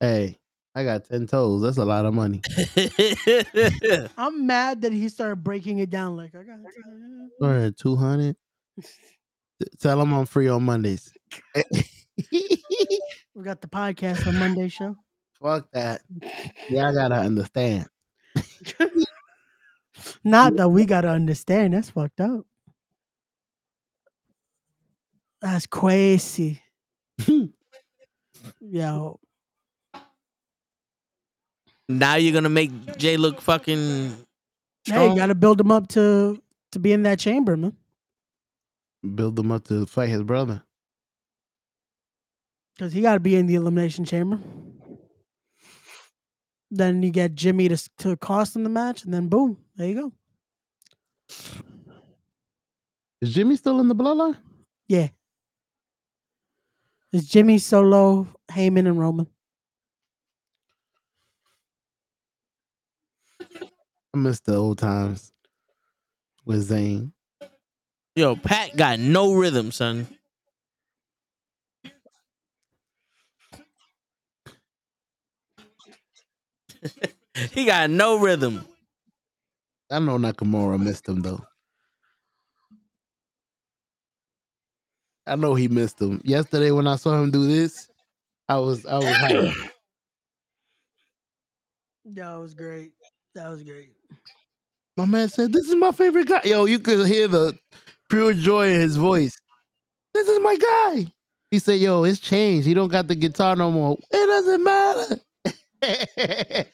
Hey, I got 10 toes. That's a lot of money. I'm mad that he started breaking it down like I got All right, 200. Tell him I'm free on Mondays. we got the podcast on Monday show. Fuck that. Yeah, I gotta understand. Not that we gotta understand. That's fucked up. That's crazy. Yo, now you're gonna make Jey look fucking. hey, strong? you gotta build him up to to be in that chamber, man. Build him up to fight his brother. Because he gotta be in the elimination chamber. Then you get Jimmy to s- to cost him the match, and then boom, there you go. Is Jimmy still in the bloodline? Yeah. It's Jimmy Solo, Heyman, and Roman. I miss the old times with Zayn. Yo, Pat got no rhythm, son. he got no rhythm. I know Nakamura missed him though. I know he missed him. Yesterday when I saw him do this, I was I was hyped. That was great. That was great. My man said, "This is my favorite guy." Yo, you could hear the pure joy in his voice. This is my guy. He said, "Yo, it's changed. He don't got the guitar no more. It doesn't matter."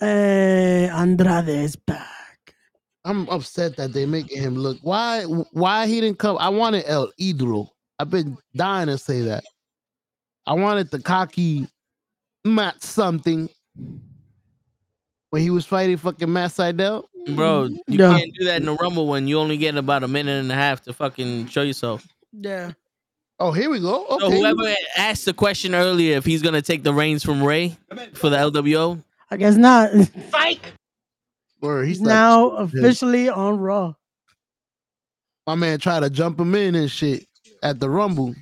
Hey, Andrade is back. I'm upset that they making him look. Why? Why he didn't come? I wanted El Idolo. I've been dying to say that. I wanted the cocky Matt something when he was fighting fucking Matt Seidel. Bro, mm. you No. can't do that in the rumble when you only get about a minute and a half to fucking show yourself. Yeah. Oh, here we go. Okay. So whoever asked the question earlier if he's gonna take the reins from Ray for the LWO, I guess not. Word, He's he's now like, officially on Raw. my man tried to jump him in and shit at the Rumble.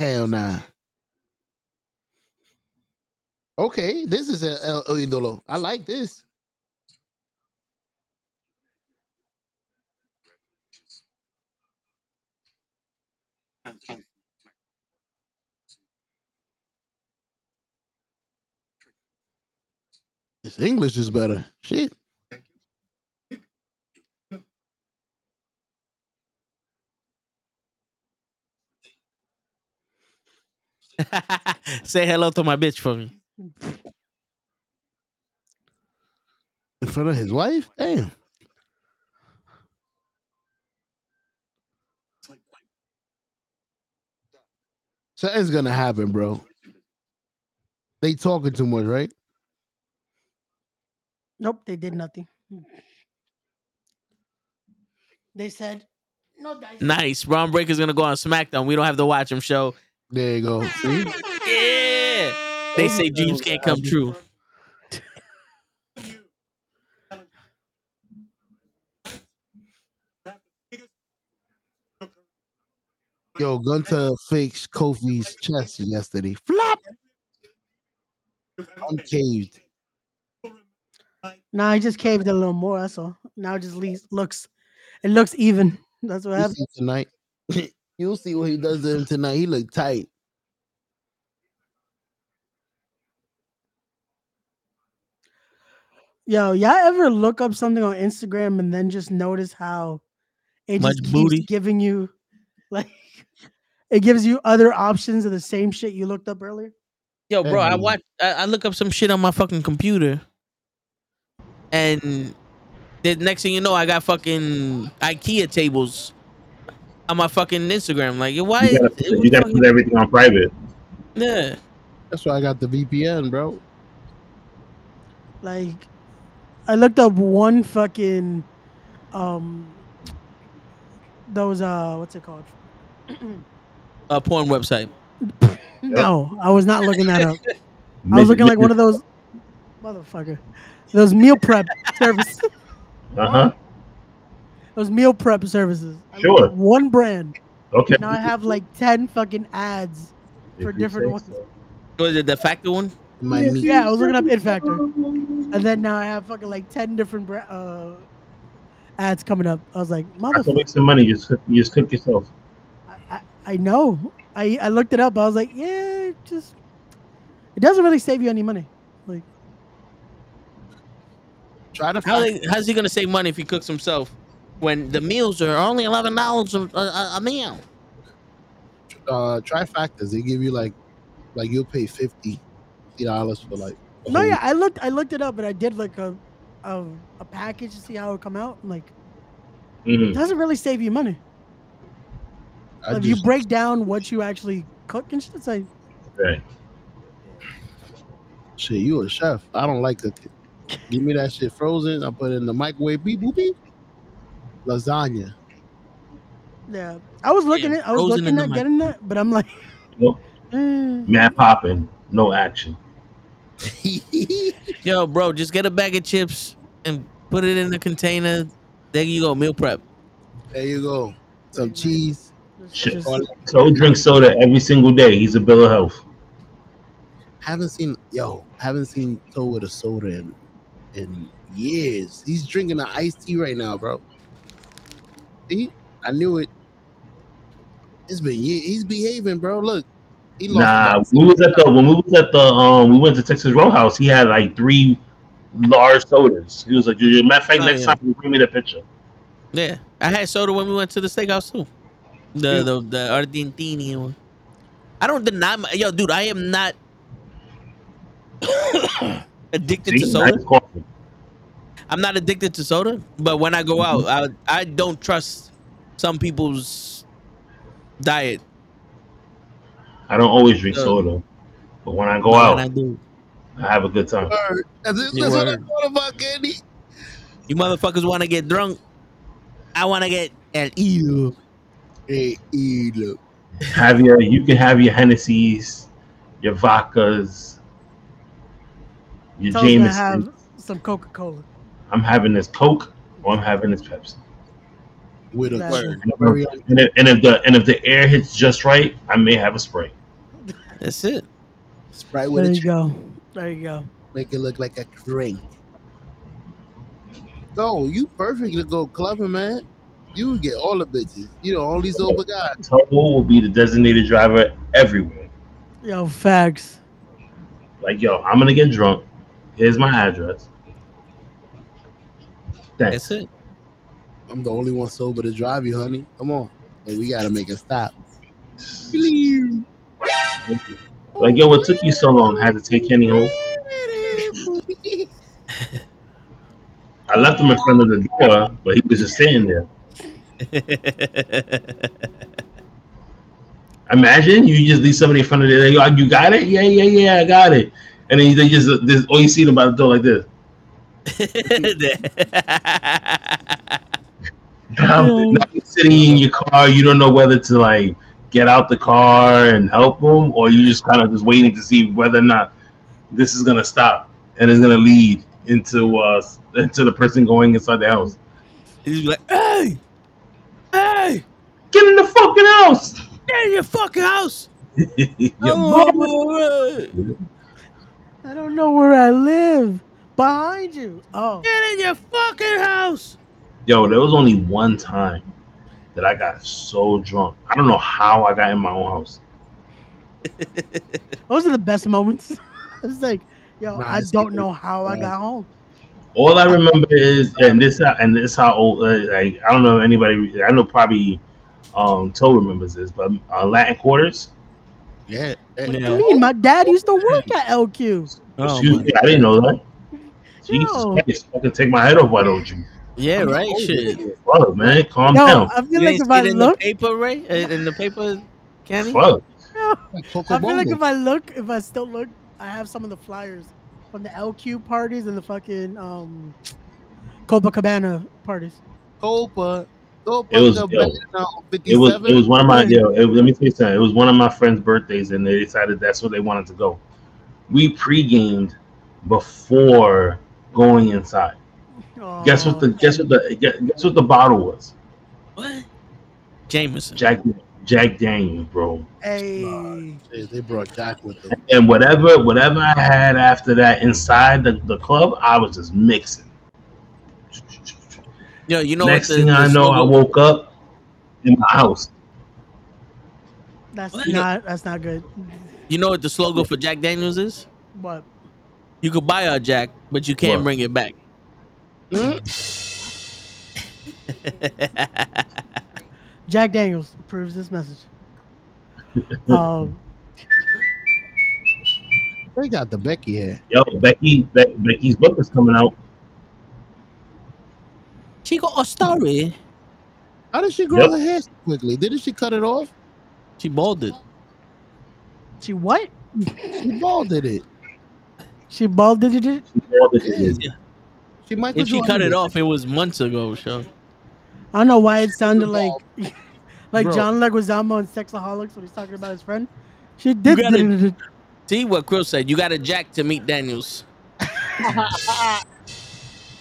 Hell nah. Okay, this is a El Idolo. I like this. His English is better. Shit. say hello to my bitch for me. In front of his wife? Damn. Something's gonna happen, bro. They talking too much, right? Nope, they did nothing. They said no dice. Nice. Bron Breakker's gonna go on SmackDown. We don't have to watch him show. There you go. See? Yeah. They say dreams can't come true. Yo, Gunther faked Kofi's chest yesterday. Flop. Uncaved. Nah, I just caved a little more. That's all. Now it just leaves, looks, it looks even. That's what You'll happened. tonight. You'll see what he does to him tonight. He look tight. Yo, y'all ever look up something on Instagram and then just notice how it Much just keeps booty. giving you like it gives you other options of the same shit you looked up earlier? Yo, bro, I watch. I, I look up some shit on my fucking computer, and the next thing you know, I got fucking IKEA tables on my fucking Instagram. Like, why? You gotta, what you gotta fucking- put everything on private. yeah. That's why I got the VPN, bro. Like I looked up one fucking um those uh what's it called? A porn website. No, I was not looking that up. I was looking like one of those motherfucker. Those meal prep services. Uh-huh. Those meal prep services. I looked Sure. One brand. Okay. Now I have like ten fucking ads If for you different say ones. so. Was it the factor one? My meat. Yeah, I was looking up It Factor, and then now I have fucking like ten different bra- uh, ads coming up. I was like, I can motherfucker. make some money. Just cook, you just cook yourself. I, I, I know. I, I looked it up. I was like, yeah, it just it doesn't really save you any money. Like, Try to How they, how's he gonna save money if he cooks himself when the meals are only eleven dollars a, a, a meal? uh trifactors. They give you like like you'll pay 50 dollars for like no, yeah, I looked I looked it up, and I did like a a, a package to see how it would come out. and, Like, it Mhm. doesn't really save you money. I if you break down what you actually cook and shit, it's like, Right. shit, you a chef. I don't like cooking. Give me that shit frozen. I put it in the microwave. Beep boop beep. Lasagna. yeah. I was looking Yeah, at I was looking at mic- getting that, but I'm like, Nope. eh. Mad popping, no action. Yo, bro, just get a bag of chips and put it in the container. There you go, meal prep. there you go. Some cheese. Shit. Just- So drink soda every single day. He's a bill of health. Haven't seen yo. Haven't seen Toe with a soda in in years. He's drinking an iced tea right now, bro. See, I knew it. It's been years. He's behaving, bro. Look, he lost. Nah, we was at the when we was at the um we went to Texas Roadhouse. He had like three large sodas. He was like, matter of fact, Oh, next yeah. time you bring me the picture. Yeah, I had soda when we went to the steakhouse too. The the the Argentinian one. I don't deny my yo, dude. I am not addicted See, to soda, nice. I'm not addicted to soda, but when I go out, I I don't trust some people's diet. I don't always drink Uh, soda, but when I go out, I do, I have a good time. Word. That's, it. You what I word. thought about Candy. you motherfuckers want to get drunk. I want to get an eel. Hey, E, look. Have your you can have your Hennessy's, your vodkas, your Tell Jameson. have some Coca Cola. I'm having this Coke or I'm having this Pepsi. With a That's Word. And if, and if the and if the air hits just right, I may have a spray. That's it. Sprite with There a you ch- go. There you go. make it look like a drink. So you perfect to go clubbing, man. You would get all the bitches. You know, all these over guys. Turbo will be the designated driver everywhere. Yo, facts. Like, yo, I'm gonna get drunk. Here's my address. Thanks. That's it. I'm the only one sober to drive you, honey. Come on. Hey, we gotta make a stop. Like, yo, what took you so long? Had to take Kenny home. I left him in front of the door, but he was just sitting there. Imagine you just leave somebody in front of the door. Yo, you got it? Yeah, yeah, yeah, I got it. And then they just this all you see them by the door like this. Now, now you're sitting in your car, you don't know whether to like get out the car and help them, or you just kind of just waiting to see whether or not this is gonna stop and it's gonna lead into uh into the person going inside the house. He's like, hey, hey, Get in the fucking house. get in your fucking house. Yo, Oh, bro. I don't know where I live. Behind you. Oh. Get in your fucking house. Yo, there was only one time that I got so drunk. I don't know how I got in my own house. Those are the best moments. it's like, yo, Nah, I don't know how I got home. All I remember is, and this and this how old. Uh, like I don't know if anybody. I know probably um Toe remembers this, but uh, Latin quarters. Yeah. What do you mean? My dad used to work at LQ. Oh, Excuse my- me, I didn't know that. Jesus Yo. Christ, fucking take my head off, why don't you? yeah, right. Shit. Fuck, man, calm Yo, down. I feel You like if I seen in look, the paper, Ray? In the paper, Kenny? Fuck. Like I feel like if I look, if I still look, I have some of the flyers from the LQ parties and the fucking um Copacabana parties. Copa. Copa. It was- yo, It was it was one of my yo. It, let me tell you something. It was one of my friends' birthdays, and they decided that's where they wanted to go. We pre-gamed before going inside. Guess what the Oh, guess what the guess what the bottle was? What? Jameson. Jack Jack Daniels, bro. Hey, Hey, They brought Jack with them. And whatever whatever I had after that inside the, the club, I was just mixing. Yo, you know Next what the, thing I know, I slogan- woke up in my house. that's What? not that's not good. You know what the slogan for Jack Daniels is? But You could buy a Jack, but you can't What? bring it back. Jack Daniels approves this message. um, They got the Becky here. Yo, Becky, Be- Becky's book is coming out. she got a story. How did she grow Yep. her hair so quickly? Didn't she cut it off? She balded. she what? She balded it. She balded it? She called it is. She Michael If she cut it Jordan. off, it was months ago, so. I don't know why it sounded like like Bro. John Leguizamo on Sexaholix when he's talking about his friend. She did. gotta- it. See what Krill said. You got a Jack to meet Daniels.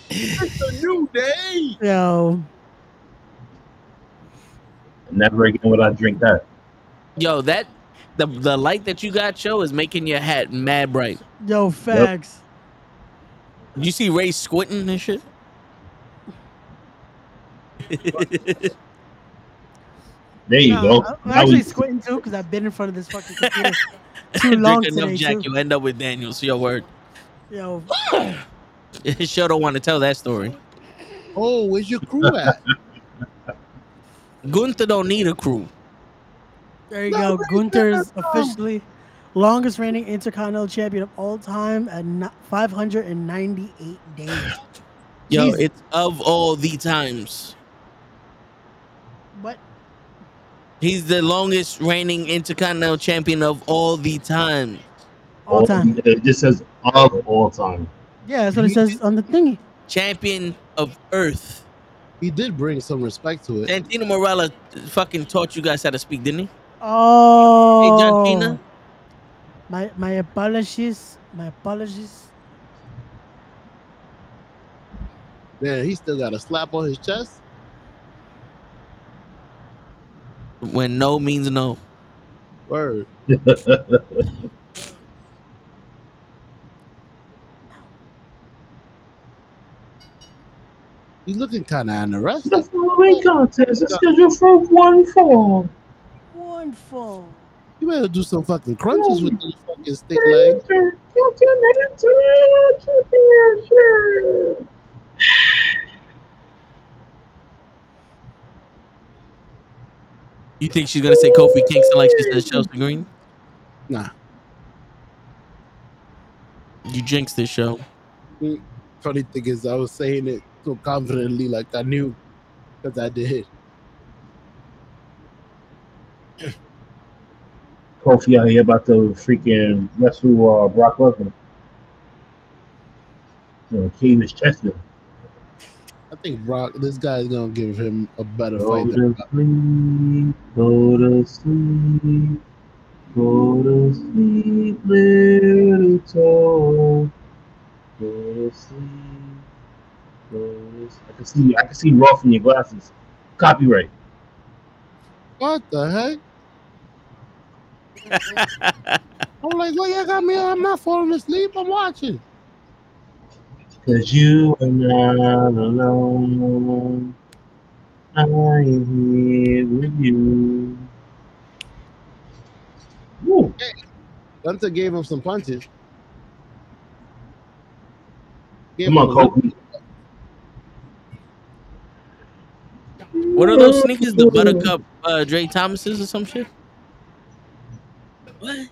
It's a new day. Yo, Never again would I drink that. Yo, that the the light that you got, show is making your hat mad bright. yo, facts. You see Ray squinting and shit. There you No, go. I'm Now actually we- squinting too because I've been in front of this fucking computer too Drink long enough today. Jack, Too. you end up with Daniels. Your word. Yo, sure don't want to tell that story. Oh, where's your crew at? Gunther don't need a crew. there you go. Gunther's officially longest reigning Intercontinental Champion of all time at 598 days. Yo, Jesus. it's of all the times. But He's the longest reigning intercontinental champion of all the time. all time. It just says of all time. Yeah, that's what it says on the thingy. Champion of Earth. He did bring some respect to it. Santino Marella fucking taught you guys how to speak, didn't he? Oh, John Cena? My my apologies. My apologies. Man, he still got a slap on his chest. When no means no. Word. He's looking kind of anorexic. The following contest is scheduled for one fall. One fall. You better do some fucking crunches with these fucking stick legs. You think she's gonna say Kofi Kingston like she says Chelsea Green? Nah. You jinxed this show. Funny thing is, I was saying it so confidently, like I knew, because I did. Kofi out here about to freaking wrestle uh, Brock Lesnar. You know, cave his chest in. I think Brock, this guy's gonna give him a better Go fight. Than to sleep, go to sleep, go to sleep, little toe. Go to sleep, go to sleep. I can see, I can see Rolf in your glasses. Copyright. What the heck? I'm like, well, you got me. I'm not falling asleep. I'm watching. Cause you are not alone. I am here with you. Woo. Hunter gave him some punches. Gave Come on, him a- Kofi. What are those sneakers? The Buttercup uh, Dre Thomases or some shit? What?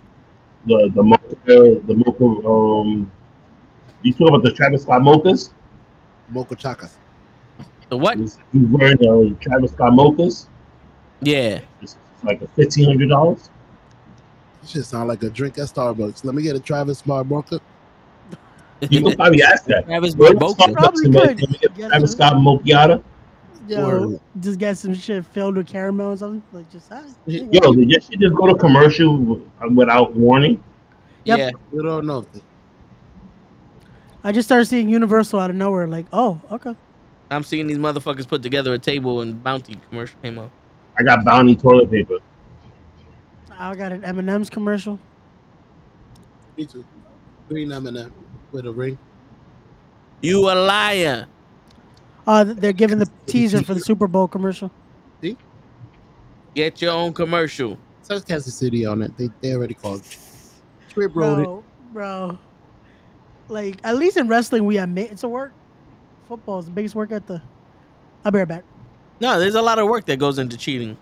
The the mocha, the mocha. Um, you talk about the Travis Scott mochas? Mocha Chakas. The what? He's, he's wearing the Travis Scott mochas. Yeah. It's like a fifteen hundred dollars. This should sound like a drink at Starbucks. Let me get a Travis Smart Mocha. You can probably ask that. Travis Go to Barboca. Starbucks Probably and make- could. let me get Yes, Travis. Scott mochiata. Yo, Word. just get some shit filled with caramel or something. Like just ah, Yo, did you just go to commercial without warning? Yep. Yeah. We don't know. I just started seeing Universal out of nowhere. Like, oh, okay. I'm seeing these motherfuckers put together a table and Bounty commercial came up. I got Bounty toilet paper. I got an M&M's commercial. Me too. Green M&M with a ring. You a liar. Uh, they're giving the teaser for the Super Bowl commercial. See? Get your own commercial. Says Kansas City on it. They they already called. Trip wrote it. Bro, bro. Like, at least in wrestling, we admit it's a work. Football is the biggest work at the. I'll be right back. No, there's a lot of work that goes into cheating.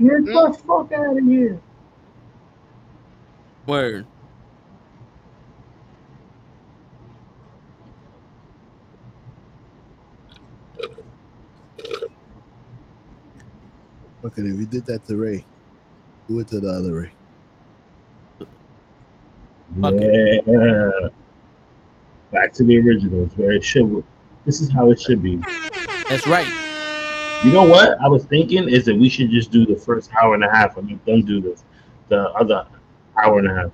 Get the fuck out of here. Word. Okay, if you did that to Ray, do it to the other Ray. Fuck Yeah. Back to the originals where it should. This is how it should be. That's right. You know what I was thinking is that we should just do the first hour and a half and let them do this, the other hour and a half.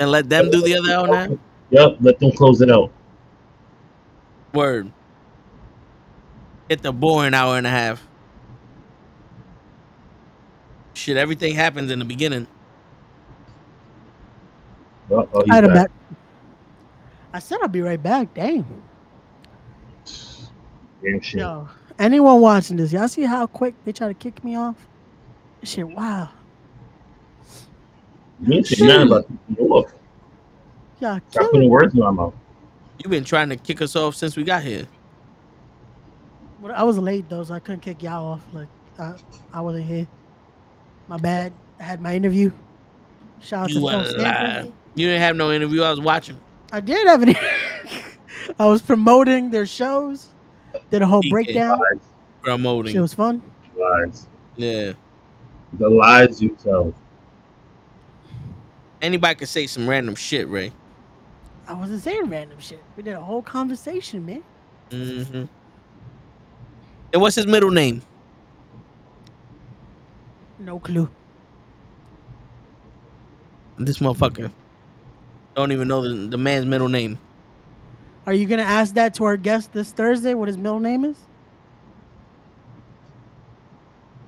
And let them do the other hour and a half. Yep, let them close it out. Word. Hit the boring hour and a half. Shit, everything happens in the beginning. Oh, oh, he's I'm back. back. I said I'll be right back. Dang. Damn shit. Yo, anyone watching this, y'all see how quick they try to kick me off? Shit, wow. You ain't saying nothing about the off. Y'all Stop putting words in my mouth. You've been trying to kick us off since we got here. But I was late though, so I couldn't kick y'all off. Like I, I wasn't here. My bad. I had my interview. Shout out You to Phil. Stanford. You didn't have no interview. I was watching. I did have an. I was promoting their shows. Did a whole DK. breakdown. Lies, Promoting. It was fun. lies. Yeah. The lies you tell. Anybody could say some random shit, Ray. I wasn't saying random shit. We did a whole conversation, man. Mm-hmm. And what's his middle name? No clue. This motherfucker. Don't even know the, the man's middle name. Are you gonna ask that to our guest this Thursday? What his middle name is?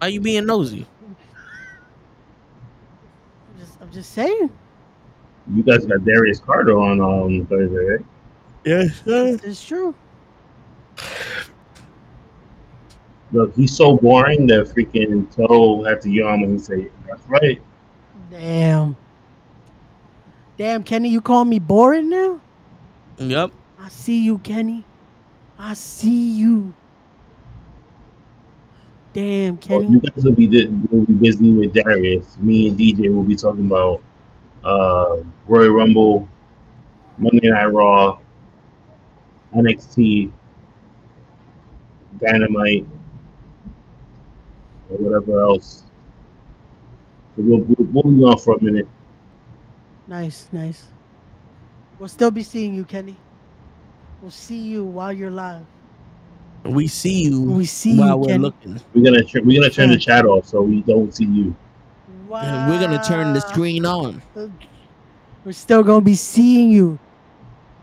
Are you being nosy? I'm just, I'm just saying. You guys got Darius Carter on um Thursday, right? Yes, It's, it's true. Look, he's so boring that freaking Toe had to yawn when he said, "That's right." Damn. Damn, Kenny, you call me boring now? Yep. I see you, Kenny. I see you. Damn, Well, Kenny. you guys will be will be busy with Darius. Me and DJ will be talking about uh Royal Rumble, Monday Night Raw, NXT, Dynamite, or whatever else. So we'll, we'll, we'll be on for a minute. Nice, nice. We'll still be seeing you, Kenny. We'll see you while you're live. We see you We see while you, we're Kenny. looking. We're gonna tr- we're gonna turn the chat off so we don't see you. And we're gonna turn the screen on. We're still gonna be seeing you.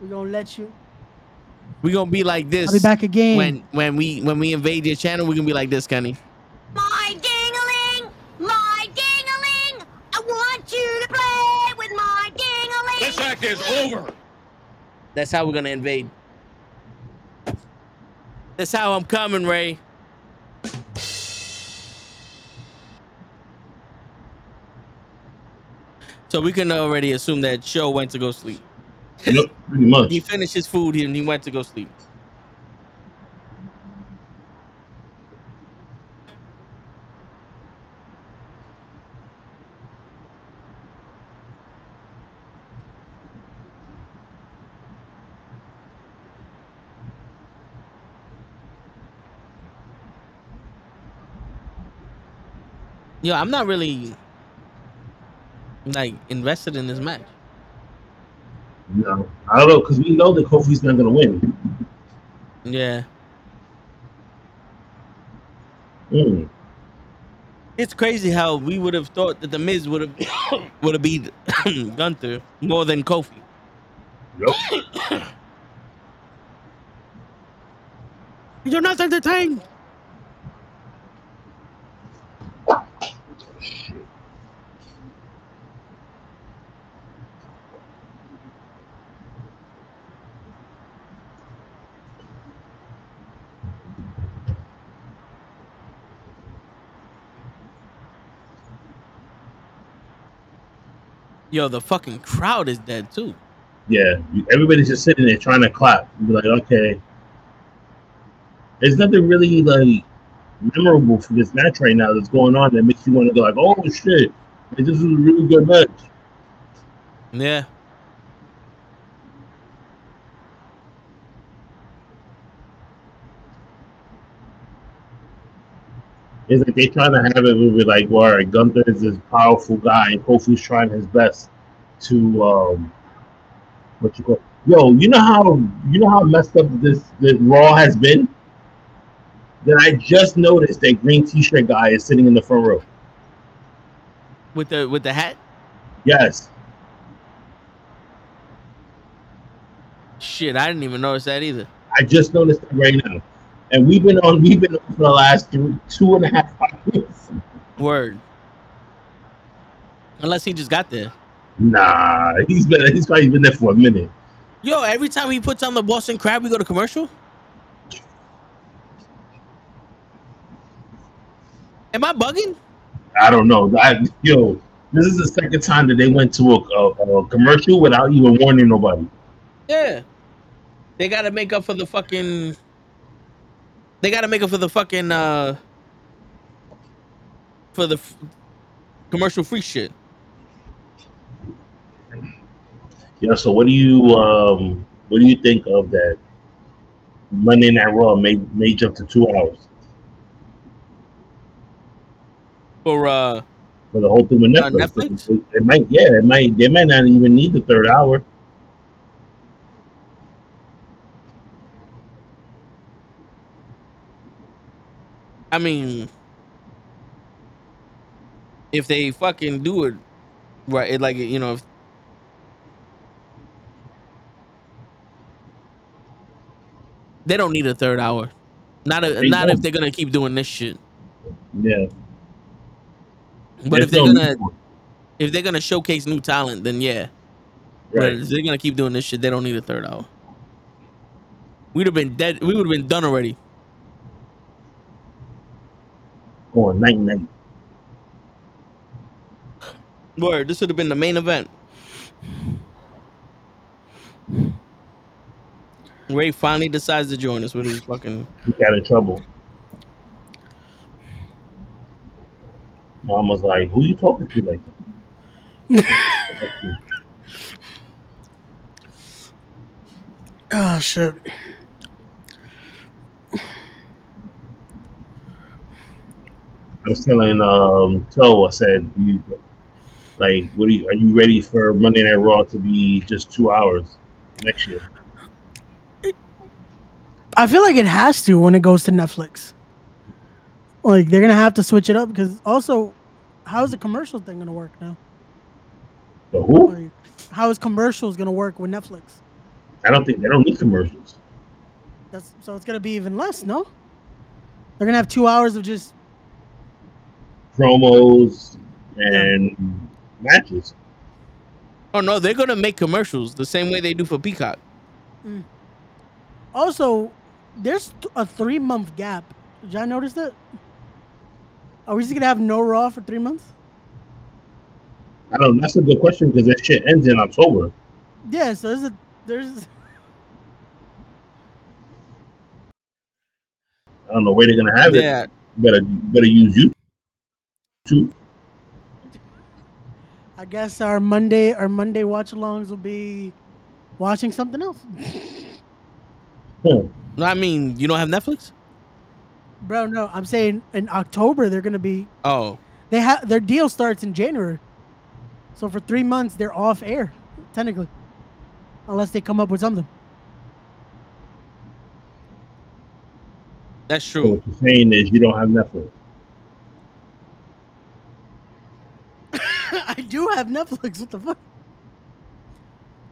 We're gonna let you. We're gonna be like this I'll be back again. when when we when we invade your channel. We're gonna be like this, Kenny. My ding-a-ling. act is over. That's how we're gonna invade. That's how I'm coming, Ray. So we can already assume that Joe went to go sleep. Yep, pretty much. He finished his food and he went to go sleep. Yo, I'm not really like invested in this match. No, I don't know because we know that Kofi's not gonna win. Yeah. Mm. It's crazy how we would have thought that the Miz would have would have beat Gunther more than Kofi. Yep. You're not entertained. Yo, the fucking crowd is dead too. Yeah, everybody's just sitting there trying to clap. You be like, okay. There's nothing really like memorable for this match right now that's going on that makes you want to go like, oh shit, this is a really good match. Yeah. It's like they're trying to have it where we're like, well, all right, Gunther is this powerful guy, and Kofi's trying his best to um, what you call. Yo, you know how you know how messed up this this Raw has been. That I just noticed that green T-shirt guy is sitting in the front row. With the with the hat? Yes, Shit, I didn't even notice that either. I just noticed it right now, and we've been on we've been on for the last three, two and a half years. Word. Unless he just got there. Nah, he's been he's probably been there for a minute. Yo, every time he puts on the Boston Crab, we go to commercial. Am I bugging? I don't know. I, yo, this is the second time that they went to a, a, a commercial without even warning nobody. Yeah. They gotta make up for the fucking. They gotta make it for the fucking uh. For the f- commercial free shit. Yeah. So what do you um what do you think of that Monday Night Raw may may jump to two hours For uh, for the whole thing with On Netflix. Netflix? It, it might, yeah, it might. They might not even need the third hour. I mean, if they fucking do it right, it like you know, if they don't need a third hour. Not a, They not if don't. they're gonna keep doing this shit. Yeah, But if they're no gonna need if they're gonna showcase new talent, then yeah. But if they're gonna keep doing this shit, they don't need a third hour. We'd have been dead. We would have been done already. Going night night. Word, this would have been the main event. Ray finally decides to join us with his fucking. He got in trouble. Mom was like, "Who you talking to like that?" Oh shit. I was telling um Toe, I said, you, like, what are you? Are you ready for Monday Night Raw to be just two hours next year? I feel like it has to when it goes to Netflix. Like they're gonna have to switch it up because also, how's the commercial thing gonna work now? But who? Like, how is commercials gonna work with Netflix? I don't think they don't need commercials. That's so it's gonna be even less, no? They're gonna have two hours of just Promos and matches. Oh no, they're gonna make commercials the same way they do for Peacock. Mm. also there's a three month gap. Did y'all notice that? Are we just gonna have no Raw for three months? I don't. Know. That's a good question because that shit ends in October. Yeah, so there's a there's I don't know where they're gonna have Yeah, it. Better better use YouTube. I guess our Monday our Monday watch alongs will be watching something else. Huh. no, I mean you don't have Netflix. Bro, no, I'm saying in October they're gonna be Oh, they have their deal starts in January. So for three months they're off air, technically. Unless they come up with something. that's So true. what you're saying is you don't have Netflix. I do have Netflix. What the fuck?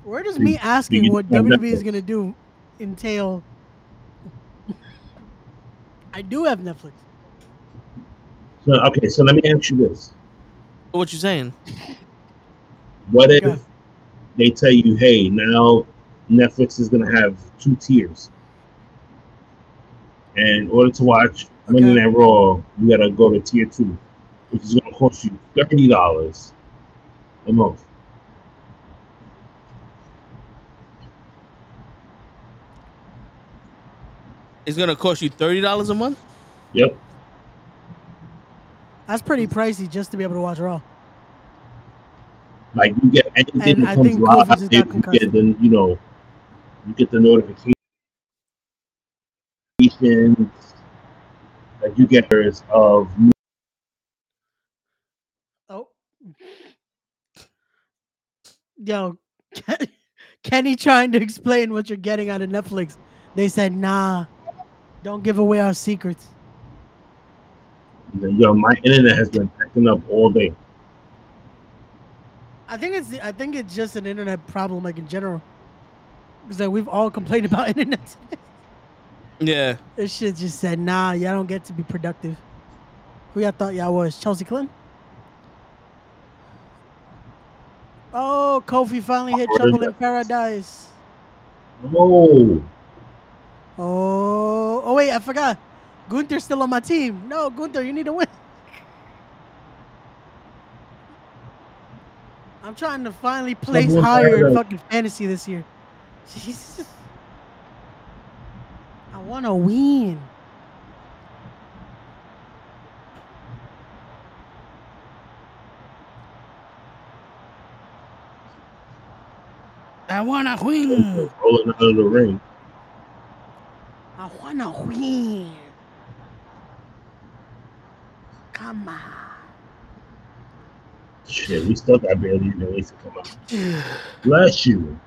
Where does me asking you what have WWE is gonna do entail? I do have Netflix. So okay, so let me ask you this: oh, What you saying? What if Okay. they tell you, "Hey, now Netflix is gonna have two tiers, and in order to watch Monday Okay. Night Raw, you gotta go to tier two, which is gonna cost you thirty dollars a month." It's gonna cost you thirty dollars a month. Yep. That's pretty pricey just to be able to watch Raw. Like you get anything And that I comes think live, Kofi just you get the you know, you get the notifications. Like you get yours of Oh. Yo, Kenny trying to explain what you're getting out of Netflix. They said, nah, don't give away our secrets. yo, my internet has been acting up all day. I think it's I think it's just an internet problem, like in general. Because like, we've all complained about internet. Yeah, this shit just said, nah, y'all don't get to be productive. Who y'all thought y'all was? Chelsea Clinton? Oh, Kofi finally hit Oh, Trouble in Paradise. Oh, Oh, oh wait, I forgot. Gunther's still on my team. No, Gunther, you need to win. I'm trying to finally place higher in fucking fantasy this year. Jesus. I want to win. I wanna win. rolling out of the ring. I wanna win. Come on. Shit, we still got barely even ways to come out. Bless you.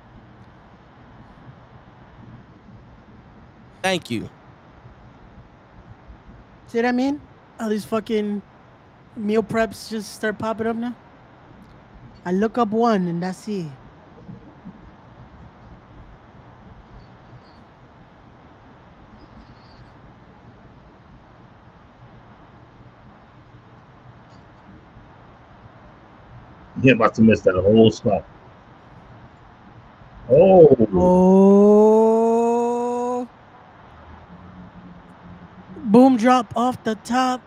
Thank you. See what I mean? All these fucking meal preps just start popping up now. I look up one and that's it. He about to miss that whole spot. Oh, Oh. Boom drop off the top.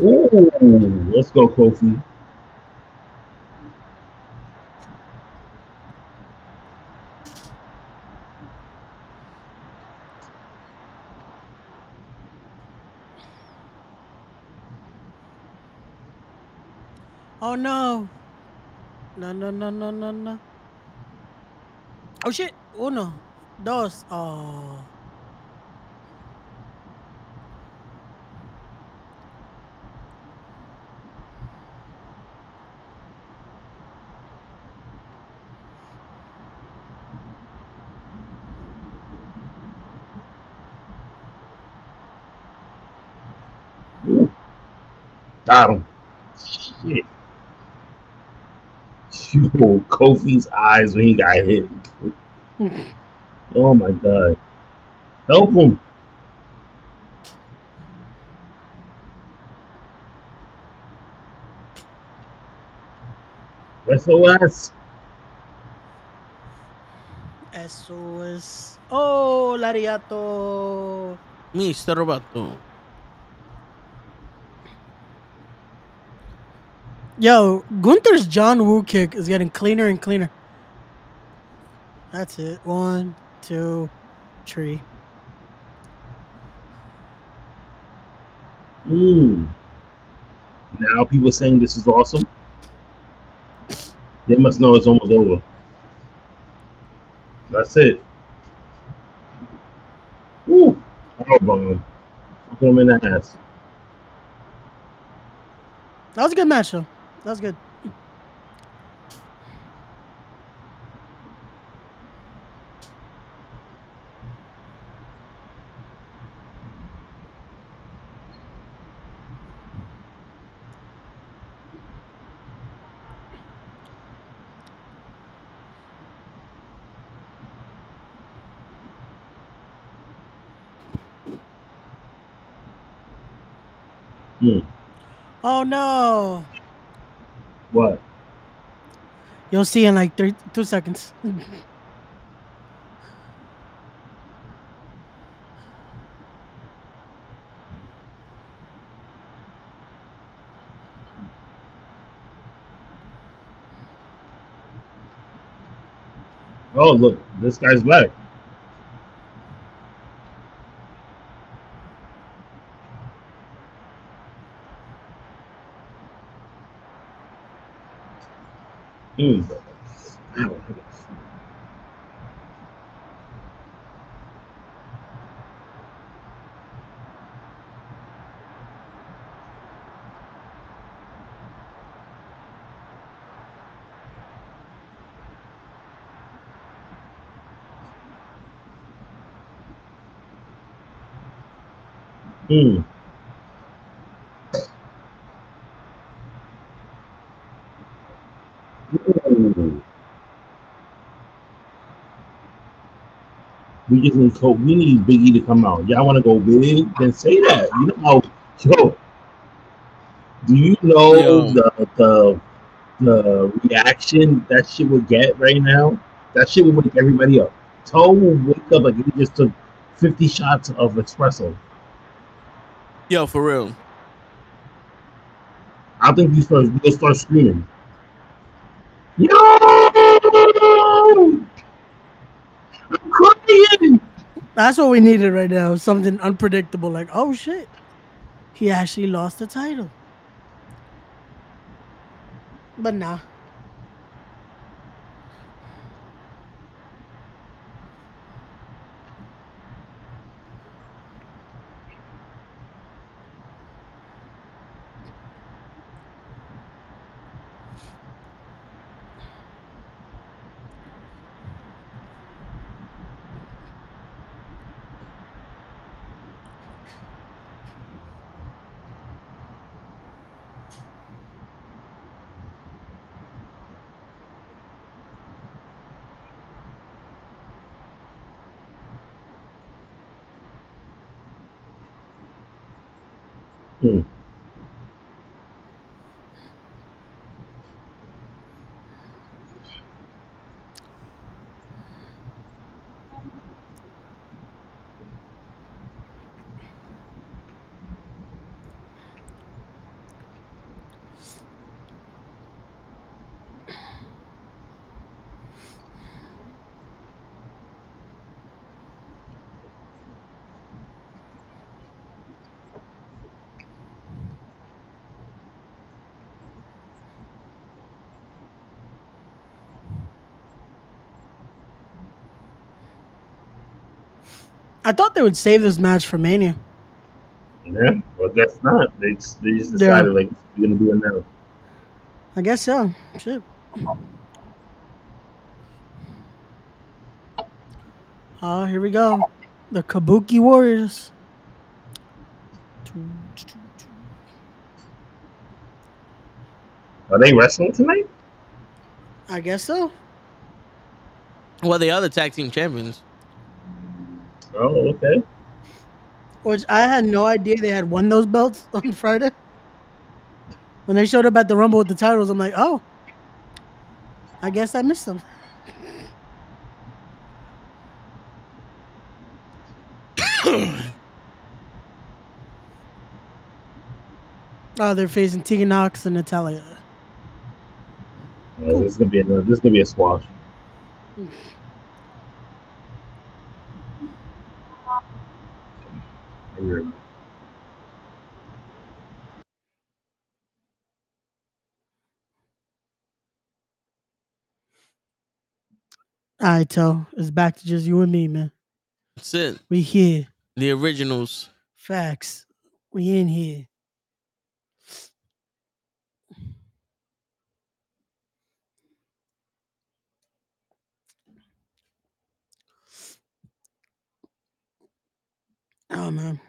Ooh, let's go, Kofi. Oh no. No, no, no, no, no, no. Oh shit. Uno. Dos. Oh. Ooh. Got him. Shit. Yo, Kofi's eyes when he got hit. Oh my god. Help him. SOS. Eso es. Oh, Lariato. Mr. Roberto. Yo, Gunther's John Woo kick is getting cleaner and cleaner. That's it. One, two, three. Mm. Now people saying this is awesome. They must know it's almost over. That's it. Woo! Oh, bomb. Put him in the ass. That was a good match, though. That was good. Hmm. Oh no! What? You'll see in like three, two seconds. Oh, look, this guy's back. Hmm. Ow. Ooh. We just need Kobe. We need Biggie to come out. Y'all want to go big? Then say that. You know how, yo. Do you know Yo. the the the reaction that shit would get right now? That shit would wake everybody up. Toe will wake up like he just took fifty shots of espresso. Yo, for real. I think you start you'll start screaming. Yo! I'm crying. That's what we needed right now. Something unpredictable, like oh shit, he actually lost the title. But nah. Hmm. I thought they would save this match for Mania. Yeah, well, guess not. They just, they just Yeah. decided like we're gonna do it now. I guess so. Shit. Oh, here we go. The Kabuki Warriors. Are they wrestling tonight? I guess so. Well, they are the tag team champions. Oh, okay. Which I had no idea they had won those belts on Friday. When they showed up at the Rumble with the titles, I'm like, oh, I guess I missed them. oh, they're facing Tegan Nox and Natalya. Oh, this is gonna be another. This is gonna be a squash. Weird. All right, so it's back to just you and me, man. That's it. We here. The originals. Facts. We in here. Oh man.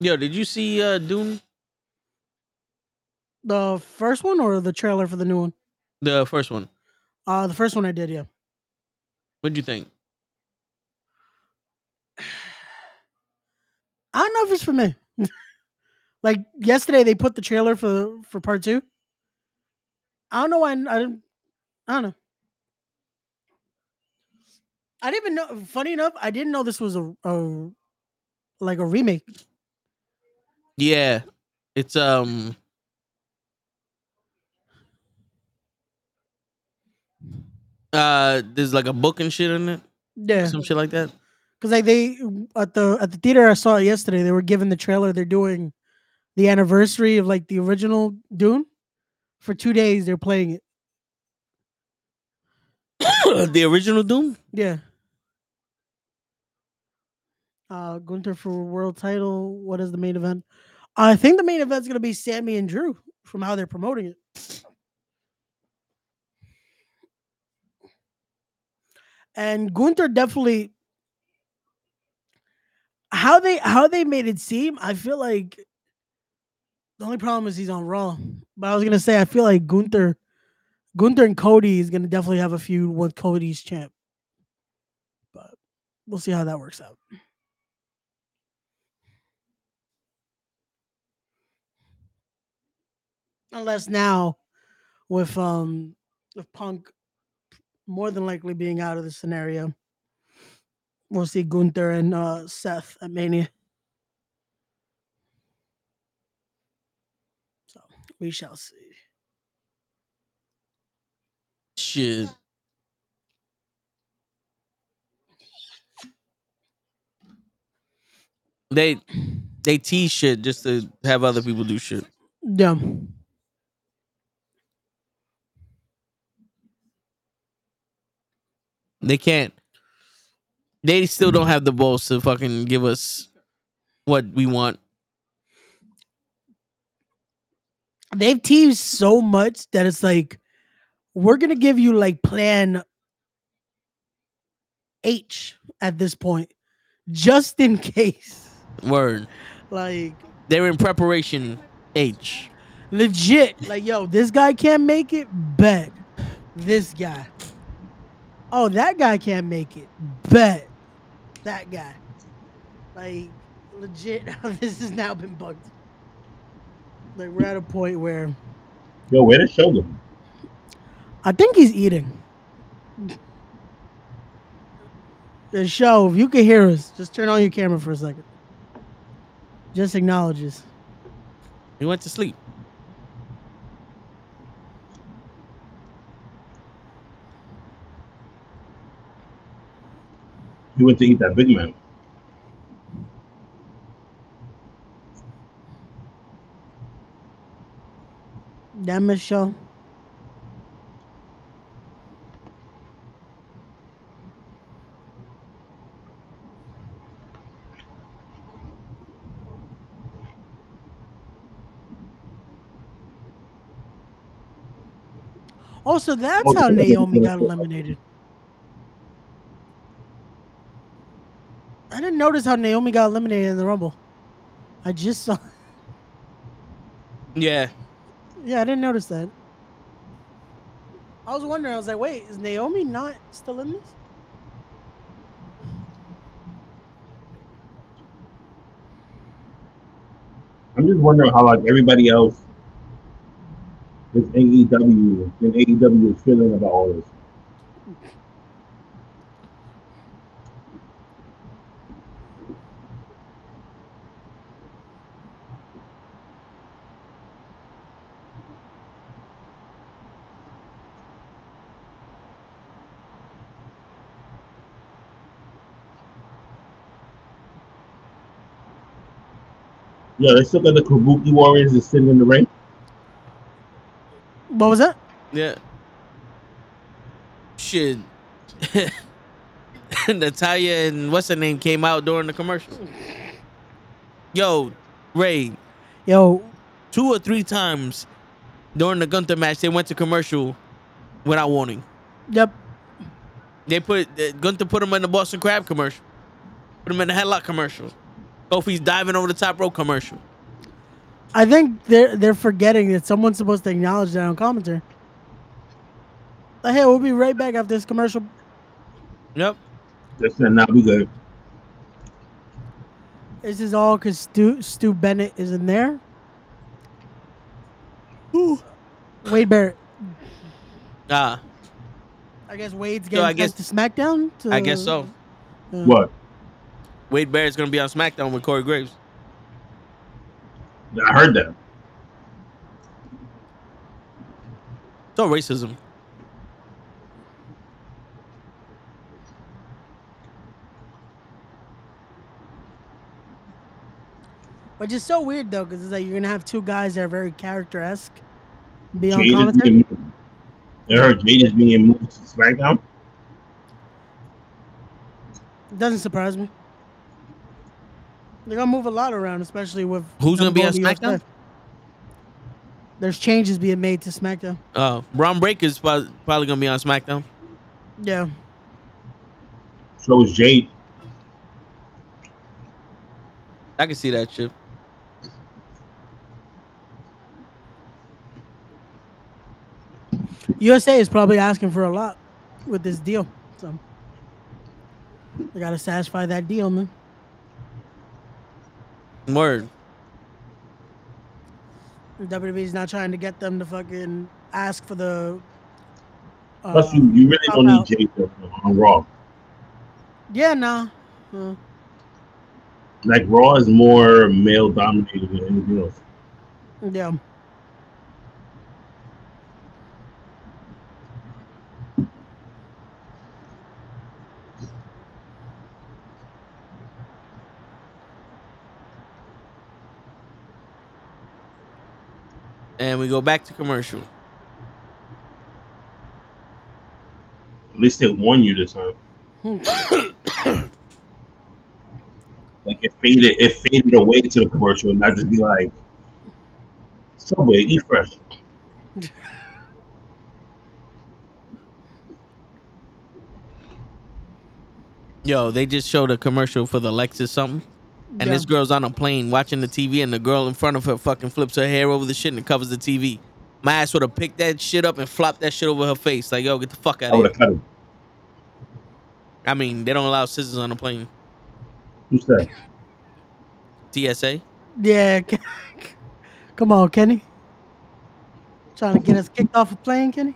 Yo, did you see uh Dune? The first one or the trailer for the new one? The first one. Uh the first one I did, yeah. What'd you think? I don't know if it's for me. like yesterday, they put the trailer for for part two. I don't know why I didn't. I don't know. I didn't even know. Funny enough, I didn't know this was a, a like a remake. Yeah. It's um uh there's like a book and shit in it. Yeah, Some shit like that. because like they at the at the theater I saw it yesterday, they were giving the trailer. They're doing the anniversary of like the original Dune for two days. They're playing it. the original Doom? Yeah. Uh Gunther for world title. What is the main event? I think the main event's gonna be Sami and Drew from how they're promoting it. And Gunther definitely how they how they made it seem, I feel like the only problem is he's on Raw. But I was gonna say I feel like Gunther Gunther and Cody is gonna definitely have a feud with Cody's champ. But we'll see how that works out. Unless now, with um, with Punk more than likely being out of the scenario, we'll see Gunther and uh, Seth at Mania. So we shall see. Shit. They they tease shit just to have other people do shit. Yeah. They can't. They still don't mm-hmm. have the balls to fucking give us what we want. they've teased so much that it's like we're gonna give you like plan H at this point, just in case. Word. Like They're in preparation H. legit, like yo, this guy can't make it. Bet this guy. Oh, that guy can't make it. Bet that guy. Like legit, this has now been bugged. Like we're at a point where Yo, where the shoulder? I think he's eating. The show, if you can hear us, just turn on your camera for a second. Just acknowledges. He went to sleep. He went to eat that Big Man. That Michelle. Also, that's oh, how Naomi got eliminated. I didn't notice how Naomi got eliminated in the Rumble. I just saw. Yeah. Yeah, I didn't notice that. I was wondering. I was like, wait, is Naomi not still in this? I'm just wondering how like everybody else is AEW and AEW is feeling about all this. Yeah, they still got the Kabuki Warriors is sitting in the ring. What was that? Yeah. Shit. Natalya and what's her name came out during the commercial. Yo, Ray, Yo, two or three times during the Gunther match, they went to commercial without warning. yep. They put Gunther put him in the Boston Crab commercial, put him in the headlock commercial, Kofi's diving over the top rope commercial. I think they're they're forgetting that someone's supposed to acknowledge that on commentary. Like, hey, we'll be right back after this commercial. Yep. That's not be good. This is all because Stu Stu Bennett is in there. Ooh. Wade Barrett. Ah, I guess Wade's So getting I guess- to SmackDown. To, I guess so. Yeah. What? Wade Barrett's gonna be on SmackDown with Corey Graves. I heard that. So racism. Which is so weird though, because it's like you're gonna have two guys that are very character esque be on Jade is commentary. being, I heard Jade is being moved to SmackDown. Doesn't surprise me. They're gonna move a lot around, especially with Who's gonna be on SmackDown? UFC. There's changes being made to SmackDown. Uh, Bron Breakker's prob- probably gonna be on SmackDown. Yeah. So is Jade. I can see that shit. USA is probably asking for a lot with this deal. So They gotta satisfy that deal, man. Word. WWE's not trying to get them to fucking ask for the. Uh, Plus, you, you really don't need out. On Raw. Yeah, nah. Uh, Like Raw is more male dominated than anything else. yeah. And we go back to commercial. At least they won you this time. Hmm. Like it faded, it faded away to the commercial, and I just be like, "Subway, eat fresh." Yo, they just showed a commercial for the Lexus something. And Yeah. this girl's on a plane watching the TV, and the girl in front of her fucking flips her hair over the shit and covers the TV. My ass would have picked that shit up and flopped that shit over her face. Like, yo, get the fuck out I of would here. have cut him. I mean, they don't allow scissors on a plane. Who's that? TSA. Yeah. Come on, Kenny. Trying to get us kicked off a plane, Kenny?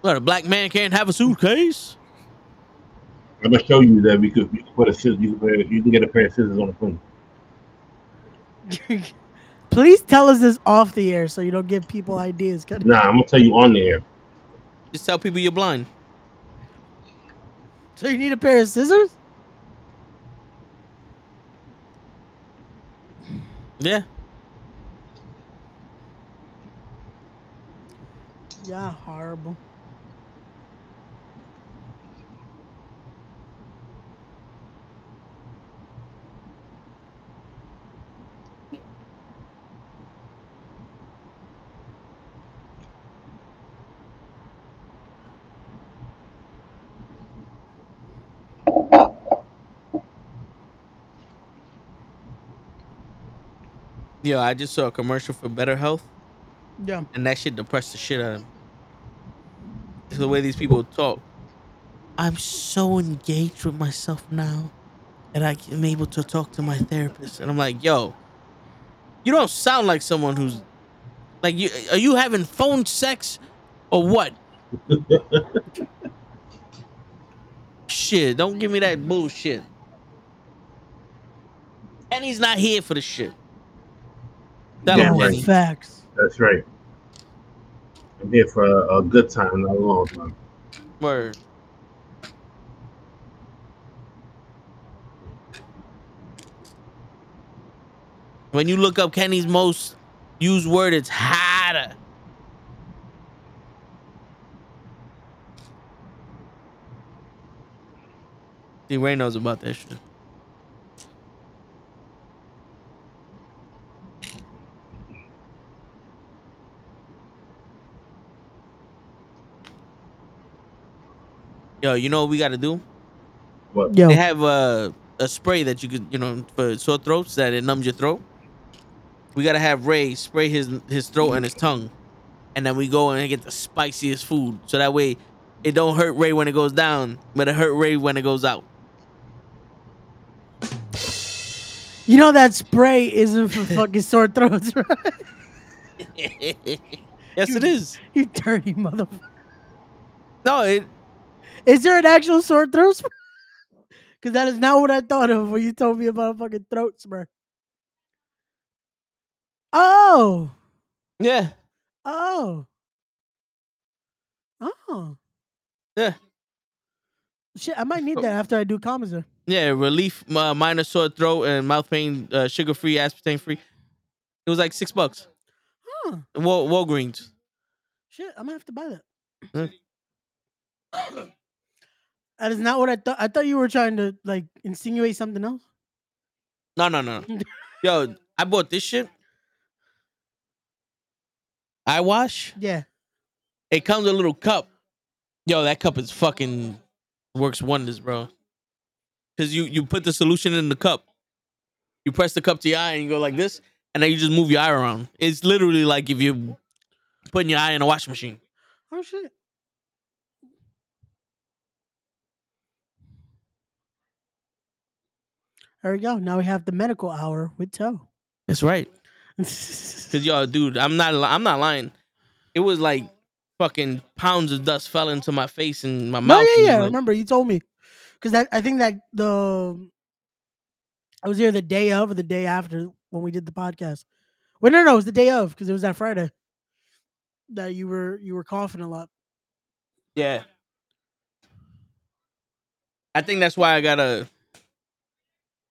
What, a black man can't have a suitcase? I'm gonna show you that we could, we could put a scissors. You can, you can get a pair of scissors on the phone. Please tell us this off the air so you don't give people ideas. Kenny. Nah, I'm gonna tell you on the air. Just tell people you're blind. So you need a pair of scissors? Yeah. Yeah, horrible. Yo, I just saw a commercial for Better Health, Yeah. and that shit depressed the shit out of me. The way these people talk. I'm so engaged with myself now that I am able to talk to my therapist. And I'm like, yo, you don't sound like someone who's like you are you having phone sex or what? shit, don't give me that bullshit. And he's not here for the shit. Tell Yeah, right. Facts. That's right. I'm here for a, a good time, not a long time. Word. When you look up Kenny's most used word, it's harder. See, Ray knows about that shit. Yo, you know what we got to do? What? Yo. They have a a spray that you could, you know, for sore throats that it numbs your throat. We gotta have Ray spray his his throat and his tongue, and then we go and get the spiciest food, so that way it don't hurt Ray when it goes down, but it hurt Ray when it goes out. You know that spray isn't for fucking sore throats, right? yes, it is. You dirty motherfucker. No, it Is there an actual sore throat spray? Because that is not what I thought of when you told me about a fucking throat spray. Oh. yeah Oh. Oh. yeah Shit, I might need that after I do commas. Yeah relief uh, minor sore throat and mouth pain, uh, sugar free, aspartame free. It was like six bucks. Huh. Wal- Walgreens. Shit, I'm gonna have to buy that. That is not what I thought. I thought you were trying to like insinuate something else. No, no, no. Yo, I bought this shit. Eye wash. Yeah. It comes a little cup. Yo, that cup is fucking works wonders, bro. Cause you you put the solution in the cup. You press the cup to your eye and you go like this, and then you just move your eye around. It's literally like if you putting your eye in a washing machine. Oh shit. There we go. Now we have the medical hour with Toe. That's right. Cause y'all, dude, I'm not I'm not lying. It was like fucking pounds of dust fell into my face and my mouth. No, yeah, yeah. like- Remember, you told me because that I think that the I was here the day of or the day after when we did the podcast. Wait, no, no, it was the day of because it was that Friday that you were you were coughing a lot. Yeah. I think that's why I got a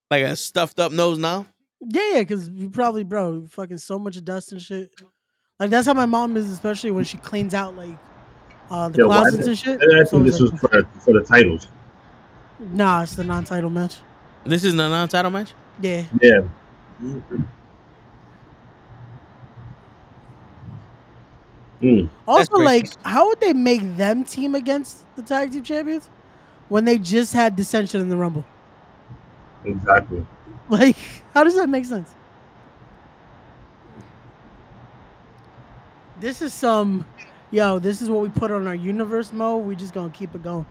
like a stuffed up nose now. Yeah, yeah, because you probably, bro, fucking so much dust and shit. Like that's how my mom is, especially when she cleans out like uh the Yeah, closets and shit. I So think it's this was for for the titles. Nah, it's the non-title match. This is the non-title match. Yeah, Yeah. Mm. Also, like, how would they make them team against the tag team champions when they just had dissension in the Rumble? Exactly. Like, how does that make sense? This is some, yo, this is what we put on our universe mode. We just gonna keep it going.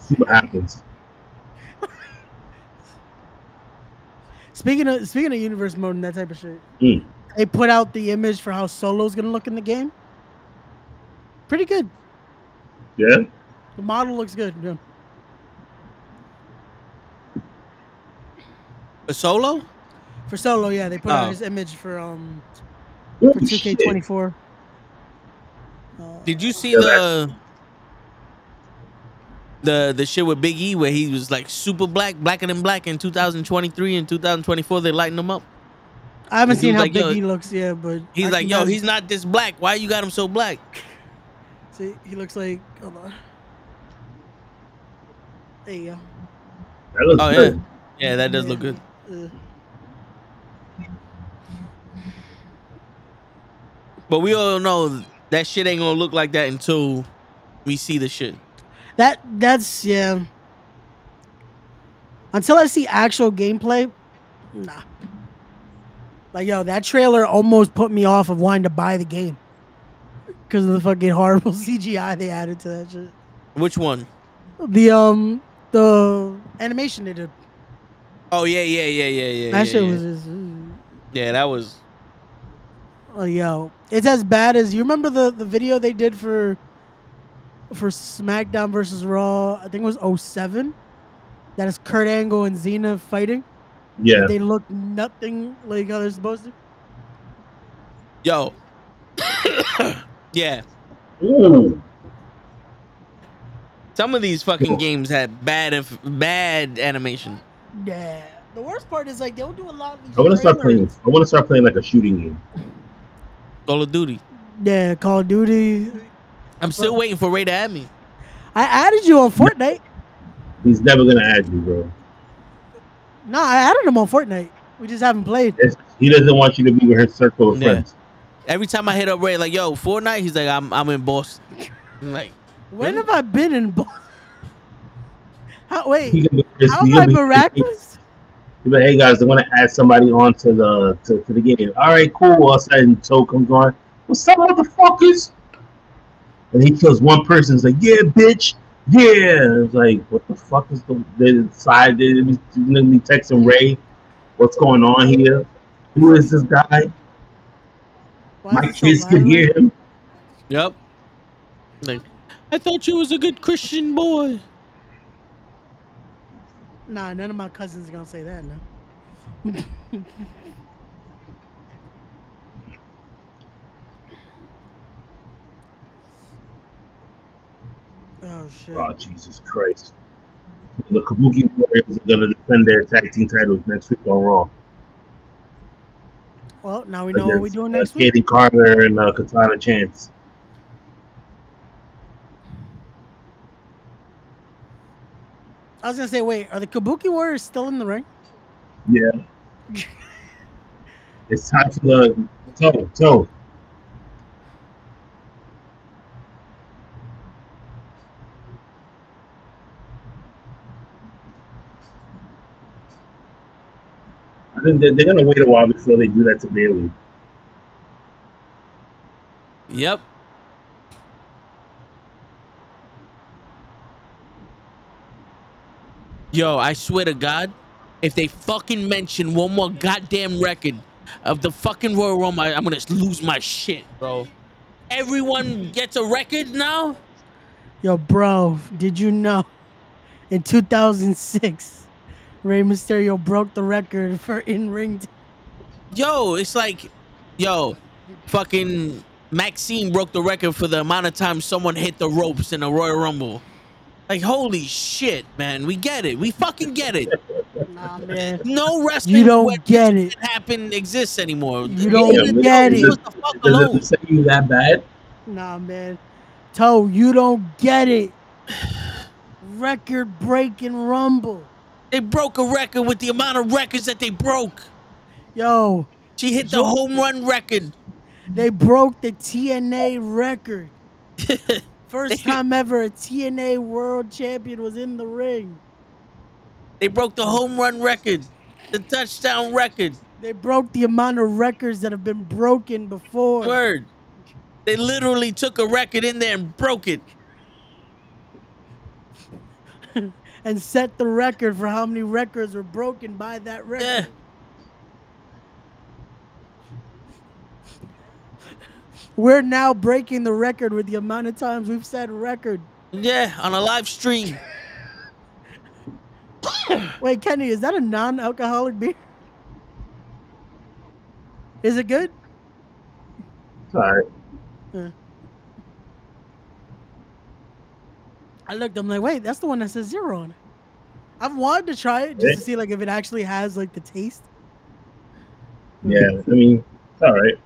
See what happens. Speaking of speaking of universe mode and that type of shit, Mm. they put out the image for how Solo's gonna look in the game. Pretty good. Yeah. The model looks good. Yeah. A solo? For Solo, yeah, they put Oh. out his image for um for 2K24. Uh, Did you see Yeah, the the the shit with Big E where he was like super black, blacker than black in 2023 and 2024? They lighten him up. I haven't seen how like, Big yo- E looks, yet, but He's I like, yo, he's not this black. Why you got him so black? See, he looks like. Hold on. There you go. That looks Oh, yeah. good. Yeah, that does look good. Uh, But we all know that shit ain't gonna look like that until we see the shit. That that's yeah. Until I see actual gameplay, nah. Like yo, that trailer almost put me off of wanting to buy the game because of the fucking horrible CGI they added to that shit. Which one? The um the animation they did. Oh yeah, yeah, yeah, yeah, yeah. that yeah, shit yeah. was just. mm. Yeah, that was. Oh, yo, it's as bad as you remember the the video they did for for SmackDown versus Raw. I think it was 07. That is Kurt Angle and Cena fighting. Yeah. They look nothing like how they're supposed to. Yo. yeah. Ooh. Some of these fucking games had bad inf- bad animation. Yeah. The worst part is like they'll do a lot of these. I want to start playing. I want to start playing like a shooting game. Call of Duty. Yeah, Call of Duty. I'm still waiting for Ray to add me. I added you on Fortnite. He's never gonna add you, bro. No, I added him on Fortnite. We just haven't played. It's- he doesn't want you to be with his circle of Yeah. friends. Every time I hit up Ray, like, yo, Fortnite, he's like, I'm I'm in Boston. I'm like, When Really? have I been in? Bo- How, wait, He just- how am I miraculous? He's like, hey guys, I want to add somebody on to the to, to the game. All right, cool. All of a sudden, Toe comes on. What's up, motherfuckers? And he kills one person. He's like, yeah, bitch, yeah. It's like, what the fuck is the the side? They be be texting Ray. What's going on here? Who is this guy? Why My is it so kids can hear him. yep. Like, I thought you was a good Christian boy. Nah, none of my cousins are gonna say that now. oh shit. Oh Jesus Christ! The Kabuki Warriors are gonna defend their tag team titles next week on Raw. Well, now we know what we're doing uh, next week. Katie Carter and uh, Katana Chance. I was gonna say, wait, are the Kabuki Warriors still in the ring? Yeah. it's time for the toe toe. I they're, they're gonna wait a while before they do that to Bayley. Yep. Yo, I swear to God, if they fucking mention one more goddamn record of the fucking Royal Rumble, I- I'm gonna lose my shit, bro. Everyone gets a record now. Yo, bro, did you know in 2006, Rey Mysterio broke the record for in ring? Yo, it's like, yo, fucking Maxine broke the record for the amount of time someone hit the ropes in a Royal Rumble. Like, holy shit, man. We get it. We fucking get it. Nah, man. No wrestling You don't get it. that happen exists anymore. You don't Leave get leave it. us the fuck Does alone. it say you that bad? Nah, man. Toe, you don't get it. Record breaking Rumble. They broke a record with the amount of records that they broke. Yo, She hit the home run record. they broke the TNA record. First time ever a TNA world champion was in the ring. They broke the home run record, the touchdown record. They broke the amount of records that have been broken before. Word. They literally took a record in there and broke it. And set the record for how many records were broken by that eh. record. Yeah. We're now breaking the record with the amount of times we've said record. Yeah, on a live stream. Wait, Kenny, is that a non-alcoholic beer? Is it good? All I looked. I'm like, wait, that's the one that says zero on it. I've wanted to try it just to see like if it actually has like the taste. Yeah, I mean, it's all right.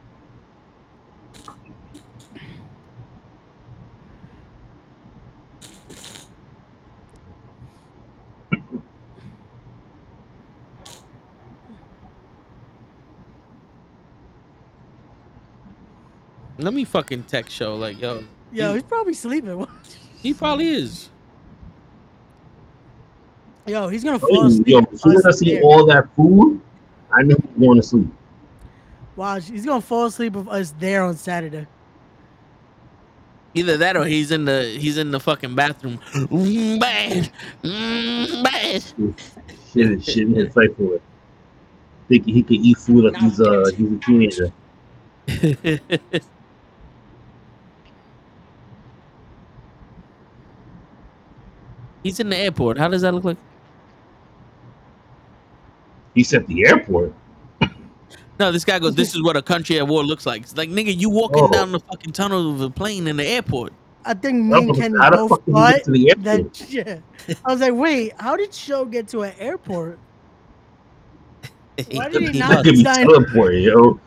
Let me fucking text show like yo. Yo, he's probably sleeping. he probably is. Yo, he's gonna fall asleep. yo, as soon as I see all that food, I know he's going to sleep. Watch, he's gonna fall asleep with us there on Saturday. Either that or he's in the he's in the fucking bathroom. Mm, bad. Mm, bad. Shit, shit in his life for it. Thinking he can eat food like he's uh he's a teenager. he's in the airport. How does that look like? He's at the airport. No, this guy goes, This is what a country at war looks like. It's like nigga, you walking Oh. down the fucking tunnel of a plane in the airport. I think me and How Kenny the both fuck thought to the airport? that. Yeah, I was like, wait, how did Show get to an airport? Why did he He not He could be sign- teleported, yo.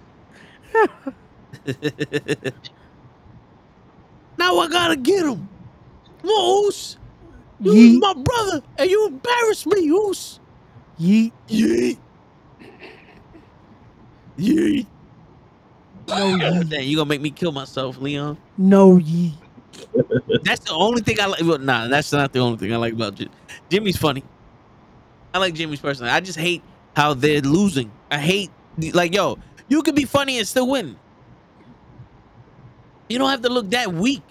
now I gotta get him. Come on, Oos. You Yeet. my brother, and you embarrassed me, Oos. Yeet. Yeet. Yeet. No God yeet. damn, you gonna make me kill myself, Leon. No yeet. That's the only thing I like. Well, nah, that's not the only thing I like about Jim. Jimmy's funny. I like Jimmy's personally. I just hate how they're losing. I hate like yo, you can be funny and still win. You don't have to look that weak.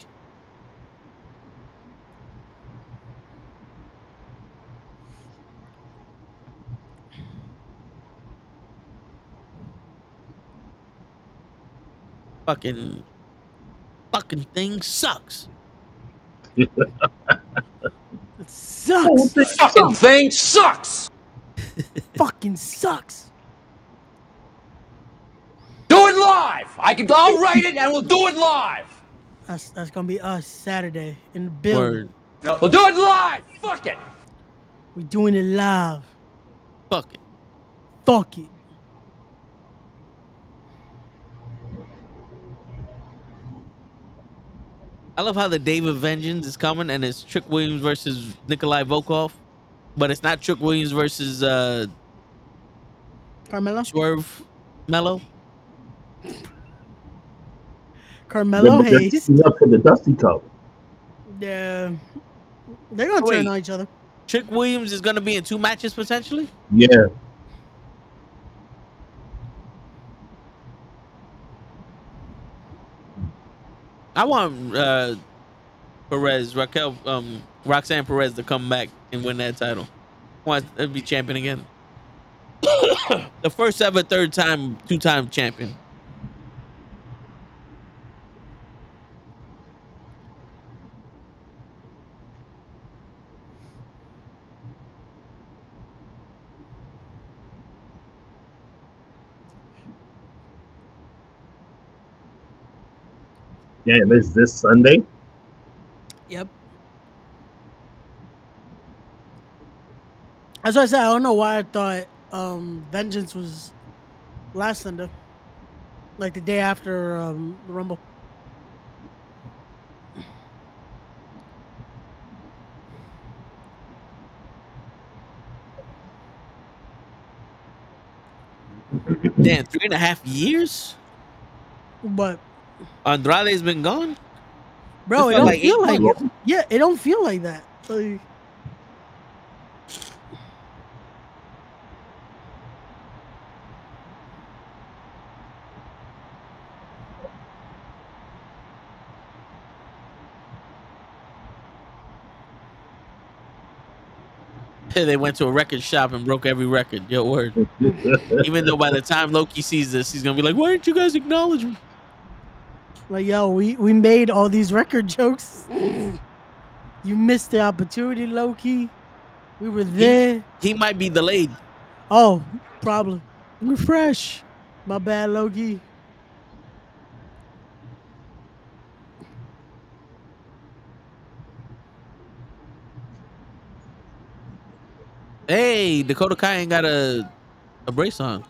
Fucking fucking thing sucks. It sucks. Fucking thing sucks. Fucking sucks. Do it live. I can. I'll write it and we'll do it live. That's that's gonna be us Saturday in the building. Word. We'll do it live. Fuck it. We're doing it live. Fuck it. Fuck it. I love how the Day of Vengeance is coming and it's Trick Williams versus Nikolai Volkov, but it's not Trick Williams versus uh Carmelo. Swerve Mello. Carmelo Yeah, Hayes. He's up for the Dusty Cup. Yeah. They're gonna Wait. turn on each other. Trick Williams is gonna be in two matches potentially. Yeah. I want uh Perez, Raquel, um, Roxanne Perez to come back and win that title. I want to be champion again. the first ever third time, two time champion. Yeah, this this Sunday. Yep. That's why I said I don't know why I thought um Vengeance was last Sunday. Like the day after um the Rumble. Damn, three and a half years. But Andrade's been gone. bro, It it don't like feel like months. yeah, it don't feel like that. Like, they went to a record shop and broke every record. Your word. Even though by the time Loki sees this, he's gonna be like, "Why didn't you guys acknowledge me?" Like yo, we we made all these record jokes. you missed the opportunity, Loki. We were there. He might be delayed. Oh, problem. Refresh. My bad, Loki. Hey, Dakota Kai ain't got a a brace on.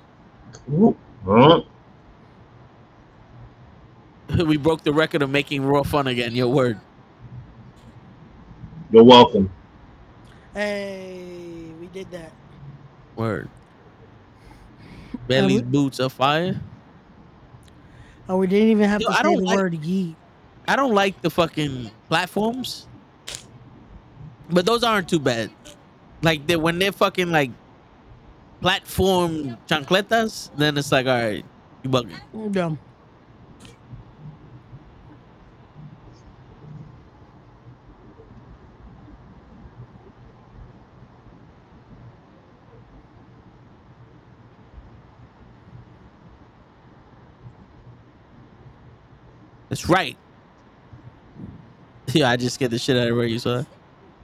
Huh? we broke the record of making Raw fun again. Your word. You're welcome. Hey, we did that. Word. Bayley's boots are fire. Oh, we didn't even have Yo, to I say don't the like- word yeet. I don't like the fucking platforms, but those aren't too bad. Like they when they're fucking like platform chancletas, then it's like, all right, you bugging. Yeah. That's right. Yeah, I just get the shit out of where You saw that?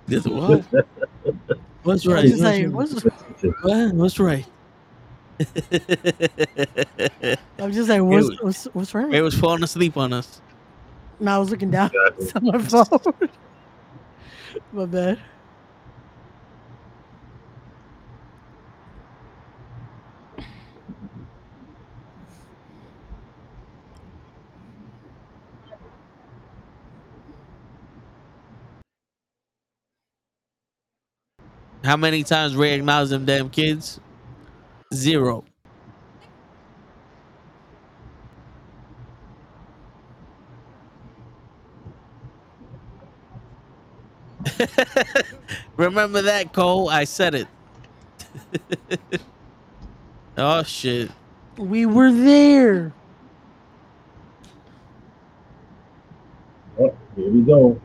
This- What? What's I right? was just What's like, right? what's, What? What's right? I'm just like, what's, Dude. what's, what's wrong? Ray was falling asleep on us. No, I was looking down Exactly. at my phone. my bad. How many times Ray acknowledged them damn kids? Zero. Remember that, Cole? I said it. oh shit. We were there. Oh, here we go.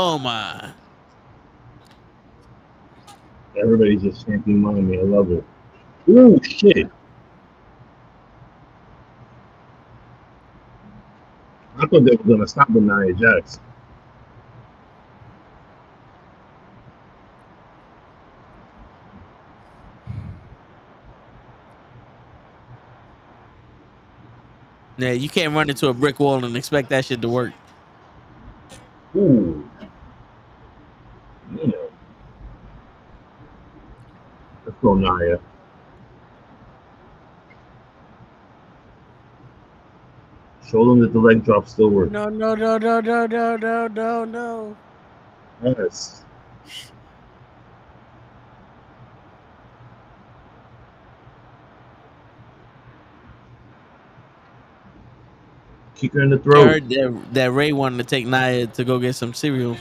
Oh my. Everybody's just chanting mommy. I love it. Ooh, shit. I thought they were gonna stop with Nia Jax. Yeah, you can't run into a brick wall and expect that shit to work. Ooh. Yeah. Let's Nia. Show them that the leg drop still works. No, no, no, no, no, no, no, no, no. Yes. Kick her in the I heard that, that Ray wanted to take Nia to go get some cereal.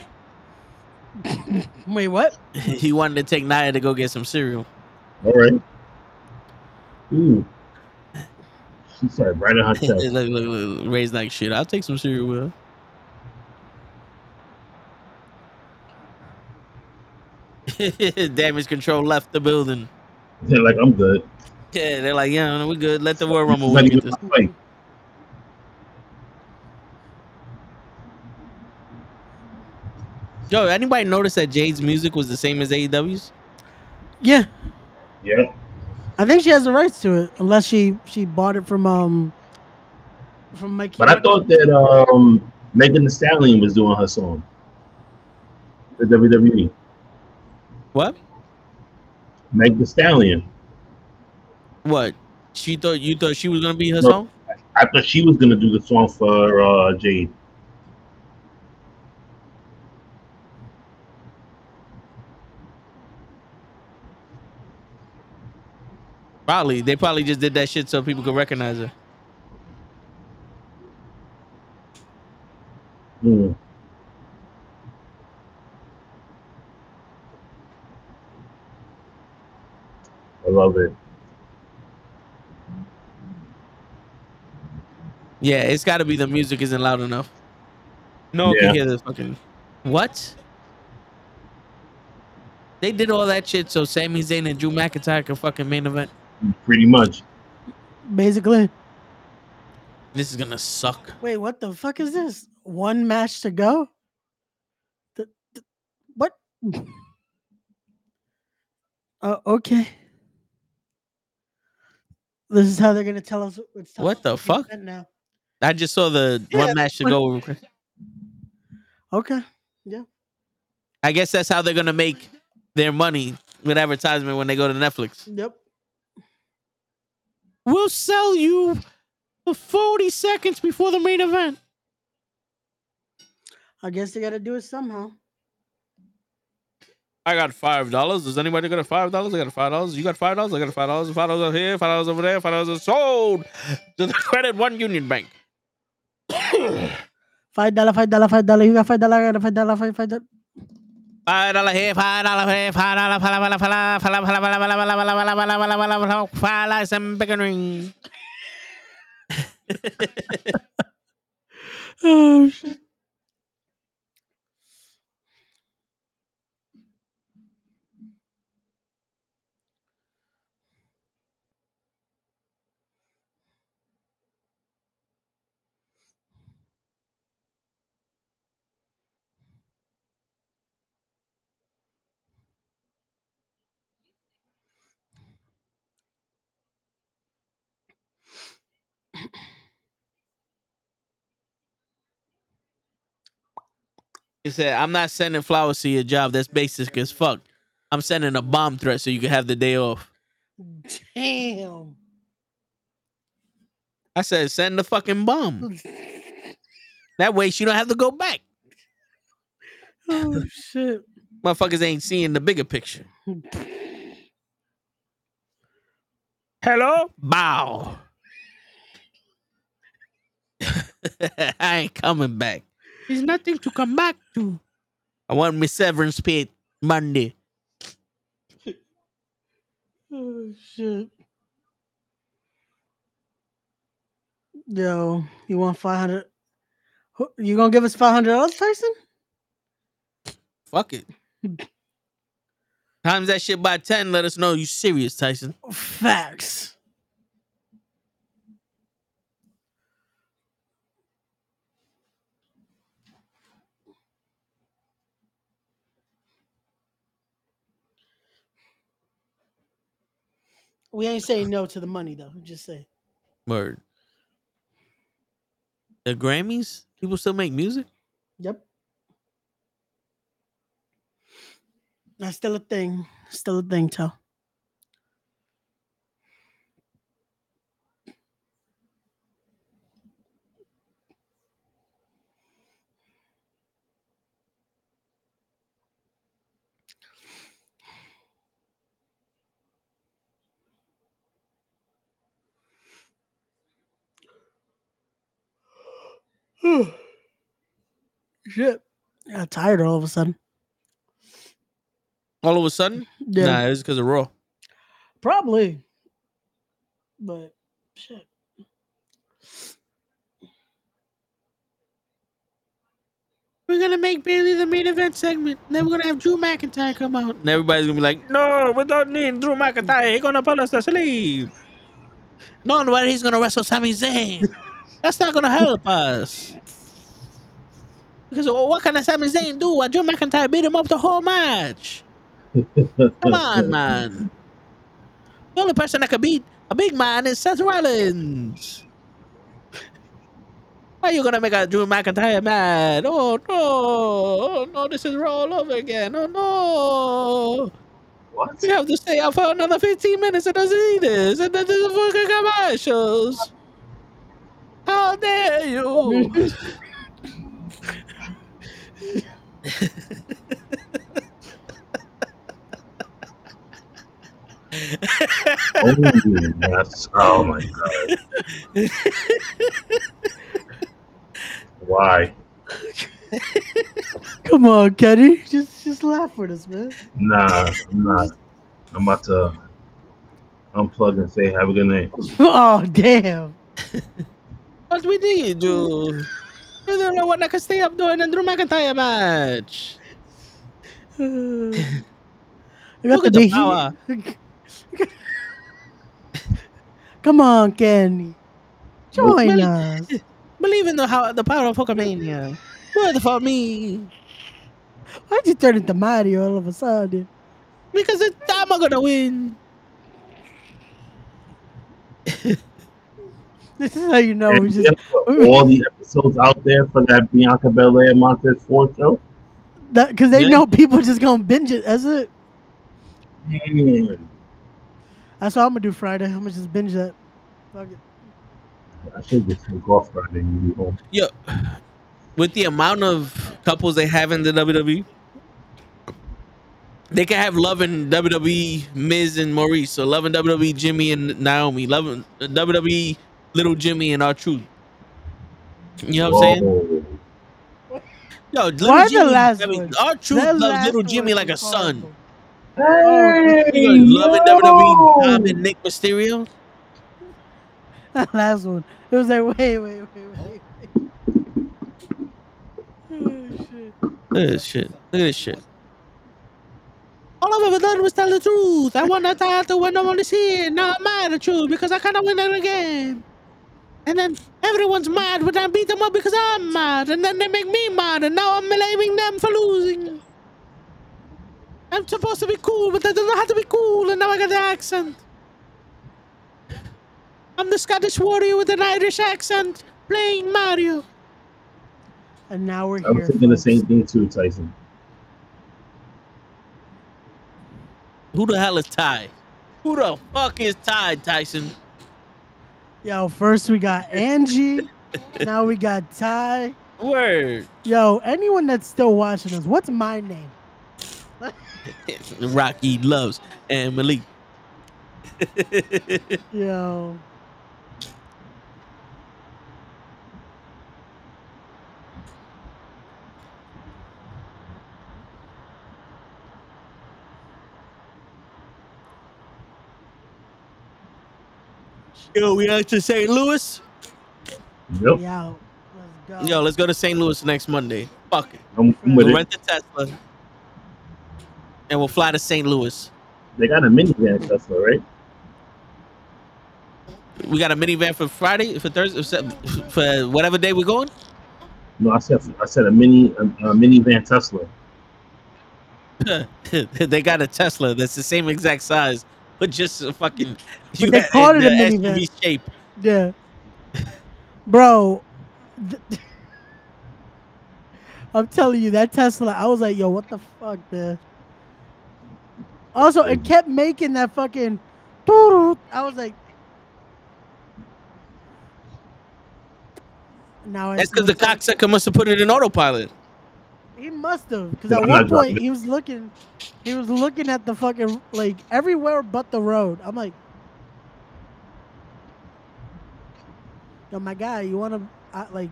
Wait, what? he wanted to take Nia to go get some cereal. All right. Ooh. She started right in her chest. look, look, look, Ray's like, shit, I'll take some cereal with her. Damage control left the building. They're like, I'm good. Yeah, they're like, yeah, no, we good. Let the Royal Rumble Not win. even Get this. Yo, anybody notice that Jade's music was the same as AEW's? Yeah, Yeah. I think she has the rights to it, unless she she bought it from um from Mikey. But I thought that um Megan Thee Stallion was doing her song. The. WWE. What? Meg the Stallion. What? She thought you thought she was gonna be her No. song? I thought she was gonna do the song for uh Jade. Probably. They probably just did that shit so people could recognize her. Hmm. I love it. Yeah, it's got to be the music isn't loud enough. No one Yeah. can hear this fucking. What? They did all that shit so Sami Zayn and Drew McIntyre could fucking main event. Pretty much. basically. This is gonna suck. Wait, what the fuck is this? One match to go? The, the- what? Oh, okay. This is how they're gonna tell us. It's What the the fuck? event Now. I just saw the Yeah, one match to what- go. Okay. Yeah. I guess that's how they're gonna make their money with advertisement when they go to Netflix. Yep. We'll sell you for 40 seconds before the main event. I guess they gotta do it somehow. I got five dollars. Does anybody got a five dollars? I got a five dollars. You got five dollars. I got a five dollars. Five dollars over here. Five dollars over there. Five dollars sold to the Credit One Union Bank. Five dollar, five dollar, five dollar. You got five dollar. I got a five dollar, five five dollar. Dollar, five dollar, five dollar, five dollar, five dollar, five dollar, five dollar, five dollar, five dollars and beginning. Oh shit. He said, "I'm not sending flowers to your job. That's basic as fuck. I'm sending a bomb threat so you can have the day off." Damn. I said, "Send the fucking bomb. That way she don't have to go back. Oh shit. Motherfuckers ain't seeing the bigger picture." Hello, bow. I ain't coming back. There's nothing to come back to. I want my severance paid Monday. Oh shit. Yo, you want five hundred? You gonna give us five hundred dollars, Tyson? Fuck it. Times that shit by 10, let us know you serious, Tyson. Facts. We ain't saying no to the money though. Just say Word. The Grammys? People still make music? yep. That's still a thing. Still a thing, Toe. Shit. I got tired all of a sudden. All of a sudden? Yeah, Nah, it's because of Raw. probably. But shit. We're gonna make Bayley the main event segment. Then we're gonna have Drew McIntyre come out. And everybody's gonna be like, no, we don't need Drew McIntyre. He's gonna put us to sleep. No, but he's gonna wrestle Sami Zayn. That's not gonna help us. Because what can Sami Zayn do while Drew McIntyre beat him up the whole match? Come on, man. The only person that can beat a big man is Seth Rollins. Why are you gonna make a Drew McIntyre mad? Oh no! Oh no! This is Raw all over again. Oh no! What? We have to stay out for another 15 minutes and doesn't need this. And then there's a fucking commercials. How dare you? Oh, yes. Oh my god. Why? Come on, Kenny. Just just laugh with us, man. Nah, I'm not. I'm about to unplug and say have a good night. Oh damn. what we did, do? You don't know what I can stay up doing and Drew McIntyre match. I Look at the the power. Come on, Kenny. Join Well, us. Believe in the how the power of Hulkamania. What for me? Why'd you turn into Mario all of a sudden? Because it's I'm gonna win. This is how you know we just all the episodes out there for that Bianca Belair Montez Ford show. that because they Yeah. know people just gonna binge it. That's it. Man, That's what I'm gonna do Friday. I'm gonna just binge that. Fuck it. I should just take off Friday and be home. Yo, with the amount of couples they have in the WWE, they can have love in WWE Miz and Maryse, so love in WWE Jimmy and Naomi, love in uh, WWE Little Jimmy and R-Truth. You know what I'm saying? Yo, Little Why the last I mean, one? R-Truth loves Little Jimmy like a son. horrible. Hey, You love in WWE Tom and Nick Mysterio. That last one. It was like wait, wait, wait, wait. wait. Oh, shit. Look at this shit. Look at this shit. All I've ever done was tell the truth. I won that title when no one is here. Now I'm mad at you because I kind of win it again. And then everyone's mad when I beat them up because I'm mad. And then they make me mad. And now I'm blaming them for losing. I'm supposed to be cool, but I don't know how to be cool. And now I got the accent. I'm the Scottish warrior with an Irish accent playing Mario. And now we're I here. was thinking the same thing too, Tyson. Who the hell is Ty? Who the fuck is Ty, Tyson? Yo, first we got Angie. now we got Ty. Word. Yo, anyone that's still watching us, what's my name? Rocky loves and Malik. Yo. Yo, we out to St. Louis. Yep, Yo. Let's go. Yo, let's go to St. Louis next Monday. Fuck it. I'm, I'm with We'll it. rent the Tesla and we'll fly to St. Louis. They got a minivan Tesla, right? We got a minivan for Friday, for Thursday, for whatever day we're going. No, I said I said a mini a, a minivan Tesla. they got a Tesla that's the same exact size, but just a fucking. But they called it a minivan. SUV shape. Yeah. Bro. th- I'm telling you, that Tesla, I was like, yo, what the fuck, man? Also, it kept making that fucking. I was like. Now That's because the cocksucker must have put it in autopilot. He must have, because at I'm one not driving point he was looking, he was looking at the fucking like everywhere but the road. I'm like, yo, my guy, you want to, like,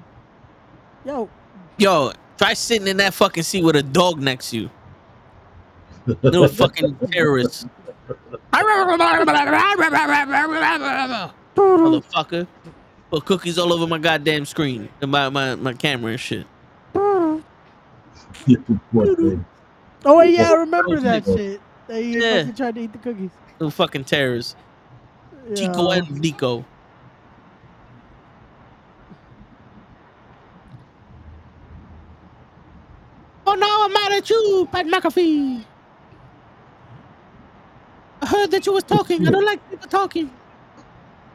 yo, Yo, Try sitting in that fucking seat with a dog next to you. Little fucking terrorist. Motherfucker. Put cookies all over my goddamn screen. And my, my, my camera and shit. Poor thing. Oh yeah, I remember that shit. That he Yeah. fucking tried to eat the cookies. Little fucking terrorist. Chico Yeah. and Nico. Oh, now I'm mad at you, Pat McAfee. I heard that you was talking. I don't like people talking.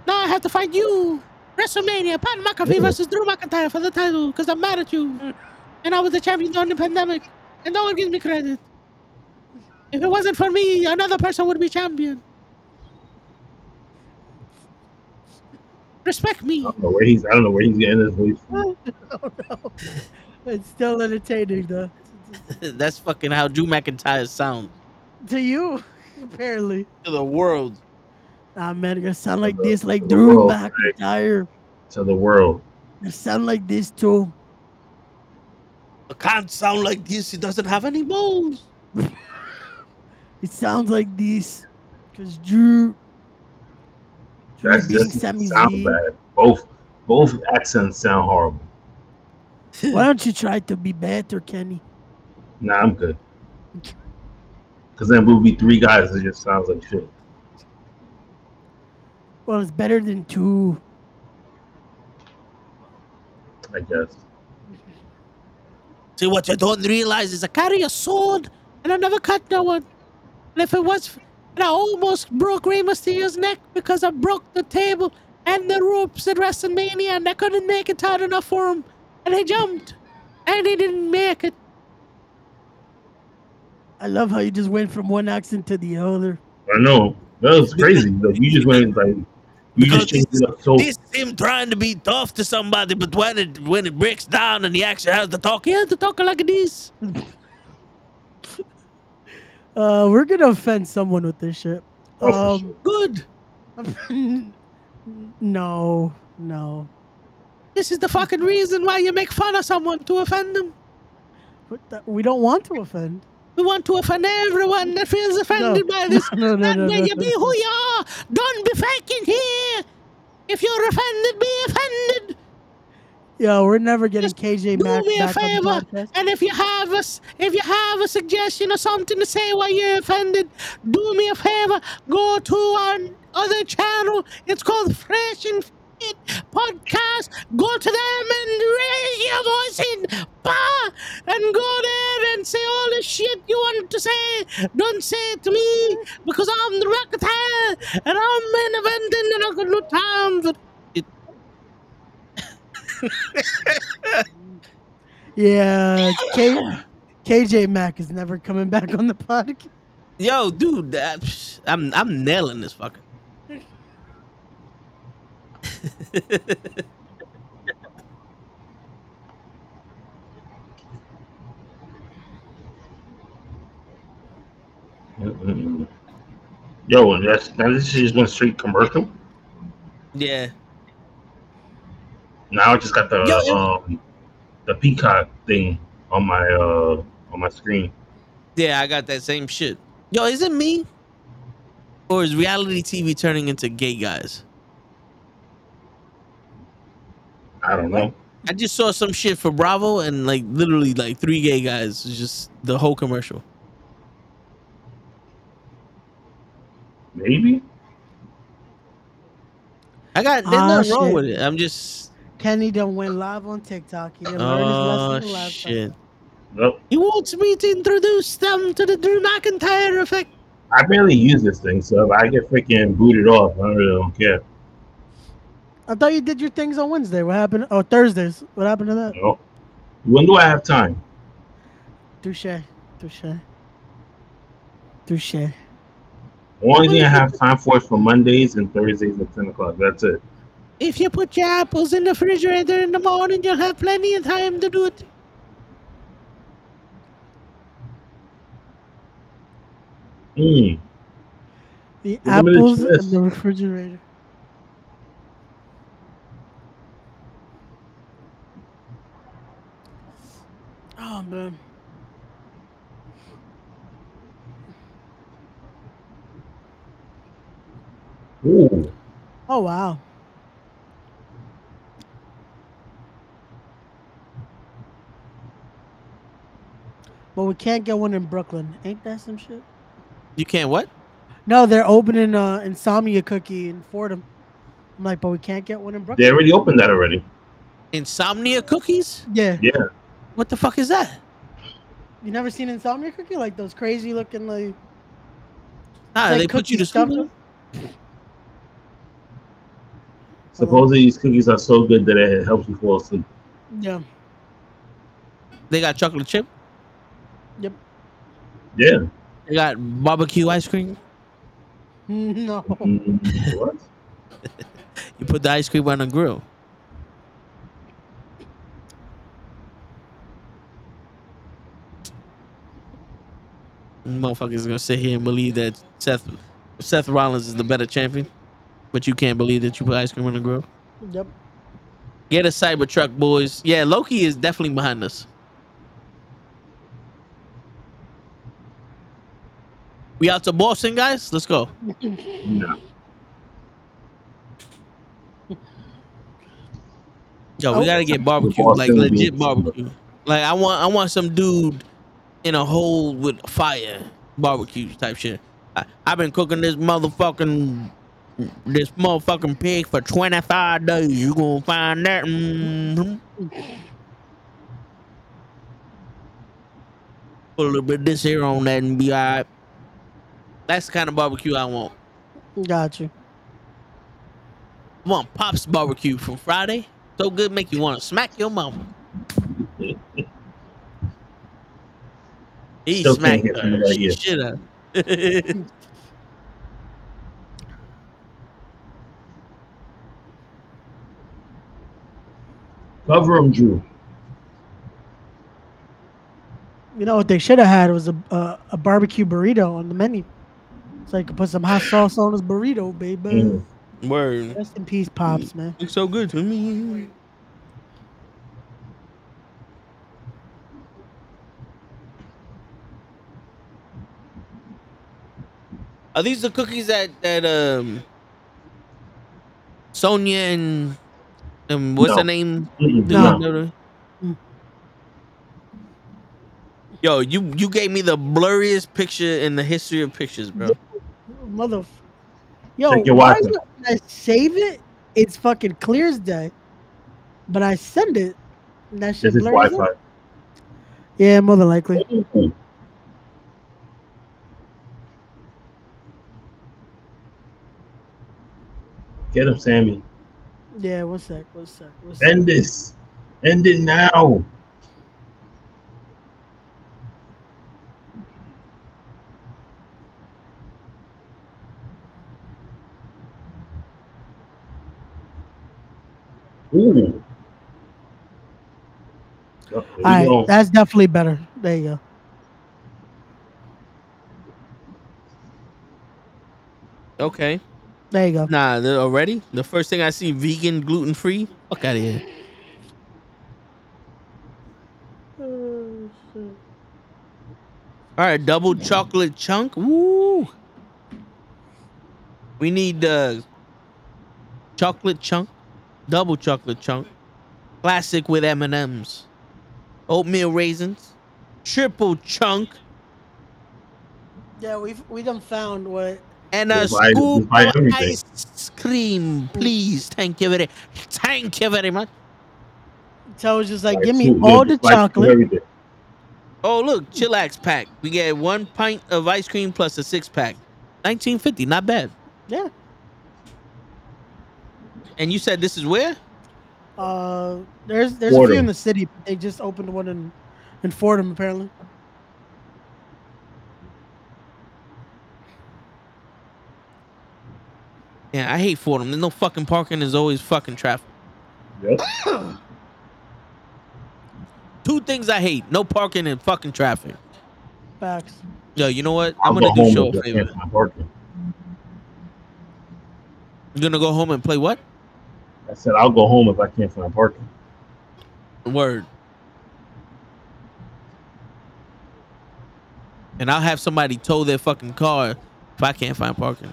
Now I have to fight you. WrestleMania, Pat McAfee versus Drew McIntyre for the title because I'm mad at you. Mm. And I was the champion during the pandemic. And no one gives me credit. If it wasn't for me, another person would be champion. Respect me. I don't know where he's. I don't know where he's getting his voice from. oh no. It's still entertaining though. That's fucking how Drew McIntyre sounds To you, apparently. to the world. Nah, man, you sound like this, like Drew world, right? McIntyre. To the world. You sound like this too. It can't sound like this. He doesn't have any bones. It sounds like this. Cause Drew. Drew That's beat just sound Zayn. bad. Both both accents sound horrible. Why don't you try to be better, Kenny? Nah, I'm good. Cause then we'll be three guys. It just sounds like shit. Well, it's better than two. I guess. See what you don't realize is I carry a sword and I never cut no one. And if it was, and I almost broke Rey Mysterio's neck because I broke the table and the ropes at WrestleMania and I couldn't make it hard enough for him. And he jumped and he didn't make it. I love how you just went from one accent to the other. I know that was crazy. like you just went like you Because just changed it up so. this is him trying to be tough to somebody, but when it when it breaks down and he actually has to talk, he has to talk like this. Uh, we're gonna offend someone with this shit. Oh, Um, Good. no, no. This is the fucking reason why you make fun of someone to offend them. What the- we don't want to offend. We want to offend everyone that feels offended by this. no, no, no, no, you be who you are. Don't be faking here. If you're offended, be offended. Yo, we're never getting Just KJ Do me a back favor, and if you have us, if you have a suggestion or something to say why you're offended, do me a favor. Go to our other channel. It's called Fresh and Fit Podcast. Go to them and raise your voice in bah, and go there and say all the shit you want to say. Don't say it to me because I'm the racketeer and I'm main eventing and I've got no time for it. Yeah, K- KJ Mack is never coming back on the podcast. Yo, dude, I'm I'm nailing this fucker. Mm-mm. Yo, and that's now this just went straight commercial. Yeah. Now I just got the Yo, um the peacock thing on my uh on my screen. Yeah, I got that same shit. Yo, is it me? Or is reality TV turning into gay guys? I don't know. I just saw some shit for Bravo and like literally like three gay guys. It's just the whole commercial. Maybe. I got there's Ah, nothing wrong shit. with it. I'm just Kenny done went live on TikTok. He didn't learn his oh lesson the last time. shit. Nope. He wants me to introduce them to the Drew McIntyre effect. I barely use this thing, so if I get freaking booted off, I really don't care. I thought you did your things on Wednesday. What happened? Oh, Thursdays. What happened to that? Know? When do I have time? Touche. Touche. Touche. The only thing I have time for is for Mondays and Thursdays at ten o'clock. That's it. If you put your apples in the refrigerator in the morning, you'll have plenty of time to do it. Mm. The apples in the refrigerator. Man. Ooh. Oh wow. But we can't get one in Brooklyn. Ain't that some shit? You can't what? No, they're opening uh Insomnia Cookie in Fordham. I'm like, but we can't get one in Brooklyn. They already opened that already. Insomnia cookies? Yeah. Yeah. What the fuck is that? You never seen Insomnia Cookie? Like those crazy looking like Nah, like they put you to cookies sleep. Supposedly these cookies are so good that it helps you fall asleep. Yeah. They got chocolate chip. Yep. Yeah. They got barbecue ice cream. No. Mm, what? You put the ice cream on the grill. Motherfuckers gonna sit here and believe that Seth Seth Rollins is the better champion, but you can't believe that you put ice cream on the grill. Yep. Get a Cybertruck, boys. Yeah, Loki is definitely behind us. We out to Boston, guys. Let's go. No. Yo, we gotta get barbecue, like legit barbecue. Like I want, I want some dude in a hole with fire barbecue type shit. I, I've been cooking this motherfucking this motherfucking pig for twenty five days. You gonna find that? Mhm. Put a little bit of this here on that and be alright. That's the kind of barbecue I want. Got you. I want Pop's barbecue from Friday. So good, make you want to smack your mama. He Still can't smacked get through her. that She should have. Cover them, Drew. You know what they should have had was a, a a barbecue burrito on the menu, so you could put some hot sauce on his burrito, baby. Mm. Word. Rest in peace, pops, man. Looks so good to me. Are these the cookies that that um Sonia and um what's No. her name? No. you know the- Mm. Yo, you you gave me the blurriest picture in the history of pictures, bro. Mother. Yo, Check your why is it I save it? It's fucking clear as day, but I send it. And that shit This is blurs Wi-Fi. up. Yeah, more than likely. Get him, Sami. Yeah, one sec, one sec, one sec. End this. End it now. Ooh. Yep, there go. that's definitely better. There you go. Okay. There you go. Nah, the- already the first thing I see vegan, gluten free. Fuck out of here. All right, double chocolate chunk. Woo. We need uh, chocolate chunk, double chocolate chunk, classic with M and M's, oatmeal raisins, triple chunk, Yeah, we've we done found what and a Just buy- scoop buy of ice cream, please. Thank you very, thank you very much. tells just like Like, give me two- all yeah, the chocolate. Oh look, chillax pack. We get one pint of ice cream plus a six pack. Nineteen fifty, not bad. Yeah. And you said this is where? Uh, there's there's a few in the city. They just opened one in in Fordham apparently. Yeah, I hate Fordham. There's no fucking parking. There's always fucking traffic. Yep. Two things I hate: no parking and fucking traffic. Facts. Yo, you know what? I'll I'm gonna go do show if a I favor. can't. You're gonna go home and play what? I said I'll go home if I can't find parking. Word. and I'll have somebody tow their fucking car if I can't find parking.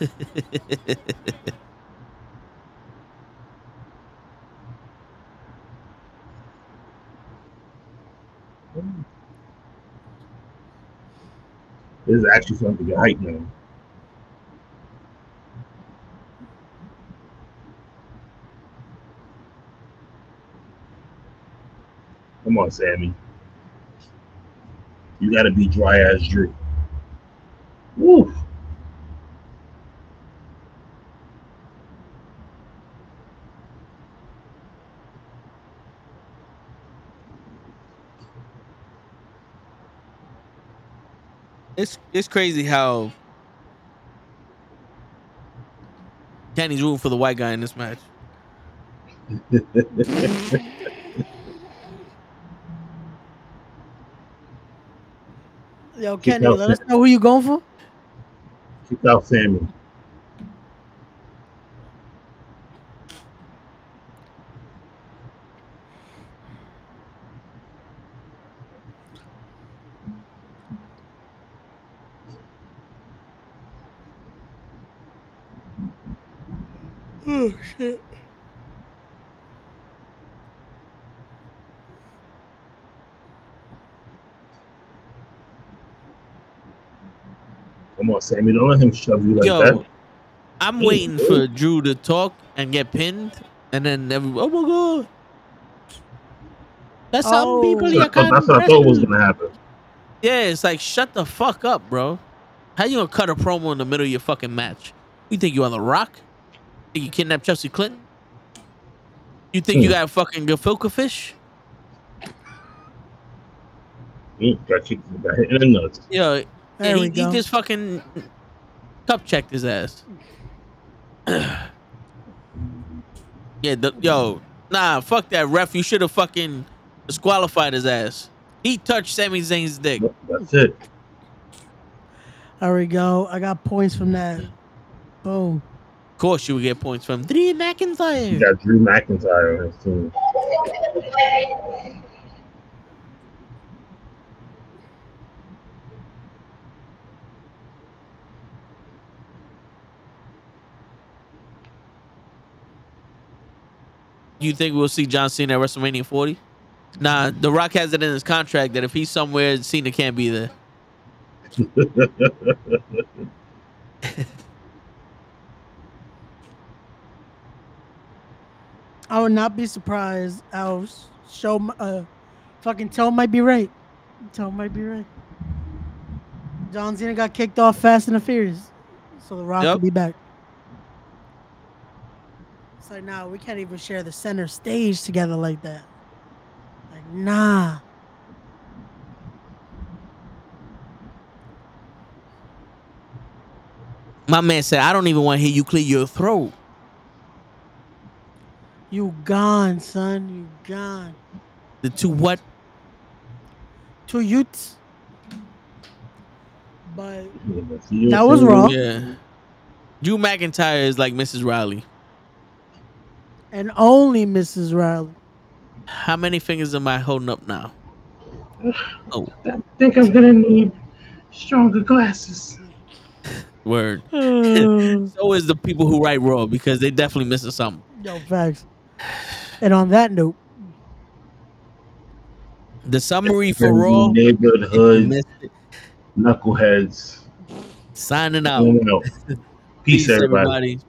This is actually something to get hyped now. Come on, Sami. You gotta be dry as Drew. Woo. It's it's crazy how Kenny's rooting for the white guy in this match. Yo, Kenny, let us know who you going for. Keep out Sami. Oh shit. Come on, Sami. Don't let him shove you like Yo, that. I'm waiting for Drew to talk and get pinned, and then every, oh my god, There's some Oh. people you That's, can't that's what I thought was gonna happen. yeah, it's like shut the fuck up, bro. How you gonna cut a promo in the middle of your fucking match? You think you on the Rock? Think you kidnapped Chelsea Clinton? You think you Hmm. got fucking gefilte fish? He got kicked, got in the nuts. Yo, There he, we he just fucking cup checked his ass. yeah, the, yo, nah, fuck that ref. You should have fucking disqualified his ass. He touched Sami Zayn's dick. That's it. There we go. I got points from that. Boom. Of course, you would get points from Drew McIntyre. got Drew McIntyre on his team. You think we'll see John Cena at WrestleMania 40? Nah, The Rock has it in his contract that if he's somewhere, Cena can't be there. I would not be surprised. I'll show my, uh, fucking Toe might be right. Toe might be right. John Cena got kicked off Fast and the Furious, so the Rock Yep. will be back. It's like, nah, we can't even share the center stage together like that. Like, nah. My man said, I don't even want to hear you clear your throat. You gone, son. You gone. The two what? Two youths. But You That was wrong. Yeah. Drew McIntyre is like Mrs. Riley. and only Mrs. Riley. How many fingers am I holding up now? Oh, I think I'm gonna need stronger glasses. word. So is the people who write Raw because they definitely missing something. Yo, facts. And on that note, The summary for Raw. Neighborhood if you hood missed it, knuckleheads. Signing out. Going out. Peace, everybody. everybody.